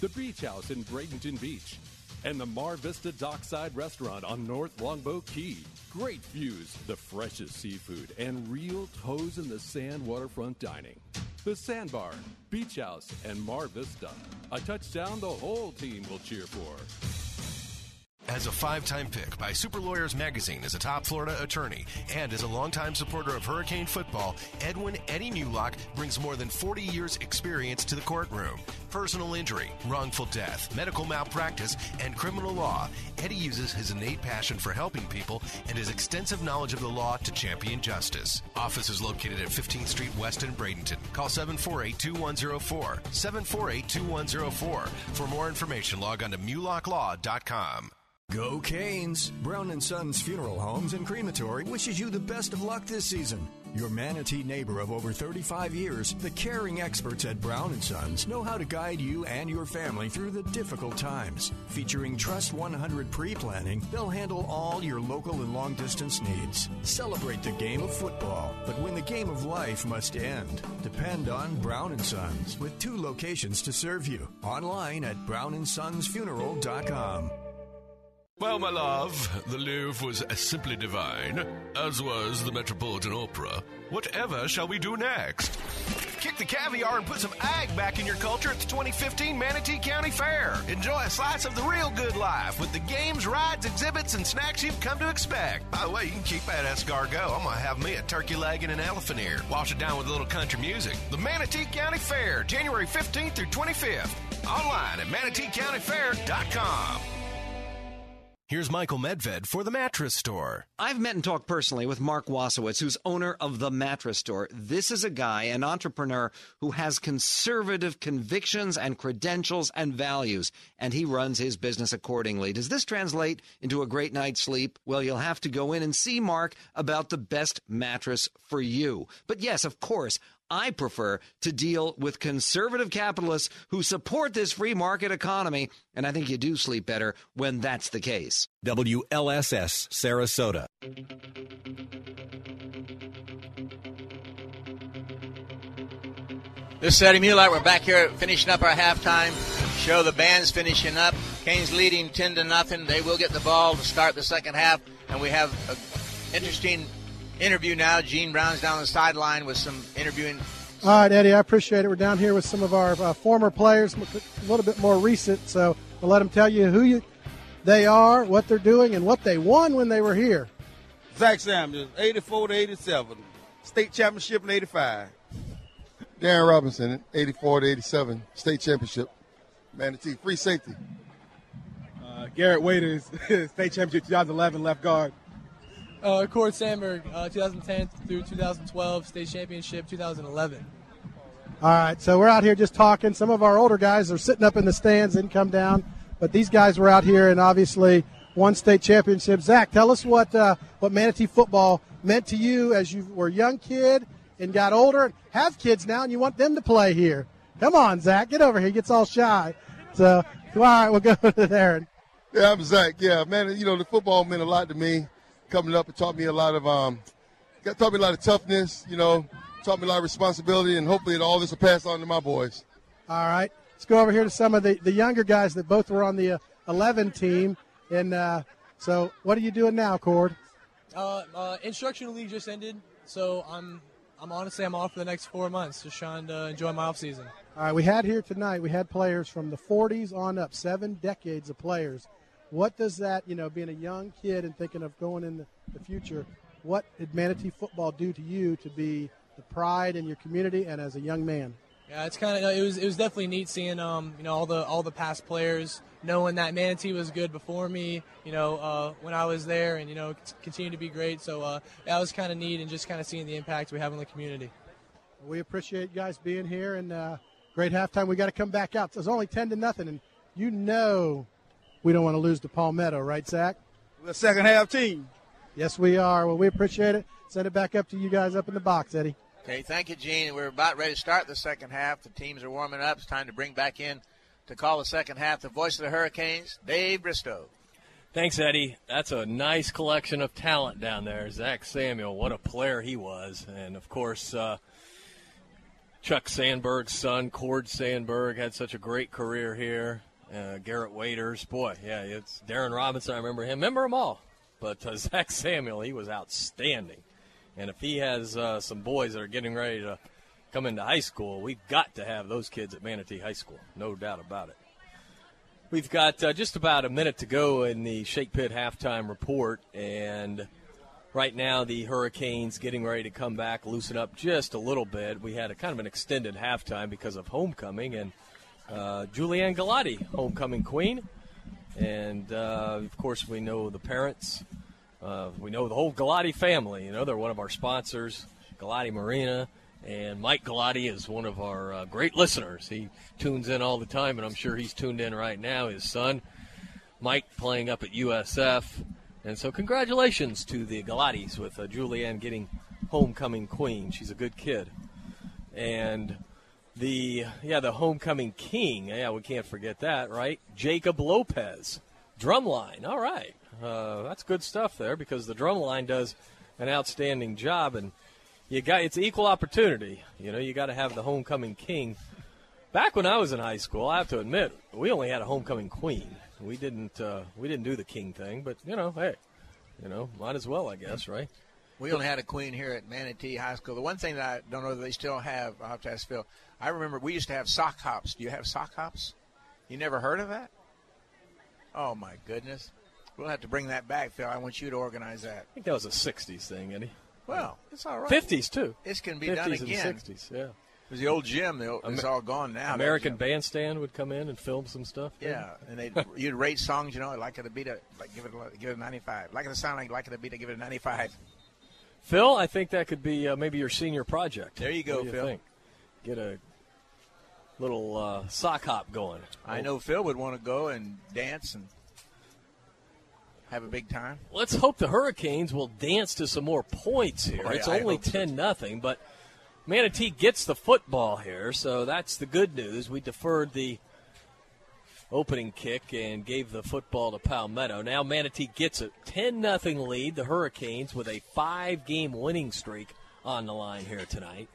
the Beach House in Bradenton Beach, and the Mar Vista Dockside Restaurant on North Longboat Key. Great views, the freshest seafood, and real toes in the sand waterfront dining. The Sandbar, Beach House, and Mar Vista. A touchdown the whole team will cheer for. As a five time pick by Super Lawyers Magazine as a top Florida attorney and as a longtime supporter of Hurricane football, Edwin Eddie Mullock brings more than 40 years' experience to the courtroom. Personal injury, wrongful death, medical malpractice, and criminal law, Eddie uses his innate passion for helping people and his extensive knowledge of the law to champion justice. Office is located at 15th Street West in Bradenton. Call 748 2104. 748 2104. For more information, log on to MullockLaw.com. Go Canes! Brown and Sons Funeral Homes and Crematory wishes you the best of luck this season. Your manatee neighbor of over 35 years, the caring experts at Brown Sons know how to guide you and your family through the difficult times. Featuring Trust 100 pre-planning, they'll handle all your local and long distance needs. Celebrate the game of football, but when the game of life must end, depend on Brown Sons with two locations to serve you. Online at brownandsonsfuneral.com. Well, my love, the Louvre was simply divine, as was the Metropolitan Opera. Whatever shall we do next? Kick the caviar and put some ag back in your culture at the 2015 Manatee County Fair. Enjoy a slice of the real good life with the games, rides, exhibits, and snacks you've come to expect. By the way, you can keep that escargot. I'm going to have me a turkey leg and an elephant ear. Wash it down with a little country music. The Manatee County Fair, January 15th through 25th. Online at manateecountyfair.com. Here's Michael Medved for the mattress store. I've met and talked personally with Mark Wasowitz, who's owner of the mattress store. This is a guy, an entrepreneur, who has conservative convictions and credentials and values, and he runs his business accordingly. Does this translate into a great night's sleep? Well, you'll have to go in and see Mark about the best mattress for you. But yes, of course, I prefer to deal with conservative capitalists who support this free market economy, and I think you do sleep better when that's the case. WLSS Sarasota. This is Eddie Mullock. We're back here finishing up our halftime show. The band's finishing up. Canes leading 10 to nothing. They will get the ball to start the second half, and we have an interesting interview now. Gene Brown's down the sideline with some interviewing. All right, Eddie, I appreciate it. We're down here with some of our uh, former players, a little bit more recent, so we'll let them tell you who you, they are, what they're doing, and what they won when they were here. Zach Samuels, 84 to 87. State championship in 85. Darren Robinson, 84 to 87, state championship. Manatee, free safety. Uh, Garrett Waiters, [LAUGHS] state championship 2011, left guard. Uh, Cord Sandberg, uh, 2010 through 2012, state championship 2011. All right, so we're out here just talking. Some of our older guys are sitting up in the stands, didn't come down, but these guys were out here and obviously won state championship. Zach, tell us what uh, what Manatee football meant to you as you were a young kid and got older and have kids now, and you want them to play here. Come on, Zach, get over here. He gets all shy. So, all right, we'll go [LAUGHS] to Aaron. Yeah, I'm Zach. Yeah, man, you know the football meant a lot to me. Coming up, it taught me a lot of um, taught me a lot of toughness. You know, taught me a lot of responsibility, and hopefully all this will pass on to my boys. All right, let's go over here to some of the, the younger guys that both were on the uh, 11 team. And uh, so, what are you doing now, Cord? Uh, uh, instructional league just ended, so I'm I'm honestly I'm off for the next four months, just trying to enjoy my off season. All right, we had here tonight. We had players from the 40s on up, seven decades of players. What does that, you know, being a young kid and thinking of going in the, the future, what did Manatee football do to you to be the pride in your community and as a young man? Yeah, it's kind of it was it was definitely neat seeing um you know all the all the past players knowing that Manatee was good before me you know uh, when I was there and you know continue to be great so uh, that was kind of neat and just kind of seeing the impact we have on the community. We appreciate you guys being here and uh, great halftime. We got to come back out. It's only ten to nothing, and you know we don't want to lose to Palmetto, right, Zach? We're the second half team. Yes, we are. Well, we appreciate it. Send it back up to you guys up in the box, Eddie. Okay, thank you, Gene. We're about ready to start the second half. The teams are warming up. It's time to bring back in to call the second half the voice of the Hurricanes, Dave Bristow. Thanks, Eddie. That's a nice collection of talent down there. Zach Samuel, what a player he was. And, of course, uh, Chuck Sandberg's son, Cord Sandberg, had such a great career here. Uh, Garrett Waiters, boy, yeah, it's Darren Robinson. I remember him. Remember them all. But uh, [LAUGHS] Zach Samuel, he was outstanding. And if he has uh, some boys that are getting ready to come into high school, we've got to have those kids at Manatee High School. No doubt about it. We've got uh, just about a minute to go in the Shake Pit halftime report, and right now the Hurricanes getting ready to come back, loosen up just a little bit. We had a kind of an extended halftime because of homecoming, and uh, Julianne Galati, homecoming queen, and uh, of course we know the parents. Uh, we know the whole Galati family. You know they're one of our sponsors, Galati Marina. And Mike Galati is one of our uh, great listeners. He tunes in all the time, and I'm sure he's tuned in right now. His son, Mike, playing up at USF. And so, congratulations to the Galatis with uh, Julianne getting homecoming queen. She's a good kid. And the yeah, the homecoming king. Yeah, we can't forget that, right? Jacob Lopez, drumline. All right, uh, that's good stuff there because the drumline does an outstanding job and you got it's equal opportunity. You know, you got to have the homecoming king. Back when I was in high school, I have to admit, we only had a homecoming queen. We didn't uh, we didn't do the king thing, but you know, hey, you know, might as well, I guess, right? We only had a queen here at Manatee High School. The one thing that I don't know that they still have, I'll have to ask Phil. I remember we used to have sock hops. Do you have sock hops? You never heard of that? Oh my goodness. We'll have to bring that back, Phil. I want you to organize that. I think that was a '60s thing, Eddie. Well, it's all right. 50s too. This can be 50s done again. And 60s, yeah. It was the old gym. The old, it's all gone now. American Bandstand would come in and film some stuff. Yeah, and they [LAUGHS] you'd rate songs. You know, like it to beat a like give it a, give it a ninety five. Like it to sound like like it to beat a give it a ninety five. Phil, I think that could be uh, maybe your senior project. There you go, what do you Phil. Think? Get a little uh, sock hop going. I know Phil would want to go and dance and have a big time. Let's hope the Hurricanes will dance to some more points here. Yeah, it's I only hope so. ten nothing, but Manatee gets the football here, so that's the good news. We deferred the opening kick and gave the football to Palmetto. Now Manatee gets a ten nothing lead. The Hurricanes with a five game winning streak on the line here tonight.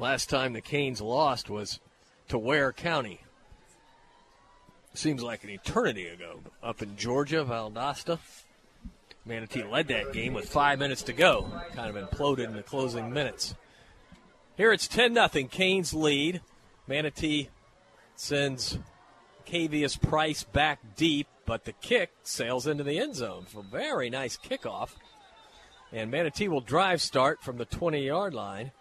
Last time the Canes lost was to Ware County. Seems like an eternity ago. Up in Georgia, Valdosta. Manatee led that game with five minutes to go. Kind of imploded in the closing minutes. Here it's 10 0. Canes lead. Manatee sends Cavius Price back deep, but the kick sails into the end zone. For a very nice kickoff. And Manatee will drive start from the 20 yard line.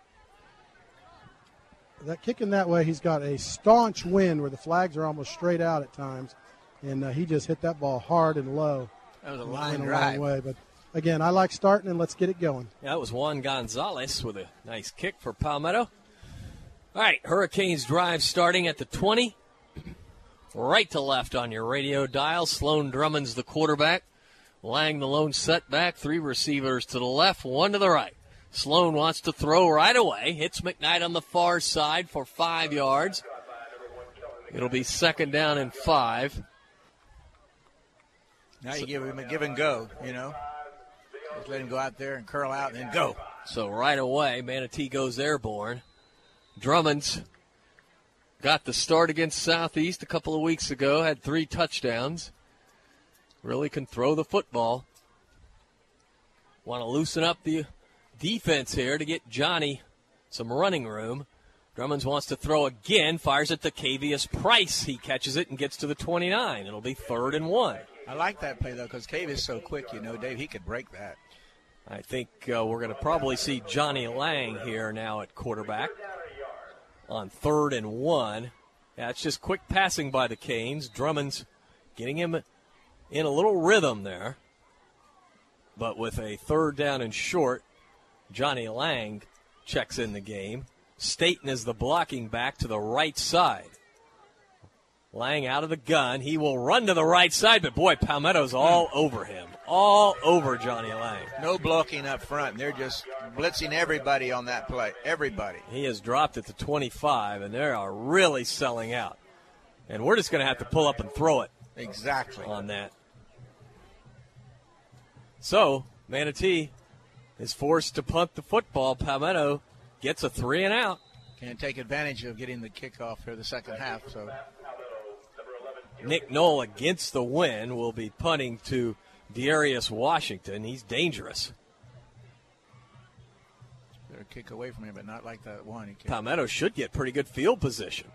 That kicking that way, he's got a staunch wind where the flags are almost straight out at times, and uh, he just hit that ball hard and low. That was a Went line a drive. long way, but again, I like starting and let's get it going. Yeah, that was Juan Gonzalez with a nice kick for Palmetto. All right, Hurricanes drive starting at the 20. [CLEARS THROAT] Right to left on your radio dial. Sloan Drummond's the quarterback. Lang the lone setback. Three receivers to the left, one to the right. Sloan wants to throw right away. Hits McKnight on the far side for five yards. It'll be second down and five. Now you give him a give and go, you know. Just let him go out there and curl out and then go. So right away, Manatee goes airborne. Drummond's got the start against Southeast a couple of weeks ago, had three touchdowns. Really can throw the football. Want to loosen up the defense here to get Johnny some running room. Drummonds wants to throw again, fires it to Cavius Price. He catches it and gets to the 29. It'll be third and one. I like that play though because Cave is so quick. You know, Dave, he could break that. I think uh, we're going to probably see Johnny Lang here now at quarterback on third and one. Yeah, just quick passing by the Canes. Drummond's getting him in a little rhythm there. But with a third down and short, Johnny Lang checks in the game. Staten is the blocking back to the right side. Lang out of the gun. He will run to the right side, but boy, Palmetto's all hmm. over him. All over Johnny Lang. No blocking up front. They're just blitzing everybody on that play. Everybody. He has dropped at the 25, and they are really selling out. And we're just going to have to pull up and throw it Exactly. on that. So, Manatee is forced to punt the football. Palmetto gets a three and out. Can't take advantage of getting the kickoff here the second half. So Nick Knoll against the win will be punting to Darius Washington. He's dangerous. better kick away from him, but not like that one. Palmetto should get pretty good field position.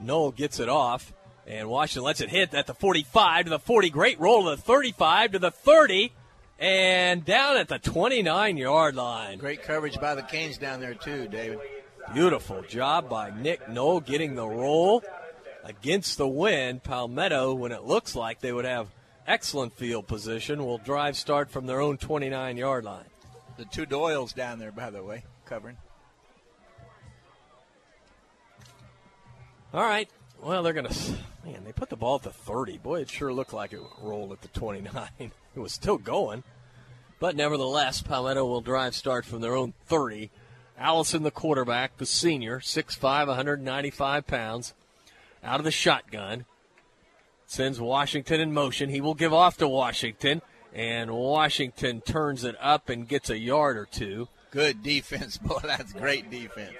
Knoll gets it off, and Washington lets it hit at the 45 to the 40. Great roll to the 35 to the 30, and down at the 29 yard line. Great coverage by the Canes down there too, David. Beautiful job by Nick Knoll getting the roll against the wind. Palmetto, when it looks like they would have excellent field position, will drive start from their own 29 yard line. The two Doyles down there, by the way, covering. All right. Well, they're going to. Man, they put the ball at the 30. Boy, it sure looked like it rolled at the 29. [LAUGHS] it was still going. But nevertheless, Palmetto will drive start from their own 30. Allison, the quarterback, the senior, 6'5, 195 pounds, out of the shotgun. Sends Washington in motion. He will give off to Washington, and Washington turns it up and gets a yard or two. Good defense, [LAUGHS] boy. That's great defense.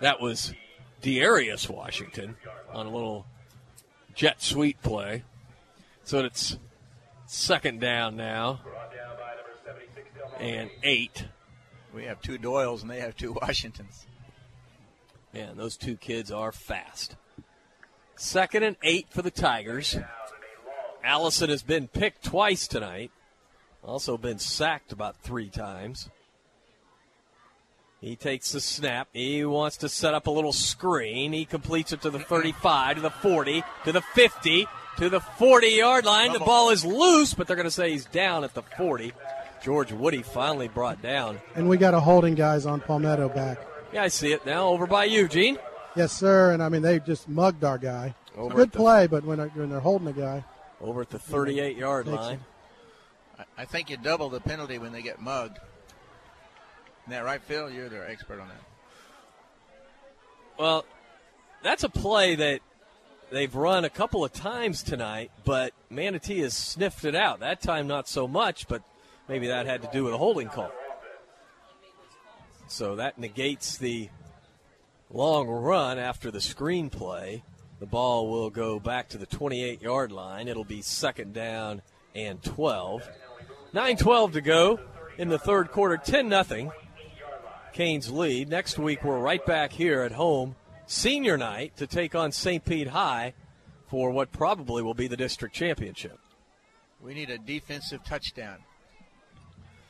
That was Dearius Washington on a little jet sweep play. So it's second down now. And eight. We have two Doyles and they have two Washingtons. Man, those two kids are fast. Second and eight for the Tigers. Allison has been picked twice tonight. Also been sacked about three times. He takes the snap. He wants to set up a little screen. He completes it to the 35, to the 40, to the 50, to the 40 yard line. The ball is loose, but they're going to say he's down at the 40. George Woody finally brought down. And we got a holding guys on Palmetto back. Yeah, I see it now. Over by you, Gene. Yes, sir. And I mean, they just mugged our guy. Over Good the- play, but when, when they're holding a guy, Over at the 38 yard line. I- I think you double the penalty when they get mugged. That right, Phil? You're their expert on that. Well, that's a play that they've run a couple of times tonight, but Manatee has sniffed it out. That time, not so much, but maybe that had to do with a holding call. So that negates the long run after the screen play. The ball will go back to the 28 yard line. It'll be second down and 12. 9 12 to go in the third quarter. 10 nothing. Canes lead. Next week, we're right back here at home, senior night, to take on St. Pete High for what probably will be the district championship. We need a defensive touchdown.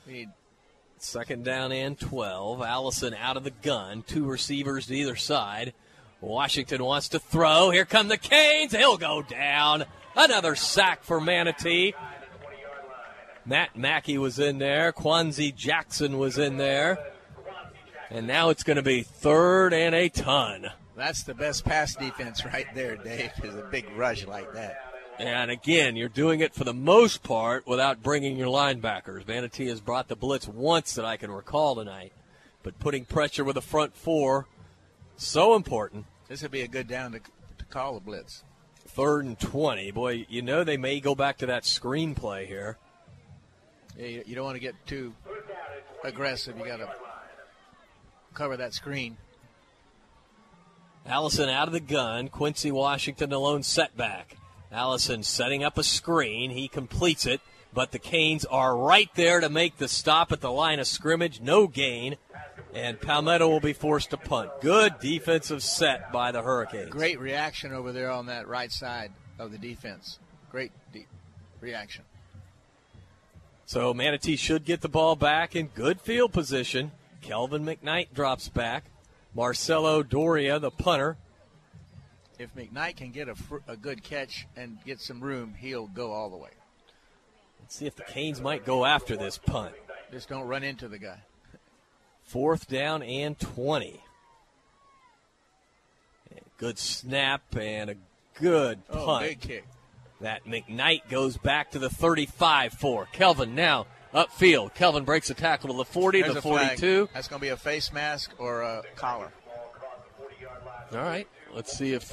We need Second down and 12. Allison out of the gun. Two receivers to either side. Washington wants to throw. Here come the Canes. He'll go down. Another sack for Manatee. Matt Mackey was in there. Quanzi Jackson was in there. And now it's going to be third and a ton. That's the best pass defense right there, Dave, is a big rush like that. And again, you're doing it for the most part without bringing your linebackers. Manatee has brought the blitz once that I can recall tonight. But putting pressure with the front four, so important. This would be a good down to, to call the blitz. Third and 20. Boy, you know they may go back to that screen play here. Yeah, you, you don't want to get too aggressive. You got to cover that screen. Allison out of the gun. Quincy Washington alone setback. Allison setting up a screen. He completes it, but the Canes are right there to make the stop at the line of scrimmage. No gain. And Palmetto will be forced to punt. Good defensive set by the Hurricanes. Great reaction over there on that right side of the defense. Great deep reaction. So Manatee should get the ball back in good field position. Kelvin McKnight drops back. Marcelo Doria, the punter. If McKnight can get a, fr- a good catch and get some room, he'll go all the way. Let's see if the Canes might go after this punt. Just don't run into the guy. Fourth down and 20. Good snap and a good Oh, punt. big kick. That McKnight goes back to the 35 for Kelvin now upfield. Kelvin breaks a tackle to the 40 There's flag. 42. That's going to be a face mask or a collar. All right, let's see if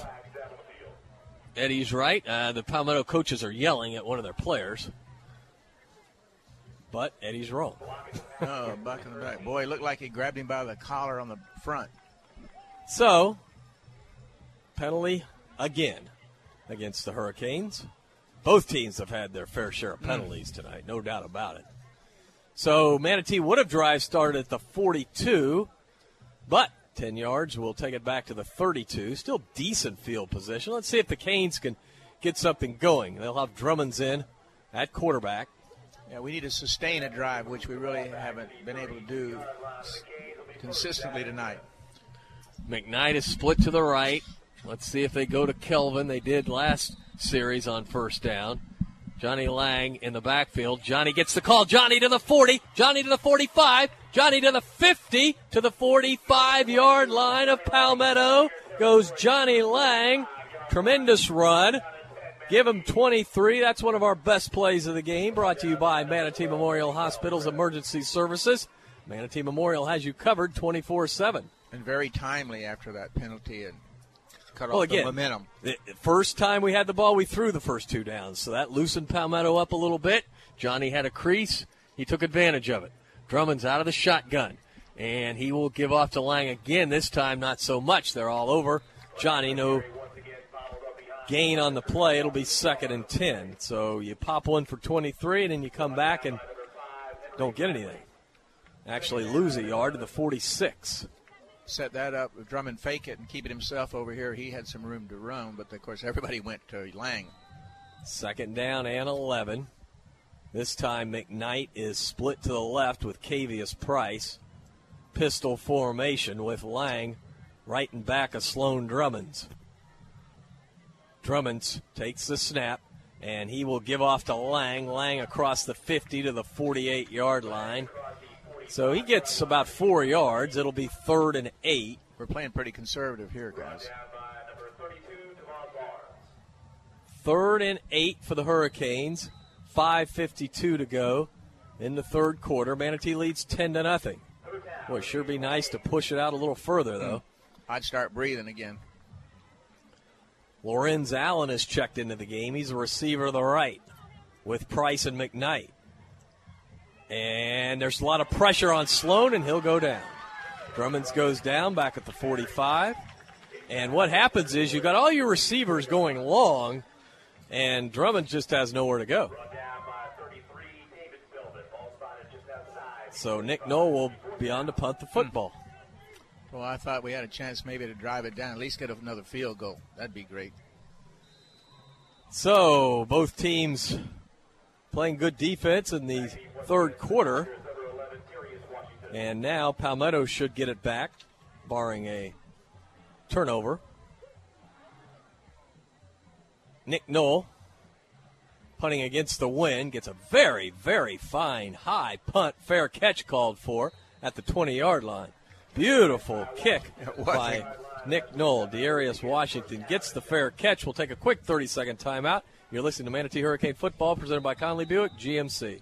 Eddie's right. Uh, the Palmetto coaches are yelling at one of their players, but Eddie's wrong. [LAUGHS] Oh, buck in the back. Boy, it looked like he grabbed him by the collar on the front. So, penalty again against the Hurricanes. Both teams have had their fair share of penalties tonight, no doubt about it. So, Manatee would have drive started at the 42, but 10 yards. We'll take it back to the 32. Still decent field position. Let's see if the Canes can get something going. They'll have Drummonds in at quarterback. Yeah, we need to sustain a drive, which we really haven't been able to do consistently tonight. McKnight is split to the right. Let's see if they go to Kelvin. They did last series on first down. Johnny Lang in the backfield. Johnny gets the call. Johnny to the 40. Johnny to the 45. Johnny to the 50. To the 45 yard line of Palmetto goes Johnny Lang. Tremendous run. Give him 23. That's one of our best plays of the game. Brought to you by Manatee Memorial Hospital's Emergency Services. Manatee Memorial has you covered 24 7. And very timely after that penalty and cut Well, off again, the momentum. the first time we had the ball, we threw the first two downs, so that loosened Palmetto up a little bit. Johnny had a crease; he took advantage of it. Drummond's out of the shotgun, and he will give off to Lang again. This time, not so much. They're all over. Johnny, no gain on the play. It'll be second and ten. So you pop one for 23, and then you come back and don't get anything. Actually, lose a yard to the 46. Set that up. With Drummond fake it and keep it himself over here. He had some room to run, but of course everybody [LAUGHS] went to Lang. Second down and 11. This time McKnight is split to the left with Cavius Price. Pistol formation with Lang right in back of Sloan Drummonds. Drummonds takes the snap and he will give off to Lang. Lang across the 50 to the 48 yard line. So he gets about four yards. It'll be third and eight. We're playing pretty conservative here, guys. Third and eight for the Hurricanes. 5.52 to go in the third quarter. Manatee leads 10 to nothing. Boy, sure be nice to push it out a little further, though. [CLEARS THROAT] I'd start breathing again. Lorenz Allen is checked into the game. He's a receiver to the right with Price and McKnight. And there's a lot of pressure on Sloan, and he'll go down. Drummonds goes down back at the 45. And what happens is you've got all your receivers going long, and Drummond just has nowhere to go. So Nick Knoll will be on to punt the hmm. football. Well, I thought we had a chance maybe to drive it down, at least get another field goal. That'd be great. So both teams playing good defense in the third quarter. And now Palmetto should get it back, barring a turnover. Nick Knoll punting against the wind gets a very, very fine high punt, fair catch called for at the 20 yard line. Beautiful kick [LAUGHS] by Nick Knoll. Darius Washington gets the fair catch. We'll take a quick 30 second timeout. You're listening to Manatee Hurricane Football presented by Conley Buick GMC.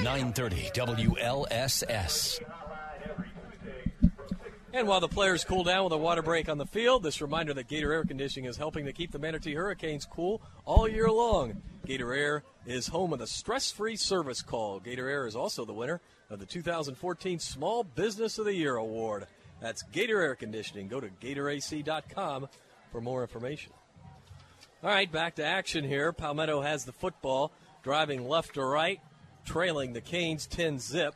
930 WLSS. And while the players cool down with a water break on the field, this reminder that Gator Air Conditioning is helping to keep the Manatee Hurricanes cool all year long. Gator Air is home of the stress free service call. Gator Air is also the winner of the 2014 Small Business of the Year Award. That's Gator Air Conditioning. Go to GatorAC.com for more information. All right, back to action here. Palmetto has the football, driving left to right, trailing the Canes 10 zip.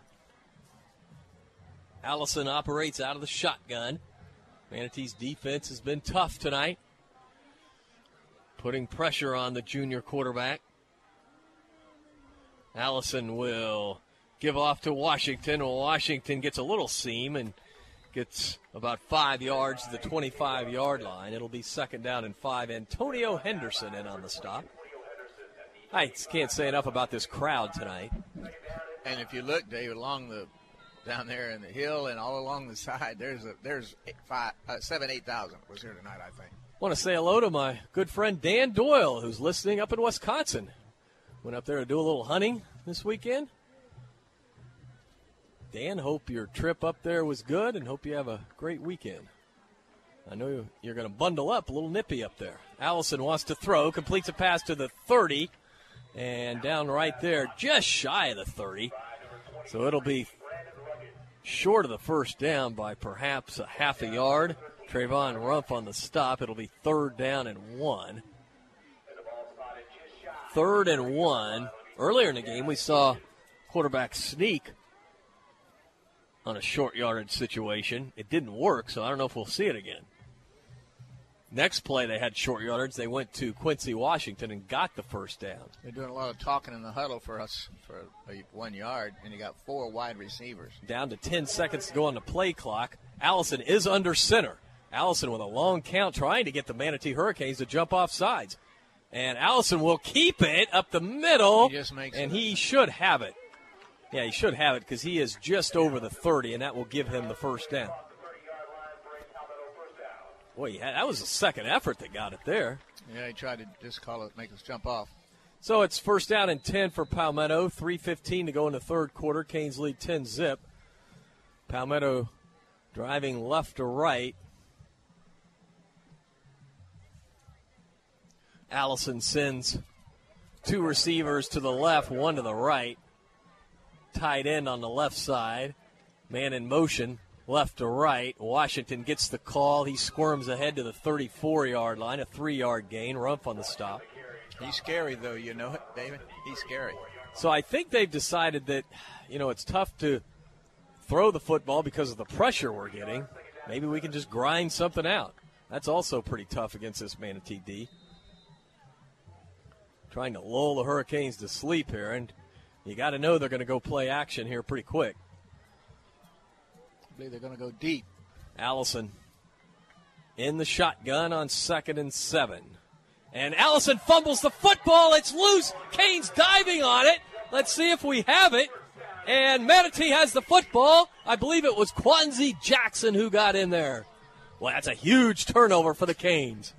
Allison operates out of the shotgun. Manatee's defense has been tough tonight, putting pressure on the junior quarterback. Allison will give off to Washington. Washington gets a little seam and gets about five yards to the 25 yard line. It'll be second down and five. Antonio Henderson in on the stop. I can't say enough about this crowd tonight. And if you look, Dave, along the down there in the hill and all along the side, there's a there's eight, five, uh, seven, eight thousand was here tonight. I think. Want to say hello to my good friend Dan Doyle, who's listening up in Wisconsin. Went up there to do a little hunting this weekend. Dan, hope your trip up there was good and hope you have a great weekend. I know you're going to bundle up a little nippy up there. Allison wants to throw, completes a pass to the 30, and down right there, just shy of the 30. So it'll be short of the first down by perhaps a half a yard. Trayvon Rumpf on the stop. It'll be third down and one. Third and one. Earlier in the game, we saw quarterback sneak on a short yardage situation. It didn't work, so I don't know if we'll see it again. Next play, they had short yardage. They went to Quincy, Washington, and got the first down. They're doing a lot of talking in the huddle for us for a one yard, and you got four wide receivers. Down to 10 seconds to go on the play clock. Allison is under center. Allison with a long count trying to get the Manatee Hurricanes to jump off sides. And Allison will keep it up the middle, He just makes and he should have it. Yeah, he should have it because he is just over the 30, and that will give him the first down. Boy, yeah, that was a second effort that got it there. Yeah, he tried to just call it, make us jump off. So it's first down and 10 for Palmetto. 3.15 to go in the third quarter. Canes lead 10 zip. Palmetto driving left to right. Allison sends two receivers to the left, one to the right. Tight end on the left side. Man in motion, left to right. Washington gets the call. He squirms ahead to the 34 yard line, a three yard gain. Rumpf on the stop. He's scary, though, you know it, David? He's scary. So I think they've decided that, you know, it's tough to throw the football because of the pressure we're getting. Maybe we can just grind something out. That's also pretty tough against this Manatee D. Trying to lull the Hurricanes to sleep here, and you got to know they're going to go play action here pretty quick. I believe they're going to go deep. Allison in the shotgun on second and seven. And Allison fumbles the football. It's loose. Canes diving on it. Let's see if we have it. And Manatee has the football. I believe it was Quanzi Jackson who got in there. Well, that's a huge turnover for the Canes.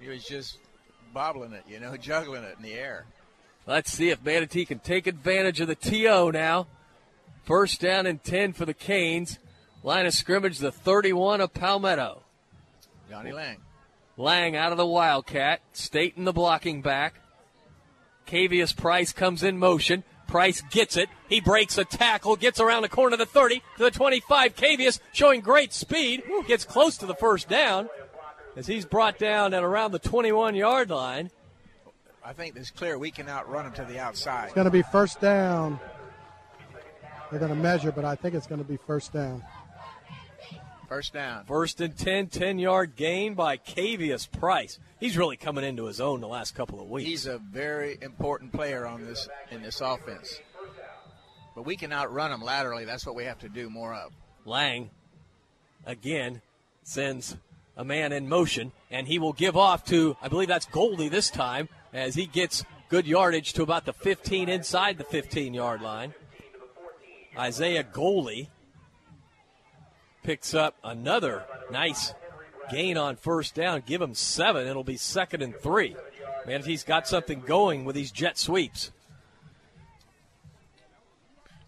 He was just bobbling it, you know, [LAUGHS] juggling it in the air. Let's see if Manatee can take advantage of the TO now. First down and 10 for the Canes. Line of scrimmage, the 31 of Palmetto. Johnny Lang. Lang out of the Wildcat. Staten the blocking back. Cavius Price comes in motion. Price gets it. He breaks a tackle, gets around the corner to the 30 to the 25. Cavius showing great speed, gets close to the first down as he's brought down at around the 21 yard line. I think it's clear we can outrun them to the outside. It's going to be first down. They're going to measure, but I think it's going to be first down. First down. First and 10, 10 yard gain by Cavius Price. He's really coming into his own the last couple of weeks. He's a very important player on this in this offense. But we can outrun him laterally. That's what we have to do more of. Lang again sends a man in motion, and he will give off to, I believe that's Goldie this time, as he gets good yardage to about the 15 inside the 15 yard line. Isaiah Goldie picks up another nice gain on first down. Give him seven. It'll be second and three. Man, he's got something going with these jet sweeps.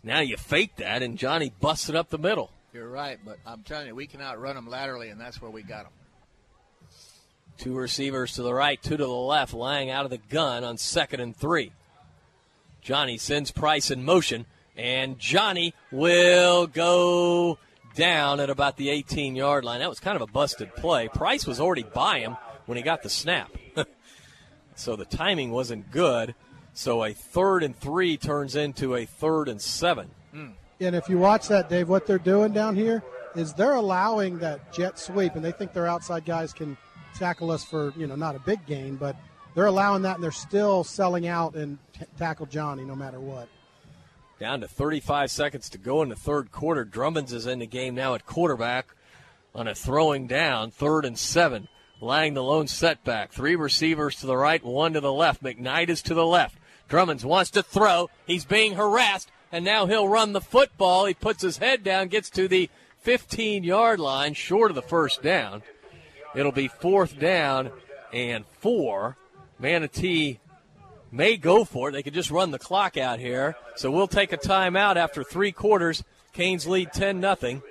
Now you fake that, and Johnny busted up the middle. You're right, but I'm telling you, we can outrun them laterally, and that's where we got them. Two receivers to the right, two to the left. Lang out of the gun on second and three. Johnny sends Price in motion, and Johnny will go down at about the 18 yard line. That was kind of a busted play. Price was already by him when he got the snap. [LAUGHS] so the timing wasn't good. So a third and three turns into a third and seven. Mm. And if you watch that, Dave, what they're doing down here is they're allowing that jet sweep, and they think their outside guys can tackle us for, you know, not a big gain, but they're allowing that, and they're still selling out and t- tackle Johnny no matter what. Down to 35 seconds to go in the third quarter. Drummonds is in the game now at quarterback on a throwing down, third and seven. Lang the lone setback. Three receivers to the right, one to the left. McKnight is to the left. Drummonds wants to throw. He's being harassed, and now he'll run the football. He puts his head down, gets to the 15 yard line, short of the first down. It'll be fourth down and four. Manatee may go for it. They could just run the clock out here. So we'll take a timeout after three quarters. Canes lead 10 0.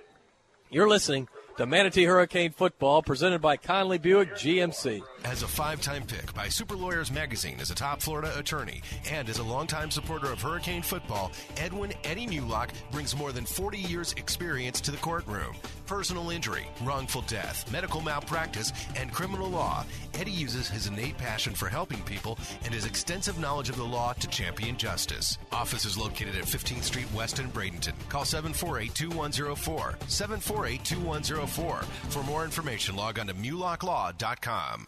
You're listening to Manatee Hurricane Football, presented by Conley Buick GMC. As a five time pick by Super Lawyers Magazine as a top Florida attorney and as a longtime supporter of Hurricane football, Edwin Eddie Mullock brings more than 40 years' experience to the courtroom. Personal injury, wrongful death, medical malpractice, and criminal law. Eddie uses his innate passion for helping people and his extensive knowledge of the law to champion justice. Office is located at 15th Street West in Bradenton. Call 748 2104. 748 2104. For more information, log on to mullocklaw.com.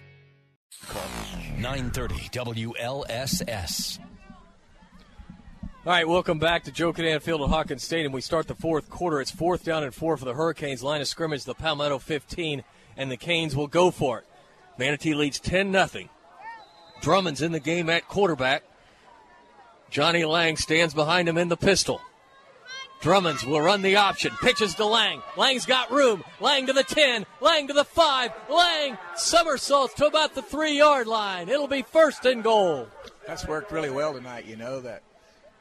930 WLSS. All right, welcome back to Joe Kinnan Field at Hawkins Stadium. We start the fourth quarter. It's fourth down and four for the Hurricanes. Line of scrimmage, the Palmetto 15, and the Canes will go for it. Manatee leads 10 0. Drummond's in the game at quarterback. Johnny Lang stands behind him in the pistol. Drummonds will run the option. Pitches to Lang. Lang's got room. Lang to the 10. Lang to the 5. Lang somersaults to about the three yard line. It'll be first and goal. That's worked really well tonight, you know, that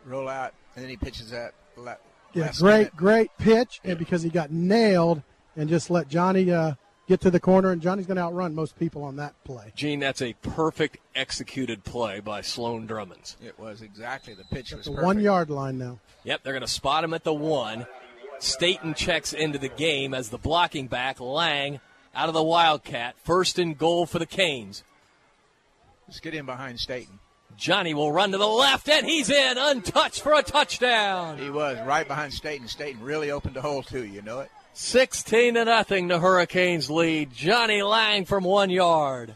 roll out, and then he pitches that. La- yeah, great, minute. great pitch, and because he got nailed and just let Johnny uh, get to the corner, and Johnny's going to outrun most people on that play. Gene, that's a perfect executed play by Sloan Drummonds. It was exactly the pitch was the perfect. one yard line now. Yep, they're going to spot him at the one. Staten checks into the game as the blocking back. Lang out of the Wildcat. First and goal for the Canes. Let's get in behind Staten. Johnny will run to the left, and he's in, untouched for a touchdown. He was right behind Staten. Staten really opened the hole too. You know it. 16 to nothing. The Hurricanes lead. Johnny Lang from one yard.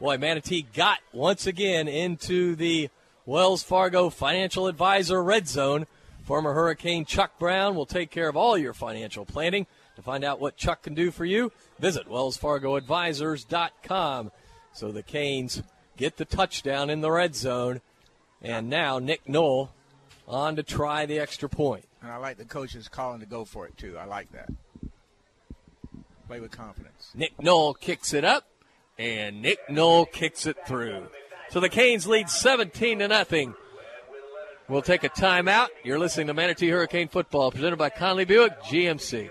Boy, Manatee got once again into the Wells Fargo Financial Advisor Red Zone. Former Hurricane Chuck Brown will take care of all your financial planning. To find out what Chuck can do for you, visit wellsfargoadvisors.com. So the Canes get the touchdown in the red zone. And now Nick Knoll on to try the extra point. And I like the coaches calling to go for it too. I like that. Play with confidence. Nick Knoll kicks it up, and Nick Knoll kicks it through. So the Canes lead 17 to nothing. We'll take a timeout. You're listening to Manatee Hurricane Football, presented by Conley Buick GMC.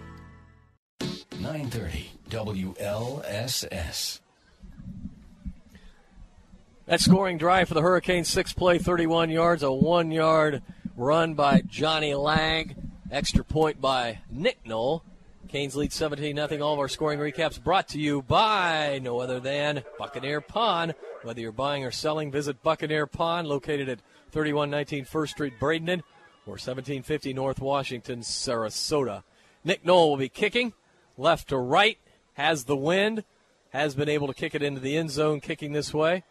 930 WLSS. That scoring drive for the Hurricanes, six play, 31 yards, a one yard run by Johnny Lang, extra point by Nick Knoll. Canes lead 17 0. All of our scoring recaps brought to you by no other than Buccaneer Pawn. Whether you're buying or selling, visit Buccaneer Pawn, located at 3119 First Street, Bradenton, or 1750 North Washington, Sarasota. Nick Knoll will be kicking left to right, has the wind, has been able to kick it into the end zone, kicking this way.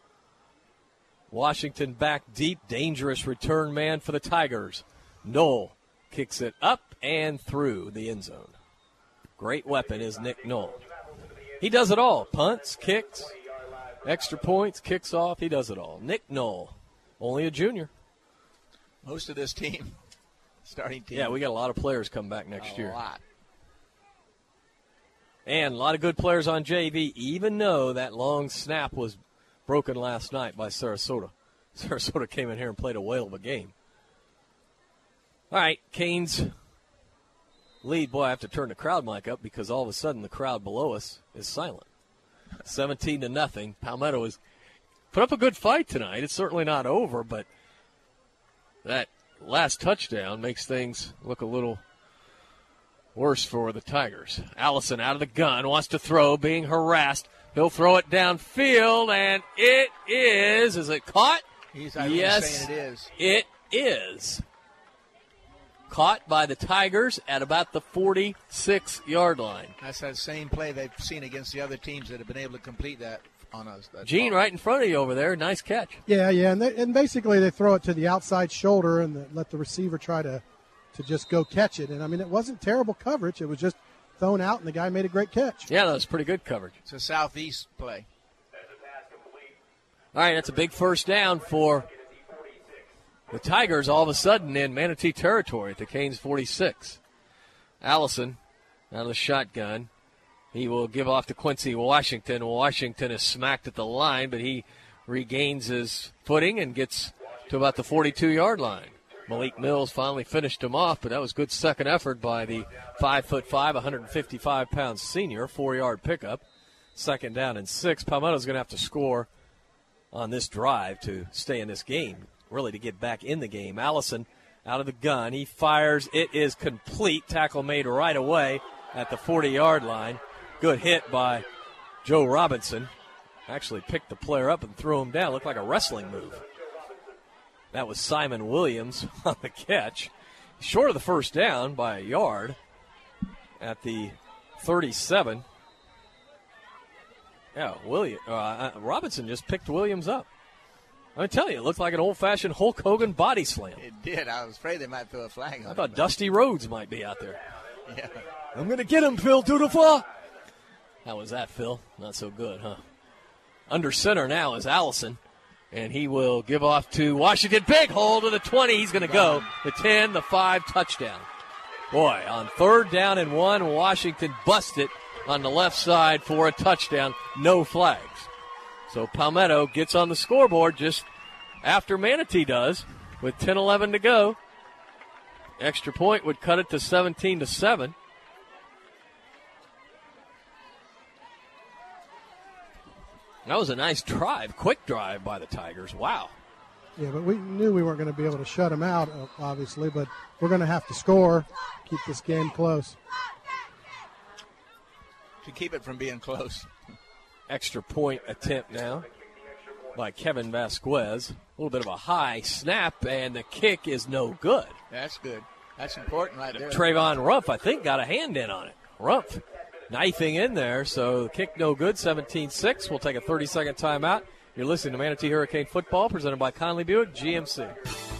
Washington back deep, dangerous return man for the Tigers. Knoll kicks it up and through the end zone. Great weapon is Nick Knoll. He does it all punts, kicks, extra points, kicks off. He does it all. Nick Knoll, only a junior. Most of this team, [LAUGHS] starting team. Yeah, we got a lot of players come back next a year. lot. And a lot of good players on JV, even though that long snap was broken last night by Sarasota. [LAUGHS] Sarasota came in here and played a whale of a game. All right, Canes lead. Boy, I have to turn the crowd mic up because all of a sudden the crowd below us is silent. 17 to nothing. Palmetto has put up a good fight tonight. It's certainly not over, but that last touchdown makes things look a little worse for the Tigers. Allison out of the gun, wants to throw, being harassed. He'll throw it downfield, and it is. Is it caught? He's I yes, saying it is. It is. Caught by the Tigers at about the 46 yard line. That's that same play they've seen against the other teams that have been able to complete that on us. That Gene, right in front of you over there. Nice catch. Yeah, yeah, and, they, and basically they throw it to the outside shoulder and the, let the receiver try to to just go catch it. And I mean, it wasn't terrible coverage; it was just thrown out, and the guy made a great catch. Yeah, that was pretty good coverage. It's a southeast play. All right, that's a big first down for the Tigers. All of a sudden in Manatee territory at the Canes 46. Allison out of the shotgun. He will give off to Quincy Washington. Washington is smacked at the line, but he regains his footing and gets to about the 42 yard line. Malik Mills finally finished him off, but that was good second effort by the five foot five, 155 pound senior. Four yard pickup. Second down and six. Palmetto's going to have to score on this drive to stay in this game, really to get back in the game. Allison out of the gun. He fires. It is complete. Tackle made right away at the 40 yard line. Good hit by Joe Robinson. Actually picked the player up and threw him down. Looked like a wrestling move. That was Simon Williams [LAUGHS] on the catch. Short of the first down by a yard at the 37. Yeah, William uh, Robinson just picked Williams up. I'm telling you, it looked like an old-fashioned Hulk Hogan body slam. It did. I was afraid they might throw a flag on. I thought Dusty Rhodes might be out there. [LAUGHS] Yeah. I'm going to get him, Phil Dudafa. How was that, Phil? Not so good, huh? Under center now is Allison, and he will give off to Washington. Big hole to the 20. He's going to go. The 10, the 5, touchdown. Boy, on third down and one, Washington busted on the left side for a touchdown. No flags. So Palmetto gets on the scoreboard just after Manatee does with 10 11 to go. Extra point would cut it to 17 to 7. That was a nice drive, quick drive by the Tigers. Wow. Yeah, but we knew we weren't going to be able to shut them out, uh, obviously. But we're going to have to score, keep this game close. To keep it from being close. Extra point attempt now. by Kevin Vasquez. A little bit of a high snap, and the kick is no good. That's good. That's important right there. Trayvon Ruff, I think, got a hand in on it. Rumpf knifing in there, so the kick no good, 17 6. We'll take a 30 second timeout. You're listening to Manatee Hurricane Football, presented by Conley Buick GMC.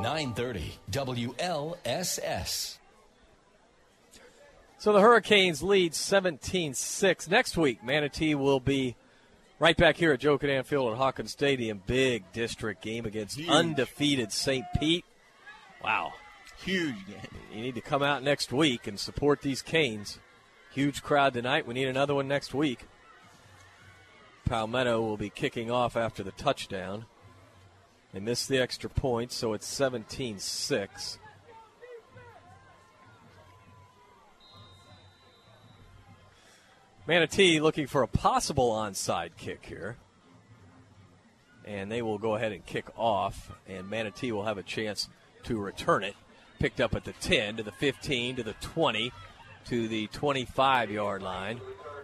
930 WLSS. So the Hurricanes lead 17 6. Next week, Manatee will be right back here at Joe Kinnan Field at Hawkins Stadium. Big district game against Huge. undefeated St. Pete. Wow. Huge game. You need to come out next week and support these Canes. Huge crowd tonight. We need another one next week. Palmetto will be kicking off after the touchdown. They missed the extra point, so it's 17 6. Manatee looking for a possible onside kick here. And they will go ahead and kick off, and Manatee will have a chance to return it. Picked up at the 10, to the 15, to the 20, to the 25 yard line.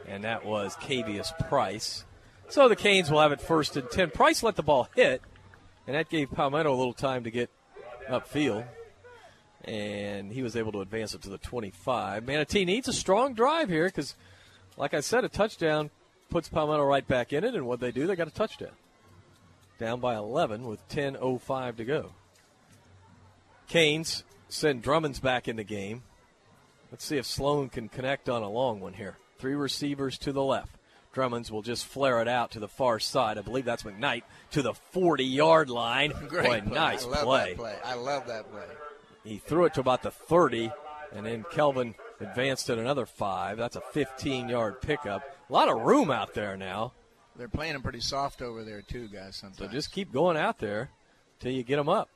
And that was Cavius Price. So the Canes will have it first and 10. Price let the ball hit, and that gave Palmetto a little time to get upfield. And he was able to advance it to the 25. Manatee needs a strong drive here because, like I said, a touchdown puts Palmetto right back in it. And what they do, they got a touchdown. Down by 11 with 10.05 to go. Canes send Drummonds back in the game. Let's see if Sloan can connect on a long one here. Three receivers to the left. Drummonds will just flare it out to the far side. I believe that's McKnight to the 40 yard line. [LAUGHS] Great Boy, play. nice I love play. That play. I love that play. He threw it to about the 30, and then Kelvin advanced it another five. That's a 15 yard pickup. A lot of room out there now. They're playing them pretty soft over there too, guys. Sometimes. So just keep going out there till you get them up.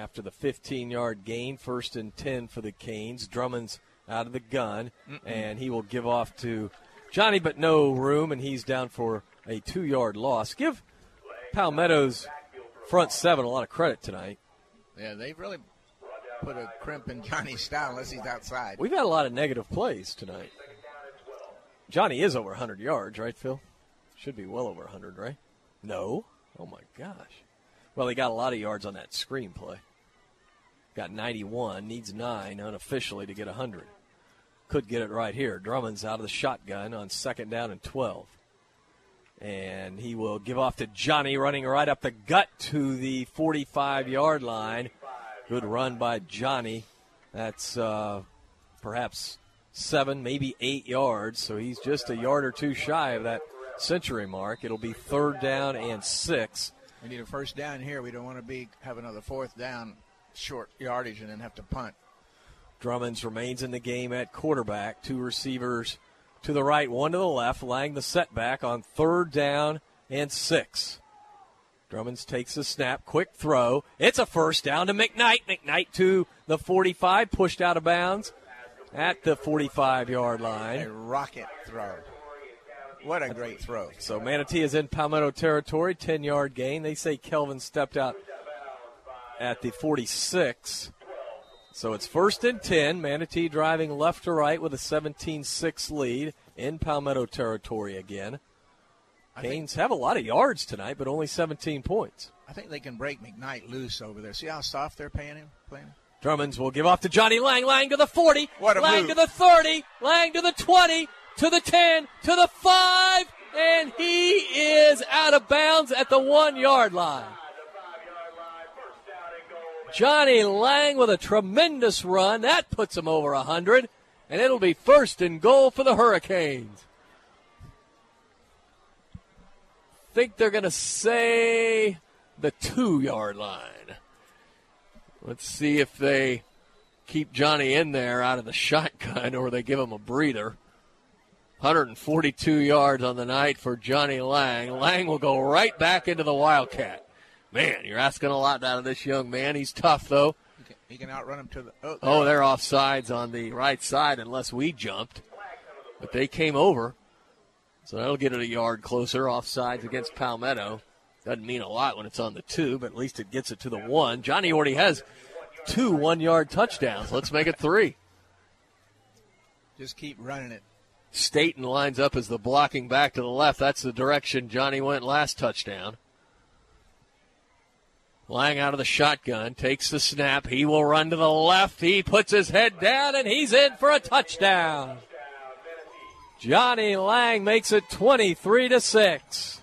After the 15 yard gain, first and 10 for the Canes. Drummond's out of the gun, Mm-mm. and he will give off to Johnny, but no room, and he's down for a two yard loss. Give Palmetto's front seven a lot of credit tonight. Yeah, they've really put a crimp in Johnny's style unless he's outside. We've had a lot of negative plays tonight. Johnny is over 100 yards, right, Phil? Should be well over 100, right? No? Oh, my gosh. Well, he got a lot of yards on that screenplay. Got 91, needs 9 unofficially to get 100. Could get it right here. Drummond's out of the shotgun on second down and 12. And he will give off to Johnny running right up the gut to the 45 yard line. Good run by Johnny. That's uh, perhaps seven, maybe eight yards. So he's just a yard or two shy of that century mark. It'll be third down and six. We need a first down here. We don't want to be have another fourth down, short yardage, and then have to punt. Drummonds remains in the game at quarterback. Two receivers to the right, one to the left. Lang the setback on third down and six. Drummonds takes the snap, quick throw. It's a first down to McKnight. McKnight to the 45, pushed out of bounds at the 45 yard line. A rocket throw. What a great throw. So Manatee is in Palmetto territory, 10 yard gain. They say Kelvin stepped out at the 46. So it's first and 10. Manatee driving left to right with a 17 6 lead in Palmetto territory again. Canes have a lot of yards tonight, but only 17 points. I think they can break McKnight loose over there. See how soft they're paying him? Playing him? Drummonds will give off to Johnny Lang. Lang to the 40. What a Lang move. to the 30. Lang to the 20. To the 10. To the 5. And he is out of bounds at the one yard line. Johnny Lang with a tremendous run. That puts him over 100. And it'll be first and goal for the Hurricanes. Think they're going to say the two yard line. Let's see if they keep Johnny in there out of the shotgun or they give him a breather. 142 yards on the night for Johnny Lang. Lang will go right back into the Wildcat. Man, you're asking a lot out of this young man. He's tough, though. He can, he can outrun him to the. Oh, Oh, they're off sides on the right side unless we jumped. But they came over. So that'll get it a yard closer. Off sides against Palmetto. Doesn't mean a lot when it's on the two, but at least it gets it to the one. Johnny already has two one yard touchdowns. Let's make it three. Just keep running it. Staten lines up as the blocking back to the left. That's the direction Johnny went last touchdown. Lang out of the shotgun, takes the snap. He will run to the left. He puts his head down and he's in for a touchdown. Johnny Lang makes it 23 to 6.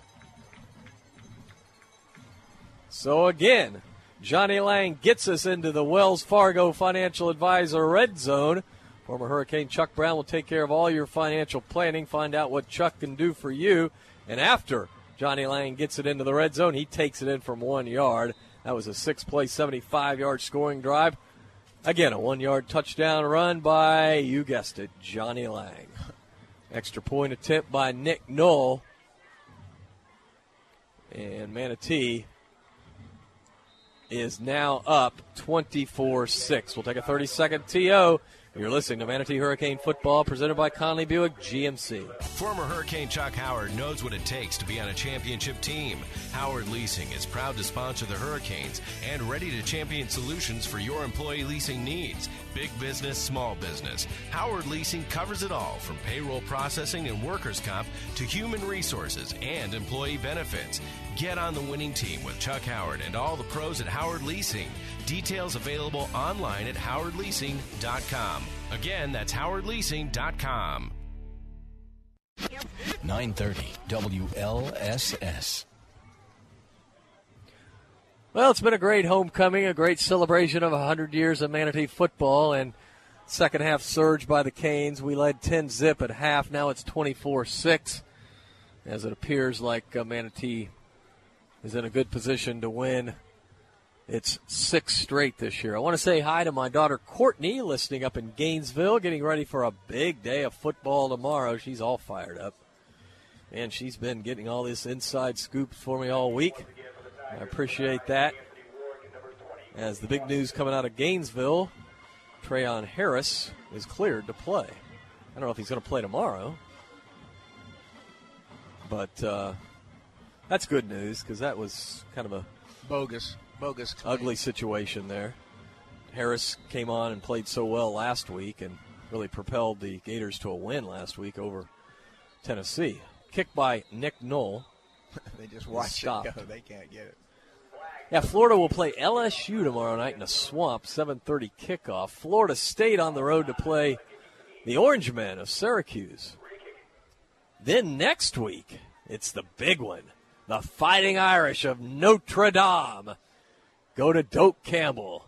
So again, Johnny Lang gets us into the Wells Fargo Financial Advisor red zone. Former Hurricane Chuck Brown will take care of all your financial planning, find out what Chuck can do for you. And after Johnny Lang gets it into the red zone, he takes it in from one yard. That was a six play, 75 yard scoring drive. Again, a one yard touchdown run by, you guessed it, Johnny Lang. Extra point attempt by Nick Knoll. And Manatee is now up 24 6. We'll take a 30 second TO. You're listening to Manatee Hurricane Football presented by Conley Buick GMC. Former Hurricane Chuck Howard knows what it takes to be on a championship team. Howard Leasing is proud to sponsor the Hurricanes and ready to champion solutions for your employee leasing needs. Big business, small business. Howard Leasing covers it all from payroll processing and workers' comp to human resources and employee benefits. Get on the winning team with Chuck Howard and all the pros at Howard Leasing. Details available online at howardleasing.com. Again, that's howardleasing.com. 930 WLSS. Well, it's been a great homecoming, a great celebration of 100 years of Manatee football, and second half surge by the Canes. We led 10 zip at half. Now it's 24 6, as it appears like uh, Manatee is in a good position to win its sixth straight this year. I want to say hi to my daughter Courtney, listening up in Gainesville, getting ready for a big day of football tomorrow. She's all fired up. And she's been getting all this inside scoops for me all week. I appreciate that. As the big news coming out of Gainesville, Treon Harris is cleared to play. I don't know if he's going to play tomorrow, but uh, that's good news because that was kind of a Bogus. Bogus. claim. ugly situation there. Harris came on and played so well last week and really propelled the Gators to a win last week over Tennessee. Kick by Nick Knoll. [LAUGHS] they just watch Stopped. it go. They can't get it. Yeah, Florida will play LSU tomorrow night in a swamp, 7:30 kickoff. Florida State on the road to play the Orange Men of Syracuse. Then next week, it's the big one. The Fighting Irish of Notre Dame go to Doak Campbell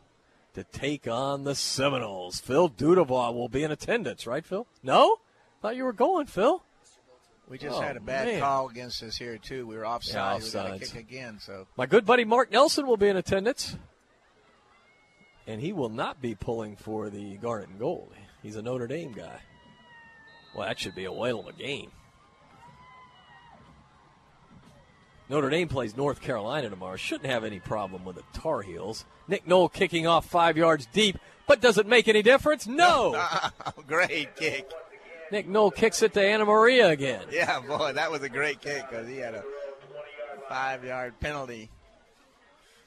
to take on the Seminoles. Phil Dudebois will be in attendance, right, Phil? No? Thought you were going, Phil. We just Oh, had a bad man. call against us here too. We were offside. we got kick again. So My good buddy Mark Nelson will be in attendance. And he will not be pulling for the Garnet and Gold. He's a Notre Dame guy. Well, that should be a whale of a game. Notre Dame plays North Carolina tomorrow. Shouldn't have any problem with the Tar Heels. Nick Knoll kicking off five yards deep, but does it make any difference? No. [LAUGHS] great kick. Nick Knoll kicks it to Anna Maria again. [LAUGHS] Yeah, boy, that was a great kick because he had a five-yard penalty.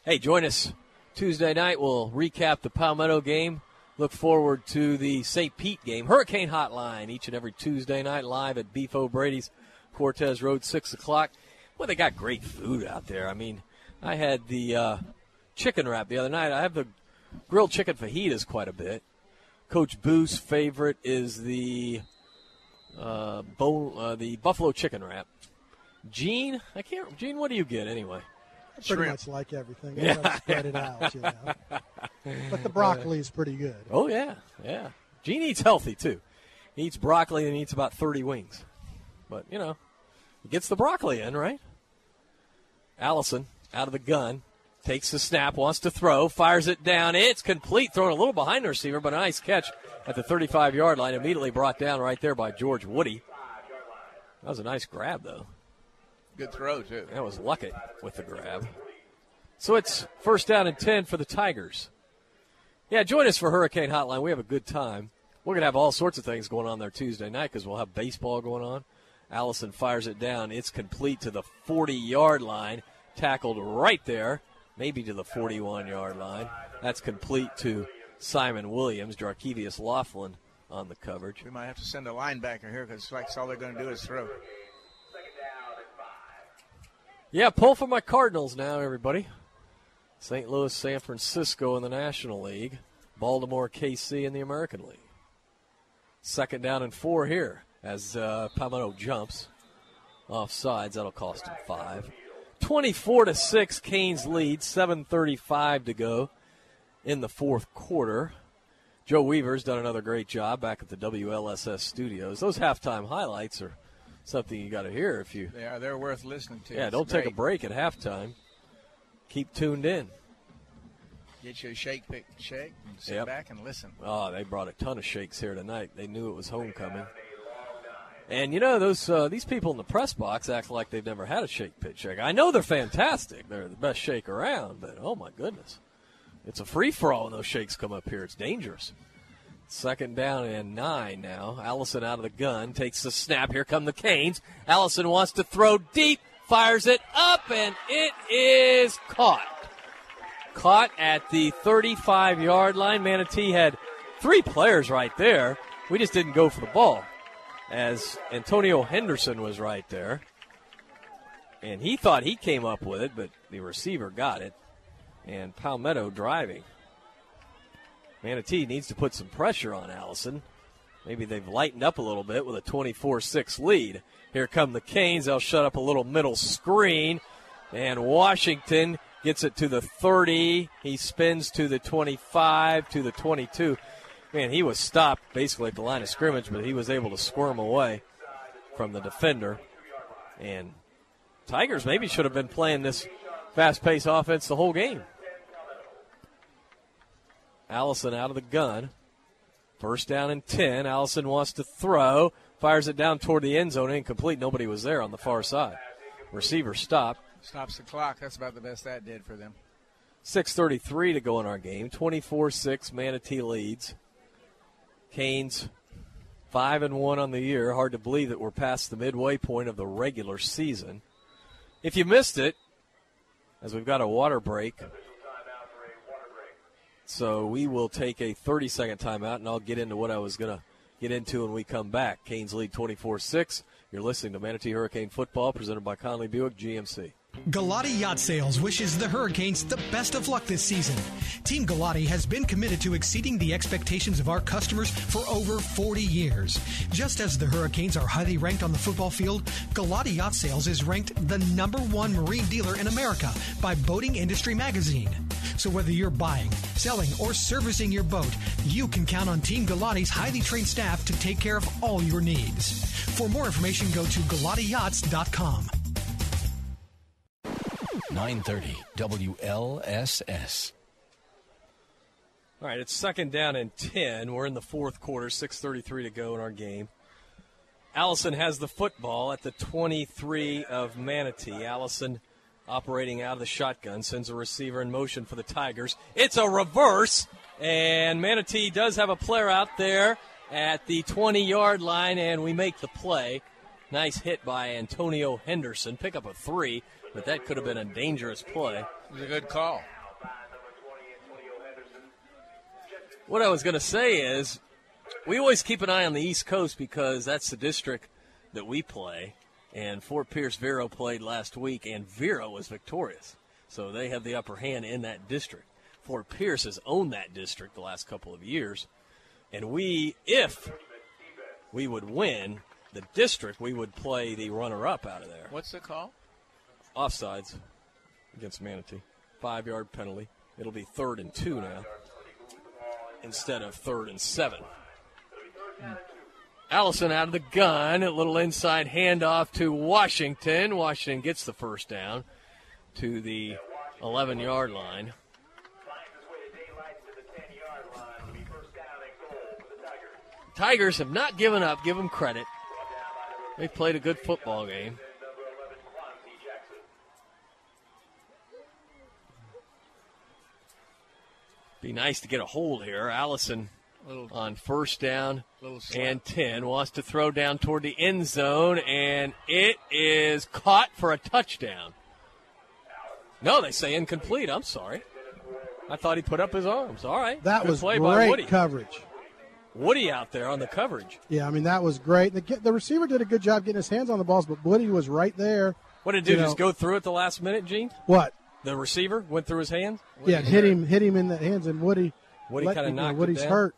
Hey, join us Tuesday night. We'll recap the Palmetto game. Look forward to the St. Pete game. Hurricane Hotline each and every Tuesday night live at Beef O'Brady's, Cortez Road, 6 o'clock. Well, they got great food out there. I mean, I had the uh, chicken wrap the other night. I have the grilled chicken fajitas quite a bit. Coach Booth's favorite is the uh, bo- uh, the buffalo chicken wrap. Gene, I can't. Gene, what do you get anyway? I pretty much like everything. I Yeah. spread it out, you know. [LAUGHS] But the broccoli is pretty good. Oh yeah, yeah. Gene eats healthy too. He eats broccoli and he eats about thirty wings. But you know, he gets the broccoli in right. Allison out of the gun takes the snap, wants to throw, fires it down. It's complete, thrown a little behind the receiver, but a nice catch at the 35 yard line. Immediately brought down right there by George Woody. That was a nice grab, though. Good throw, too. That was lucky with the grab. So it's first down and 10 for the Tigers. Yeah, join us for Hurricane Hotline. We have a good time. We're going to have all sorts of things going on there Tuesday night because we'll have baseball going on. Allison fires it down. It's complete to the 40 yard line, tackled right there, maybe to the 41 yard line. That's complete to Simon Williams, Jarkevius Laughlin on the coverage. We might have to send a linebacker here because like all they're going to do is throw. Yeah, pull for my Cardinals now, everybody. St. Louis, San Francisco in the National League, Baltimore, KC in the American League. Second down and four here as uh, Palmetto jumps off sides. That'll cost him five. 24 to 6, Canes lead, 7.35 to go in the fourth quarter. Joe Weaver's done another great job back at the WLSS studios. Those halftime highlights are something you got to hear if you. Yeah, they're worth listening to. Yeah, It's don't take a break at halftime. Keep tuned in. Get you a shake, pick, shake, and sit Yep. back and listen. Oh, they brought a ton of shakes here tonight. They knew it was homecoming. And you know those uh, these people in the press box act like they've never had a shake pit shake. I know they're fantastic. They're the best shake around, but oh my goodness. It's a free for all when those shakes come up here. It's dangerous. Second down and nine now. Allison out of the gun takes the snap. Here come the Canes. Allison wants to throw deep, fires it up, and it is caught. Caught at the 35 yard line. Manatee had three players right there. We just didn't go for the ball. As Antonio Henderson was right there. And he thought he came up with it, but the receiver got it. And Palmetto driving. Manatee needs to put some pressure on Allison. Maybe they've lightened up a little bit with a 24 6 lead. Here come the Canes. They'll shut up a little middle screen. And Washington gets it to the 30. He spins to the 25, to the 22. Man, he was stopped basically at the line of scrimmage, but he was able to squirm away from the defender. And Tigers maybe should have been playing this fast paced offense the whole game. Allison out of the gun. First down and 10. Allison wants to throw. Fires it down toward the end zone. Incomplete. Nobody was there on the far side. Receiver stopped. Stops the clock. That's about the best that did for them. 6.33 to go in our game. 24 6. Manatee leads. Canes 5 and 1 on the year. Hard to believe that we're past the midway point of the regular season. If you missed it, as we've got a water break, so we will take a 30 second timeout, and I'll get into what I was going to get into when we come back. Canes lead 24 6. You're listening to Manatee Hurricane Football, presented by Conley Buick GMC. Galati Yacht Sales wishes the Hurricanes the best of luck this season. Team Galati has been committed to exceeding the expectations of our customers for over 40 years. Just as the Hurricanes are highly ranked on the football field, Galati Yacht Sales is ranked the number one marine dealer in America by Boating Industry Magazine. So whether you're buying, selling, or servicing your boat, you can count on Team Galati's highly trained staff to take care of all your needs. For more information, go to GalatiYachts.com. 930 WLSS. All right, it's second down and 10. We're in the fourth quarter, 6.33 to go in our game. Allison has the football at the 23 of Manatee. Allison operating out of the shotgun sends a receiver in motion for the Tigers. It's a reverse, and Manatee does have a player out there at the 20 yard line, and we make the play. Nice hit by Antonio Henderson. Pick up a three, but that could have been a dangerous play. It was a good call. What I was going to say is, we always keep an eye on the East Coast because that's the district that we play. And Fort Pierce Vero played last week, and Vero was victorious. So they have the upper hand in that district. Fort Pierce has owned that district the last couple of years. And we, if we would win the district, we would play the runner up out of there. What's the call? Offsides against Manatee. Five yard penalty. It'll be third and two now instead of third and seven. Allison out of the gun. A little inside handoff to Washington. Washington gets the first down to the 11 yard line. Tigers have not given up. Give them credit. They played a good football game. Be nice to get a hold here. Allison on first down and 10 wants to throw down toward the end zone, and it is caught for a touchdown. No, they say incomplete. I'm sorry. I thought he put up his arms. All right. That Good was play by Woody. great coverage. Woody out there on the coverage. Yeah, I mean that was great. The, the receiver did a good job getting his hands on the balls, but Woody was right there. What did it do? You know- Just go through it the last minute, Gene? What? The receiver went through his hands? Yeah, hit him, hit him in the hands, and Woody. Woody let- kinda you know, knocked it Woody's down. hurt.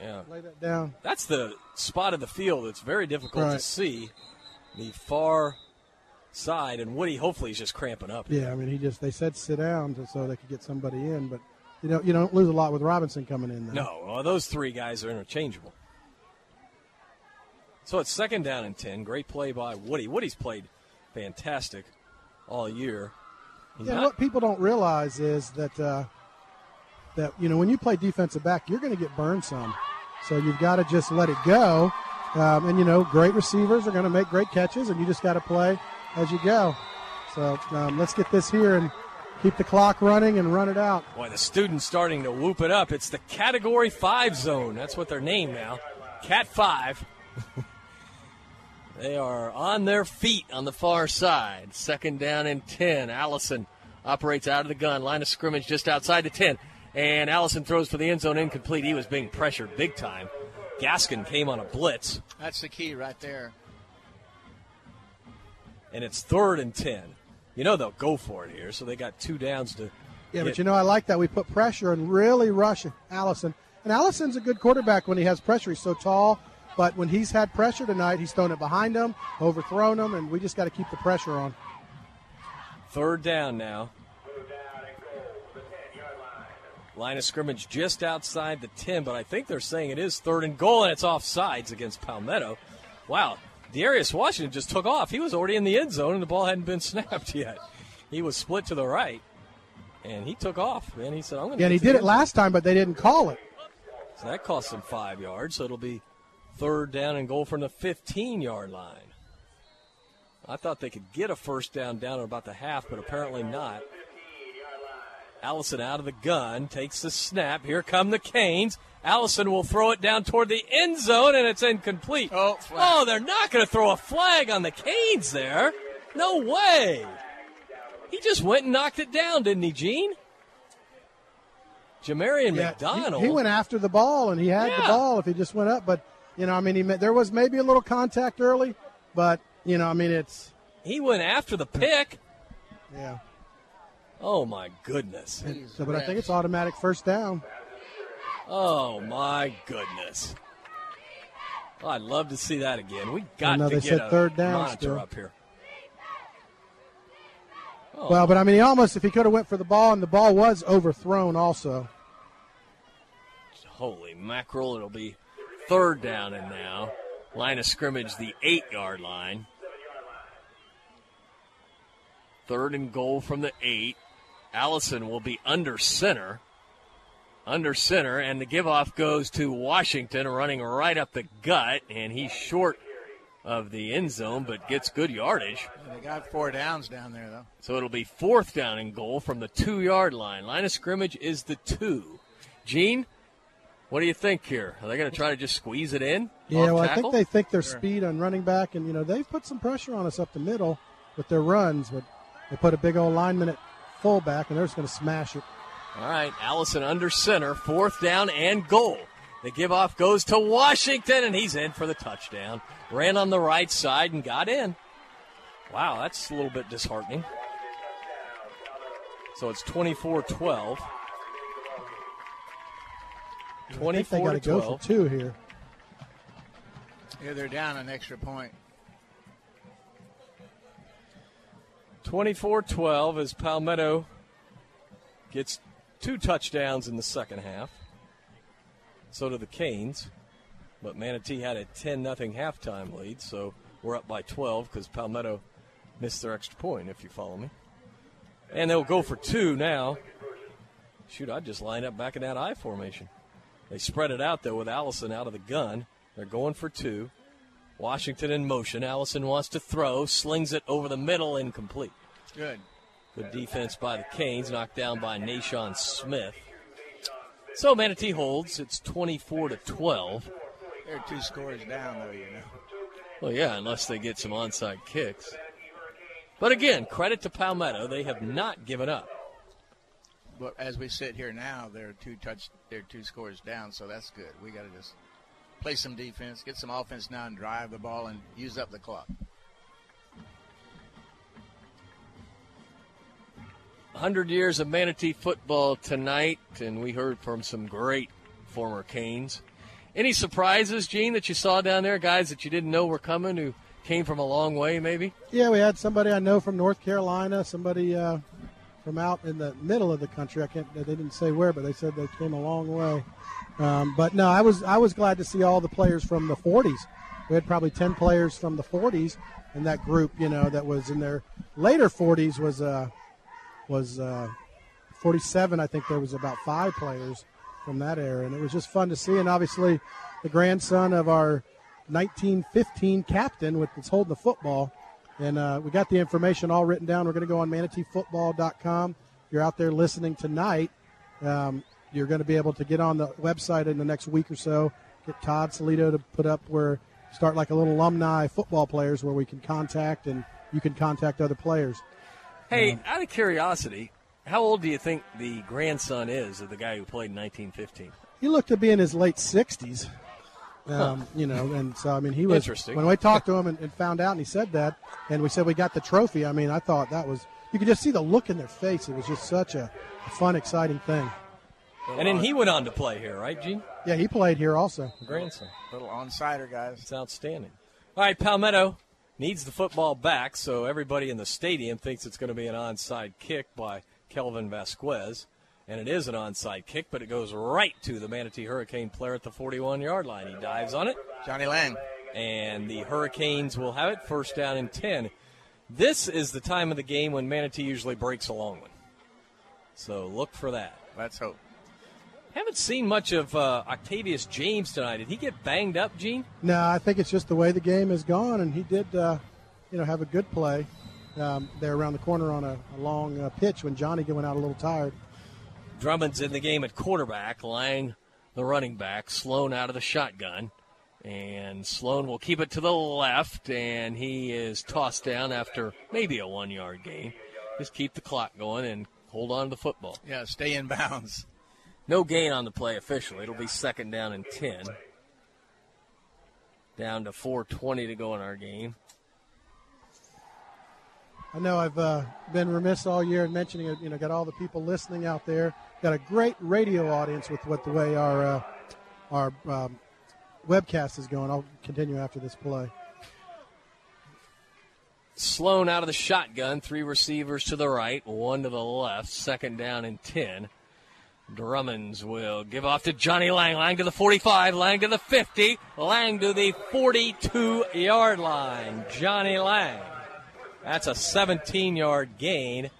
Yeah. Lay that down. That's the spot of the field that's very difficult to see. The far side, and Woody hopefully is just cramping up. Yeah, I mean he just they said sit down to, so they could get somebody in, but you know you don't lose a lot with Robinson coming in. Though. No, well, those three guys are interchangeable. So it's second down and 10. Great play by Woody. Woody's played fantastic all year. He's Yeah, not- what people don't realize is that uh, that you know when you play defensive back, you're going to get burned some. So you've got to just let it go. Um, and you know, great receivers are going to make great catches, and you just got to play as you go. So um, let's get this here and keep the clock running and run it out. Boy, the students starting to whoop it up. It's the Category 5 zone. That's what they're named now. Cat 5. [LAUGHS] they are on their feet on the far side. Second down and 10. Allison operates out of the gun. Line of scrimmage just outside the 10. And Allison throws for the end zone incomplete. He was being pressured big time. Gaskin came on a blitz, That's the key right there. and it's third and 10. You know they'll go for it here, so they got two downs to. Yeah, get- but you know I like that we put pressure and really rush Allison. And Allison's a good quarterback when he has pressure. He's so tall, but when he's had pressure tonight, he's thrown it behind him, overthrown him, and we just got to keep the pressure on. Third down now. Line of scrimmage just outside the 10, but I think they're saying it is third and goal, and it's off sides against Palmetto. Wow, Darius Washington just took off. He was already in the end zone, and the ball hadn't been [LAUGHS] snapped yet. He was split to the right, and he took off. and he said, "I'm going to." Yeah, he did it last time, but they didn't call it. So that cost him five yards. So it'll be third down and goal from the 15 yard line. I thought they could get a first down down at about the half, but apparently not. Allison out of the gun, takes the snap. Here come the Canes. Allison will throw it down toward the end zone, and it's incomplete. Oh, oh they're not going to throw a flag on the Canes there. No way. He just went and knocked it down, didn't he, Gene? Jamarian Yeah, McDonald. He, he went after the ball, and he had the ball if he just went up. But you know, I mean, he there was maybe a little contact early, but you know, I mean, it's He went after the pick. yeah. Oh my goodness. So, but I think it's automatic first down. Oh my goodness. Oh, I'd love to see that again. We got to get said a third down monitor still. up here. Oh, Well, but I mean, he almost if he could have went for the ball, and the ball was overthrown also. holy mackerel! It'll be third down and now. Line of scrimmage, the eight yard line. Third and goal from the eight. Allison will be under center. Under center, and the give off goes to Washington, running right up the gut, and he's short of the end zone, but gets good yardage. They got four downs down there, though. So it'll be fourth down and goal from the two yard line. Line of scrimmage is the two. Gene, what do you think here? Are they going to try to just squeeze it in? Yeah, off well, I think they think their speed on running back, and you know they've put some pressure on us up the middle with their runs, but they put a big old lineman at fullback, and they're just going to smash it. All right, Allison under center, fourth down and goal. The give off goes to Washington, and he's in for the touchdown. Ran on the right side and got in. Wow, that's a little bit disheartening. So it's 24 12. I think they got to to go for two here. Yeah, they're down an extra point. 24 12 as Palmetto gets two touchdowns in the second half. So do the Canes. But Manatee had a 10 0 halftime lead, so we're up by 12 because Palmetto missed their extra point, if you follow me. And they'll go for two now. Shoot, I'd just line up back in that I formation. They spread it out, though, with Allison out of the gun. They're going for two. Washington in motion. Allison wants to throw, slings it over the middle, incomplete. Good. Good defense by the Canes, knocked down by Nashon Smith. So Manatee holds. It's 24 to 12. They're two scores down, though, you know. Well, yeah, unless they get some onside kicks. But again, credit to Palmetto. They have not given up. But as we sit here now, they're two touch, they're two scores down, so that's good. We got to just play some defense, get some offense now, and drive the ball and use up the clock. 100 years of Manatee football tonight, and we heard from some great former Canes. Any surprises, Gene, that you saw down there? Guys that you didn't know were coming who came from a long way, maybe? Yeah, we had somebody I know from North Carolina, somebody uh, from out in the middle of the country. I can't. They didn't say where, but they said they came a long way. Um, but no, I was I was glad to see all the players from the 40s. We had probably 10 players from the 40s, and that group, you know, that was in their later 40s was uh, was uh, 47. I think there was about five players from that era, and it was just fun to see. And obviously, the grandson of our 1915 captain, with that's holding the football, and uh, we got the information all written down. We're going to go on manateefootball.com. If you're out there listening tonight, um, you're going to be able to get on the website in the next week or so. Get Todd Salito to put up where start like a little alumni football players where we can contact and you can contact other players. Hey, out of curiosity, how old do you think the grandson is of the guy who played in 1915? He looked to be in his late 60s. Um, You know, and so I mean, he was Interesting. when we talked to him and, and found out, and he said that, and we said we got the trophy. I mean, I thought that was you could just see the look in their face. It was just such a, a fun, exciting thing. And then he went on to play here, right, Gene? Yeah, he played here also. Grandson. Little onsider, guys. It's outstanding. All right, Palmetto needs the football back, so everybody in the stadium thinks it's going to be an onside kick by Kelvin Vasquez. And it is an onside kick, but it goes right to the Manatee Hurricane player at the 41 yard line. He dives on it. Johnny Lang. And the Hurricanes will have it first down and 10. This is the time of the game when Manatee usually breaks a long one. So look for that. Let's hope. Haven't seen much of uh, Octavius James tonight. Did he get banged up, Gene? No, I think it's just the way the game has gone, and he did, uh, you know, have a good play um, there around the corner on a, a long uh, pitch when Johnny went out a little tired. Drummond's in the game at quarterback, Lang the running back, Sloan out of the shotgun. And Sloan will keep it to the left, and he is tossed down after maybe a one yard gain. Just keep the clock going and hold on to the football. Yeah, stay in bounds. No gain on the play officially. It'll be second down and 10. Down to 4.20 to go in our game. I know I've uh, been remiss all year in mentioning it. You know, got all the people listening out there. Got a great radio audience with what the way our uh, our um, webcast is going. I'll continue after this play. Sloan out of the shotgun, three receivers to the right, one to the left, second down and 10. Drummonds will give off to Johnny Lang. Lang to the 45, Lang to the 50, Lang to the 42 yard line. Johnny Lang. That's a 17 yard gain.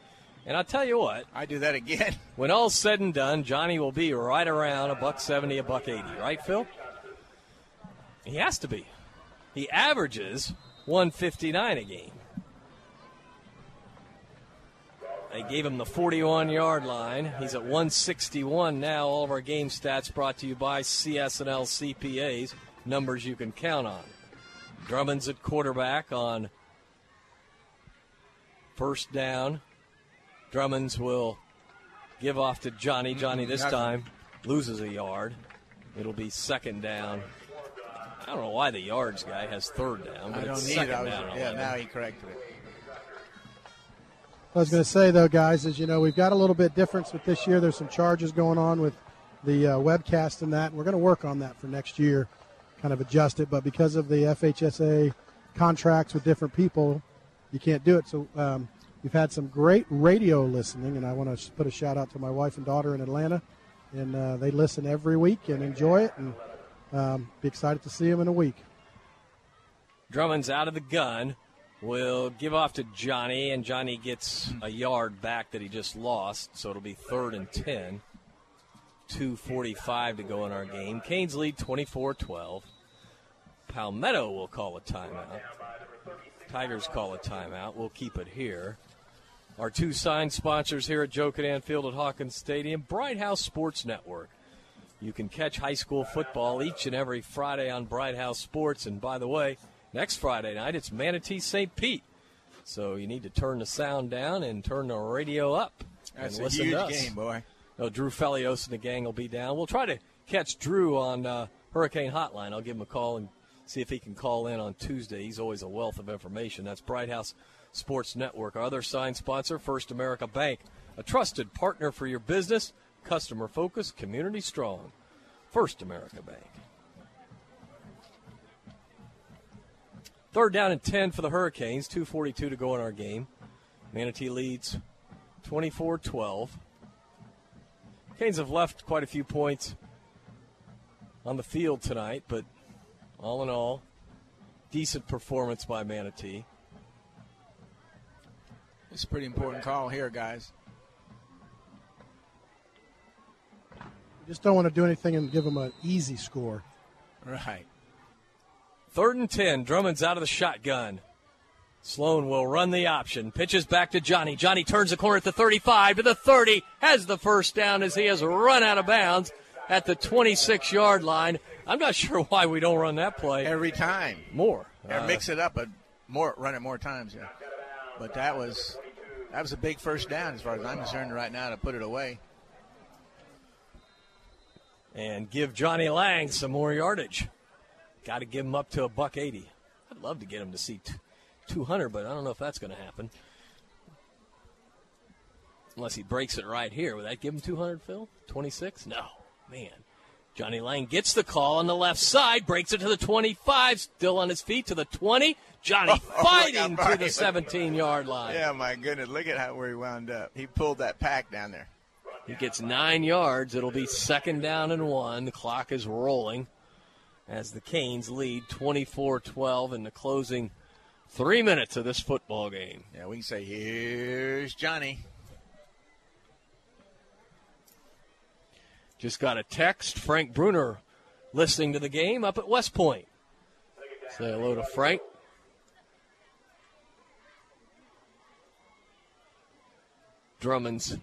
And I'll tell you what. I do that again. [LAUGHS] When all's said and done, Johnny will be right around a buck 70, a buck 80, right, Phil? He has to be. He averages 159 a game. They gave him the 41 yard line. He's at 161 now. All of our game stats brought to you by CSNL CPAs. Numbers you can count on. Drummond's at quarterback on first down. Drummonds will give off to Johnny. Johnny this time loses a yard. It'll be second down. I don't know why the yards guy has third down, but I don't it's need second it. Down. yeah, 11. now he corrected it. I was going to say though, guys, is you know we've got a little bit difference with this year. There's some charges going on with the uh, webcast and that. We're going to work on that for next year, kind of adjust it. But because of the FHSA contracts with different people, you can't do it. So um, we've had some great radio listening, and I want to put a shout out to my wife and daughter in Atlanta, and uh, they listen every week and enjoy it, and um, be excited to see them in a week. Drummond's out of the gun. Will give off to Johnny, and Johnny gets a yard back that he just lost, so it'll be third and 10. 2.45 to go in our game. Canes lead 24 12. Palmetto will call a timeout. Tigers call a timeout. We'll keep it here. Our two signed sponsors here at Joe Kinnan Field at Hawkins Stadium, Bright House Sports Network. You can catch high school football each and every Friday on Bright House Sports. And by the way, next Friday night it's Manatee St. Pete. So you need to turn the sound down and turn the radio up. That's and a listen huge to us. game, boy. No, Drew Felios and the gang will be down. We'll try to catch Drew on uh, Hurricane Hotline. I'll give him a call and see if he can call in on Tuesday. He's always a wealth of information. That's Bright House Sports Network. Our other signed sponsor, First America Bank, a trusted partner for your business, customer focused, community strong. First America Bank. Third down and 10 for the Hurricanes, 2.42 to go in our game. Manatee leads 24 12. Canes have left quite a few points on the field tonight, but all in all, decent performance by Manatee. It's a pretty important call here, guys. We just don't want to do anything and give them an easy score. Right. Third and 10. Drummond's out of the shotgun. Sloan will run the option. Pitches back to Johnny. Johnny turns the corner at the 35 to the 30. Has the first down as he has run out of bounds at the 26 yard line. I'm not [LAUGHS] sure why we don't run that play every time. More. Or Uh, mix it up, but more run it more times. Yeah. But that was that was a big first down as far as I'm concerned right now to put it away. and give Johnny Lang some more yardage. Got to give him up to a buck 80. I'd love to get him to see t- 200, but I don't know if that's going to happen. Unless he breaks it right here. Would that give him 200, Phil? 26? No. Man. Johnny Lang gets the call on the left side, breaks it to the 25, still on his feet to the 20. Johnny [LAUGHS] Oh, fighting how to the 17 yard line. Yeah, my goodness, look at how where he wound up. He pulled that pack down there. He gets nine yards. It'll be second down and one. The clock is rolling as the Canes lead 24 12 in the closing three minutes of this football game. Yeah, we can say here's Johnny. Just got a text. Frank Bruner listening to the game up at West Point. Say hello to Frank. Drummond's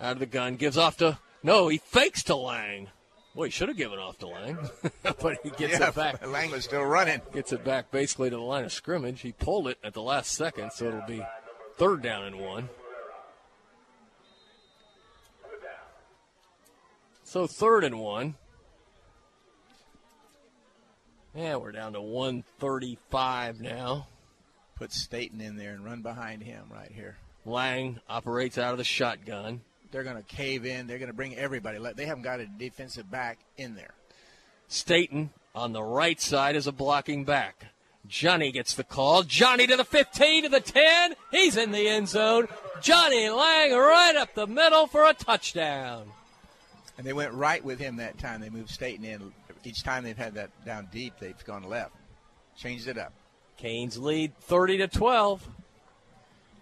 out of the gun, gives off to no, he fakes to Lang. Boy, he should have given off to Lang, [LAUGHS] but he gets yeah, it back. Lang was still running. Gets it back basically to the line of scrimmage. He pulled it at the last second, so it'll be third down and one. So third and one. Yeah, we're down to 135 now. Put Staten in there and run behind him right here. Lang operates out of the shotgun. They're going to cave in. They're going to bring everybody. They haven't got a defensive back in there. Staten on the right side is a blocking back. Johnny gets the call. Johnny to the 15, to the 10. He's in the end zone. Johnny Lang right up the middle for a touchdown. And they went right with him that time. They moved Staten in. Each time they've had that down deep, they've gone left. Changed it up. Canes lead 30 to 12.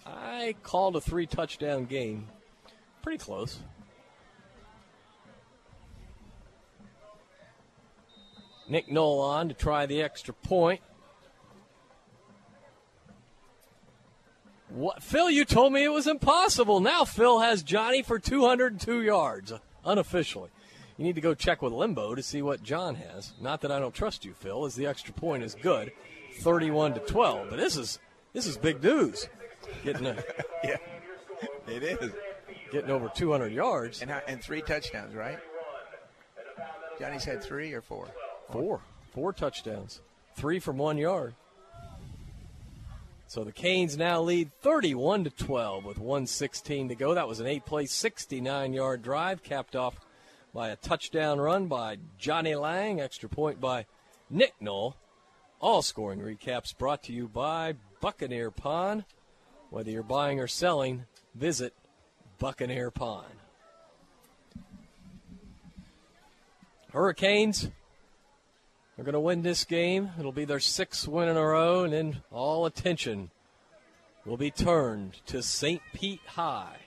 I called a three touchdown game. Pretty close. Nick Knoll to try the extra point. What, Phil, you told me it was impossible. Now Phil has Johnny for 202 yards, unofficially. You need to go check with Limbo to see what John has. Not that I don't trust you, Phil, as the extra point is good, 31 to 12. But this is this is big news. Getting a, [LAUGHS] yeah, it is. Getting over 200 yards. And, how- and three touchdowns, right? Johnny's had three or four. Four. Four touchdowns. Three from one yard. So the Canes now lead 31 to 12 with 116 to go. That was an eight-play, 69-yard drive, capped off by a touchdown run by Johnny Lang. Extra point by Nick Knoll. All scoring recaps brought to you by Buccaneer Pawn. Whether you're buying or selling, visit Buccaneer Pawn. Hurricanes are going to win this game. It'll be their sixth win in a row, and then all attention will be turned to St. Pete High.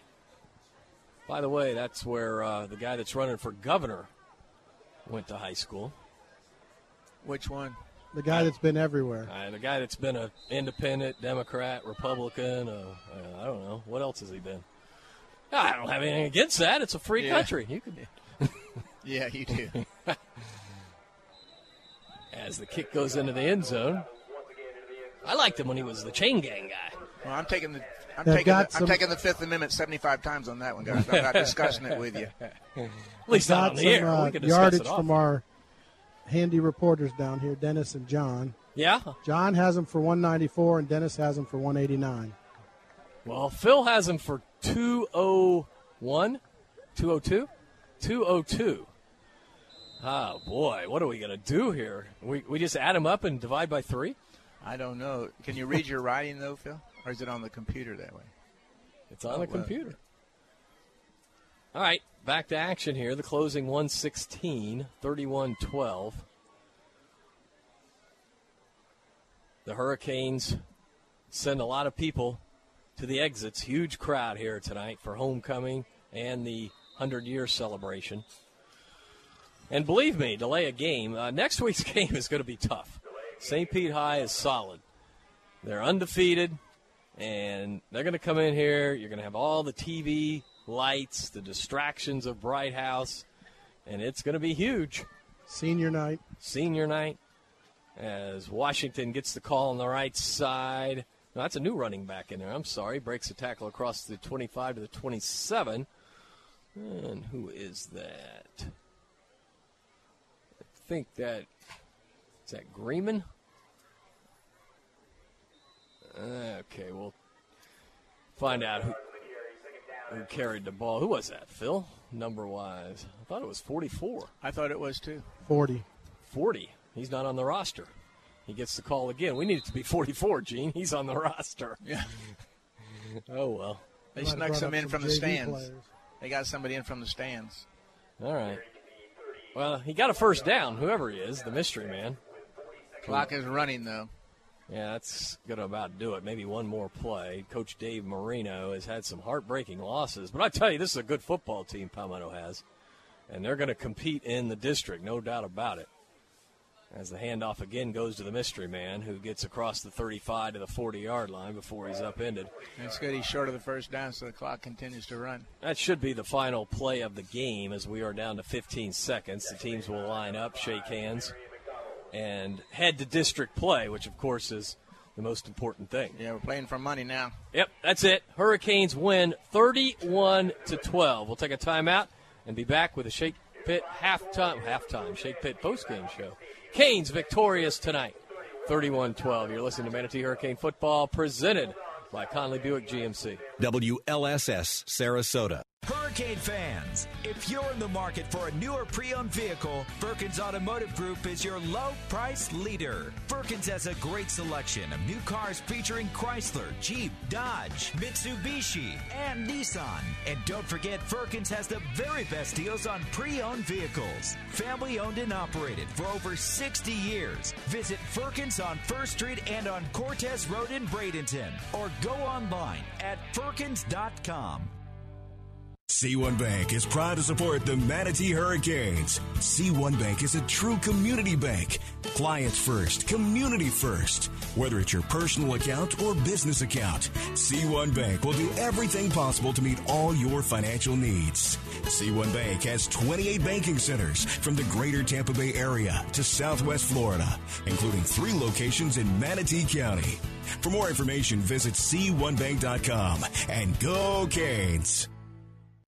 By the way, that's where uh, the guy that's running for governor went to high school. Which one? The guy that's been everywhere. Uh, the guy that's been an independent, Democrat, Republican. Uh, uh, I don't know. What else has he been? I don't have anything against that. It's a free Yeah. country. You can. [LAUGHS] Yeah, you do. [LAUGHS] As the kick goes into the end zone. I liked him when he was the chain gang guy. Well, I'm taking the I'm They've taking got the, I'm taking the Fifth Amendment 75 times on that one, guys. I'm not discussing it with you. [LAUGHS] At least Got not on the some, air. uh, we can yardage it from our handy reporters down here, Dennis and John. Yeah. John has him for 194, and Dennis has him for 189. Well, Phil has him for 201, 202, 202. Oh, oh, oh ah, boy. What are we going to do here? We, we just add them up and divide by three? I don't know. Can you read your writing though, Phil, or is it on the computer that way? It's on Oh, the well. computer. All right, back to action here. The closing 116, 31 12. The Hurricanes send a lot of people to the exits. Huge crowd here tonight for homecoming and the 100 year celebration. And believe me, delay a game. Uh, next [LAUGHS] week's game is going to be tough. St. Pete High is solid. They're undefeated, and they're going to come in here. You're going to have all the TV lights, the distractions of Bright House, and it's going to be huge. Senior night. Senior night, as Washington gets the call on the right side. No, that's a new running back in there. I'm sorry. Breaks the tackle across the 25 to the 27. And who is that? I think that is that Greeman. Okay, we'll find out who, who carried the ball. Who was that, Phil? Number wise, I thought it was 44. I thought it was too. 40. 40. He's not on the roster. He gets the call again. We need it to be 44, Gene. He's on the roster. Yeah. [LAUGHS] oh, well. They Might snuck some up in some from the JV stands. players. They got somebody in from the stands. All right. Well, he got a first down, whoever he is, the mystery man. Clock is running though. Yeah, that's going to about do it. Maybe one more play. Coach Dave Marino has had some heartbreaking losses, but I tell you, this is a good football team Palmetto has, and they're going to compete in the district, no doubt about it. As the handoff again goes to the mystery man, who gets across the 35 to the 40 yard line before he's upended. That's good. He's short of the first down, so the clock continues to run. That should be the final play of the game as we are down to 15 seconds. The teams will line up, shake hands, and head to district play, which of course is the most important thing. Yeah, we're playing for money now. Yep, that's it. Hurricanes win 31 to 12. We'll take a timeout and be back with a Shake Pit halftime halftime Shake Pit postgame show. Canes victorious tonight. 31-12. You're listening to Manatee Hurricane Football presented by Conley Buick GMC. WLSS Sarasota. Hurricane fans, if you're in the market for a newer pre-owned vehicle, Firkins Automotive Group is your low price leader. Firkins has a great selection of new cars featuring Chrysler, Jeep, Dodge, Mitsubishi, and Nissan. And don't forget, Firkins has the very best deals on pre-owned vehicles. Family owned and operated for over 60 years. Visit Firkins on First Street and on Cortez Road in Bradenton, or go online at firkins.com. C1 Bank is proud to support the Manatee Hurricanes. C1 Bank is a true community bank. Clients first, community first. Whether it's your personal account or business account, C1 Bank will do everything possible to meet all your financial needs. C1 Bank has 28 banking centers from the greater Tampa Bay area to southwest Florida, including three locations in Manatee County. For more information, visit c1bank.com and go Canes.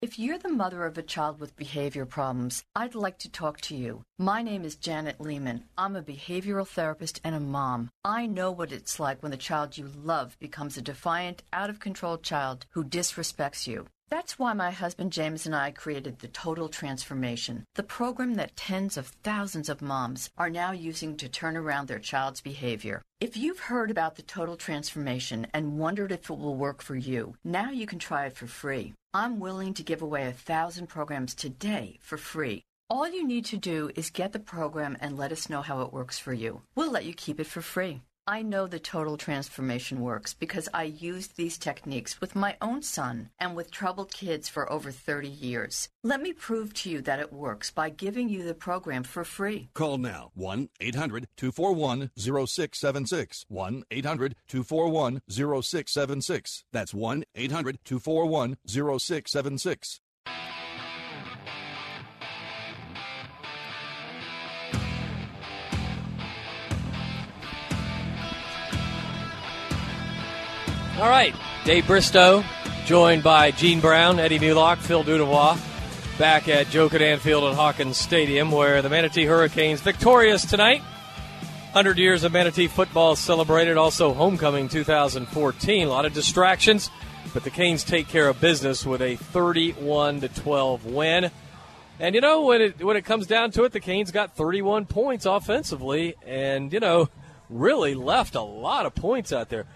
If you're the mother of a child with behavior problems, I'd like to talk to you. My name is Janet Lehman. I'm a behavioral therapist and a mom. I know what it's like when the child you love becomes a defiant, out of control child who disrespects you. That's why my husband James and I created the Total Transformation, the program that tens of thousands of moms are now using to turn around their child's behavior. If you've heard about the Total Transformation and wondered if it will work for you, now you can try it for free. I'm willing to give away a thousand programs today for free. All you need to do is get the program and let us know how it works for you. We'll let you keep it for free. I know the total transformation works because I used these techniques with my own son and with troubled kids for over 30 years. Let me prove to you that it works by giving you the program for free. Call now 1 800 241 0676. 1 800 241 0676. That's 1 800 241 0676. All right, Dave Bristow, joined by Gene Brown, Eddie Mullock, Phil Dudevois, back at Joe Kinnan Field at Hawkins Stadium, where the Manatee Hurricanes victorious tonight. 100 years of Manatee football celebrated, also homecoming 2014. A lot of distractions, but the Canes take care of business with a 31 to 12 win. And you know when it when it comes down to it, the Canes got 31 points offensively, and you know really left a lot of points out there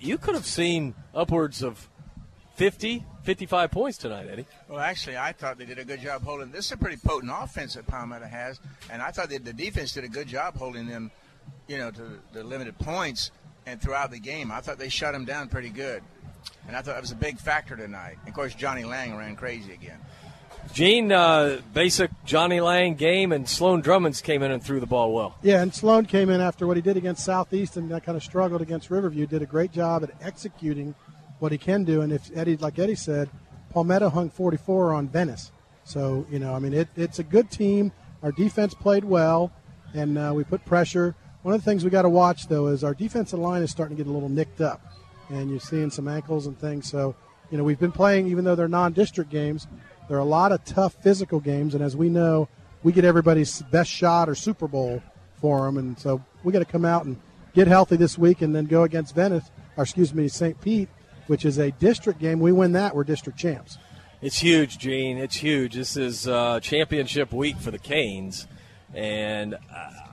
you could have seen upwards of 50, 55 points tonight, Eddie. Well, actually, I thought they did a good job holding. This is a pretty potent offense that Palmetto has, and I thought that the defense did a good job holding them, you know, to the limited points and throughout the game. I thought they shut them down pretty good, and I thought that was a big factor tonight. Of course, Johnny Lang ran crazy again. Gene, uh, basic Johnny Lang game, and Sloan Drummonds came in and threw the ball well. Yeah, and Sloan came in after what he did against Southeast and that kind of struggled against Riverview. Did a great job at executing what he can do. And if Eddie, like Eddie said, Palmetto hung 44 on Venice. So you know, I mean, it, it's a good team. Our defense played well, and uh, we put pressure. One of the things we got to watch though is our defensive line is starting to get a little nicked up, and you're seeing some ankles and things. So you know, we've been playing even though they're non-district games there are a lot of tough physical games, and as we know, we get everybody's best shot or Super Bowl for them, and so we got to come out and get healthy this week, and then go against Venice, or excuse me, St. Pete, which is a district game. We win that, we're district champs. It's huge, Gene. It's huge. This is uh, championship week for the Canes, and uh,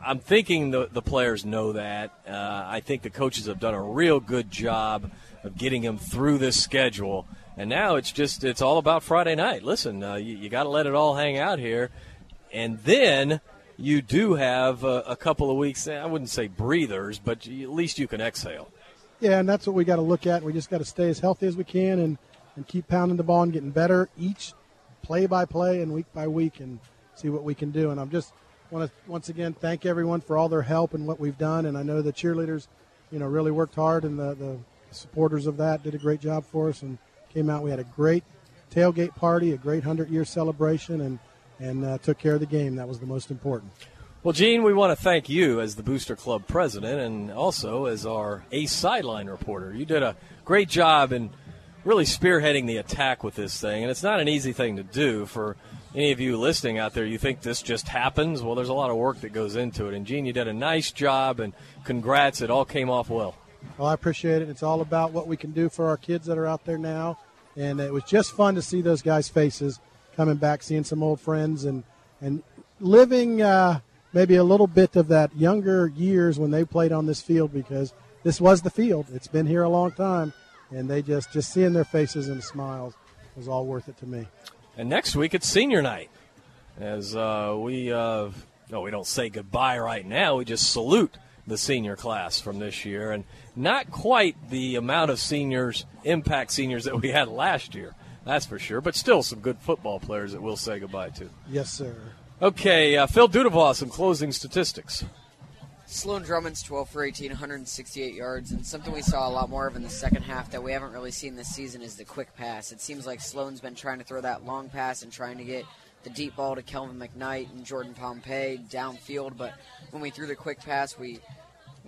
I'm thinking the the players know that. Uh, I think the coaches have done a real good job of getting them through this schedule and now it's just it's all about Friday night. Listen, uh, you, you got to let it all hang out here, and then you do have a, a, couple of weeks. I wouldn't say breathers, but at least you can exhale. Yeah, and that's what we got to look at. We just got to stay as healthy as we can and and keep pounding the ball and getting better each play by play and week by week and see what we can do. And I'm just want to once again thank everyone for all their help and what we've done. And I know the cheerleaders, you know, really worked hard, and the the supporters of that did a great job for us. And Came out. We had a great tailgate party, a great 100 year celebration, and, and uh, took care of the game. That was the most important. Well, Gene, we want to thank you as the Booster Club president and also as our ace sideline reporter. You did a great job in really spearheading the attack with this thing, and it's not an easy thing to do for any of you listening out there. You think this just happens? Well, there's a lot of work that goes into it, and Gene, you did a nice job, and congrats. It all came off well. Well, I appreciate it. It's all about what we can do for our kids that are out there now. And it was just fun to see those guys' faces coming back, seeing some old friends, and, and living uh, maybe a little bit of that younger years when they played on this field because this was the field. It's been here a long time. And they just, just seeing their faces and smiles was all worth it to me. And next week it's senior night. As uh, we, uh, no, we don't say goodbye right now. We just salute the senior class from this year, and not quite the amount of seniors, impact seniors that we had last year. That's for sure, but still some good football players that we'll say goodbye to. Yes, sir. Okay, uh, Phil Dudevois, some closing statistics. Sloan Drummonds 12 for 18, 168 yards, and something we saw a lot more of in the second half that we haven't really seen this season is the quick pass. It seems like Sloan's been trying to throw that long pass and trying to get the deep ball to Kelvin McKnight and Jordan Pompey downfield, but when we threw the quick pass, we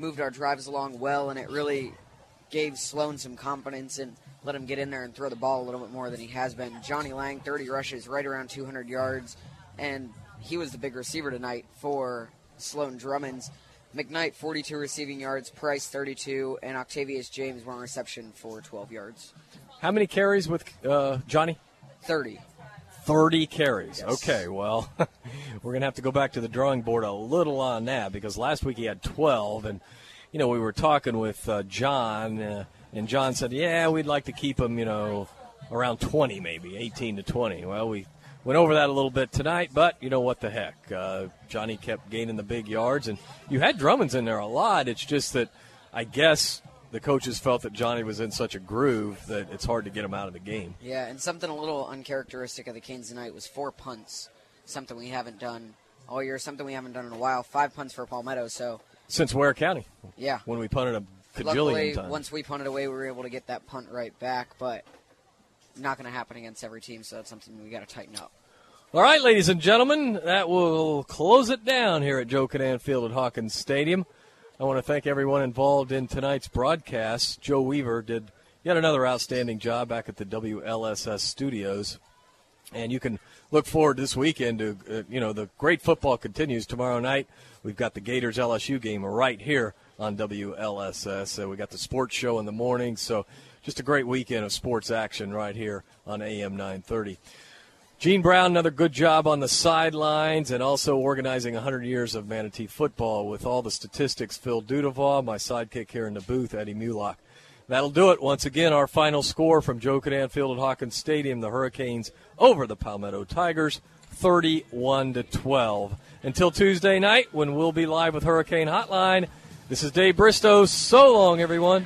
moved our drives along well, and it really gave Sloan some confidence and let him get in there and throw the ball a little bit more than he has been. Johnny Lang, 30 rushes, right around 200 yards, and he was the big receiver tonight for Sloan Drummonds. McKnight, 42 receiving yards, Price, 32, and Octavius James, one reception for 12 yards. How many carries with uh, Johnny? 30. 30 carries. Okay, well, [LAUGHS] we're going to have to go back to the drawing board a little on that because last week he had 12. And, you know, we were talking with uh, John, uh, and John said, yeah, we'd like to keep him, you know, around 20 maybe, 18 to 20. Well, we went over that a little bit tonight, but you know what the heck. Uh, Johnny kept gaining the big yards, and you had Drummonds in there a lot. It's just that I guess the coaches felt that Johnny was in such a groove that it's hard to get him out of the game. Yeah, and something a little uncharacteristic of the Canes tonight was four punts, something we haven't done all year, something we haven't done in a while. Five punts for Palmetto, so. Since Ware County. Yeah. When we punted a cajillion Luckily, times. once we punted away, we were able to get that punt right back, but not going to happen against every team, so that's something we got to tighten up. All right, ladies and gentlemen, that will close it down here at Joe Kinnan Field at Hawkins Stadium. I want to thank everyone involved in tonight's broadcast. Joe Weaver did yet another outstanding job back at the WLSS studios. And you can look forward this weekend to, uh, you know, the great football continues tomorrow night. We've got the Gators LSU game right here on WLSS. Uh, we got the sports show in the morning. So just a great weekend of sports action right here on AM 930. Gene Brown, another good job on the sidelines and also organizing 100 years of Manatee football with all the statistics. Phil Dudevall, my sidekick here in the booth, Eddie Mullock. That'll do it. Once again, our final score from Joe Kinnan Field at Hawkins Stadium: the Hurricanes over the Palmetto Tigers, 31 to 12. Until Tuesday night, when we'll be live with Hurricane Hotline. This is Dave Bristow. So long, everyone.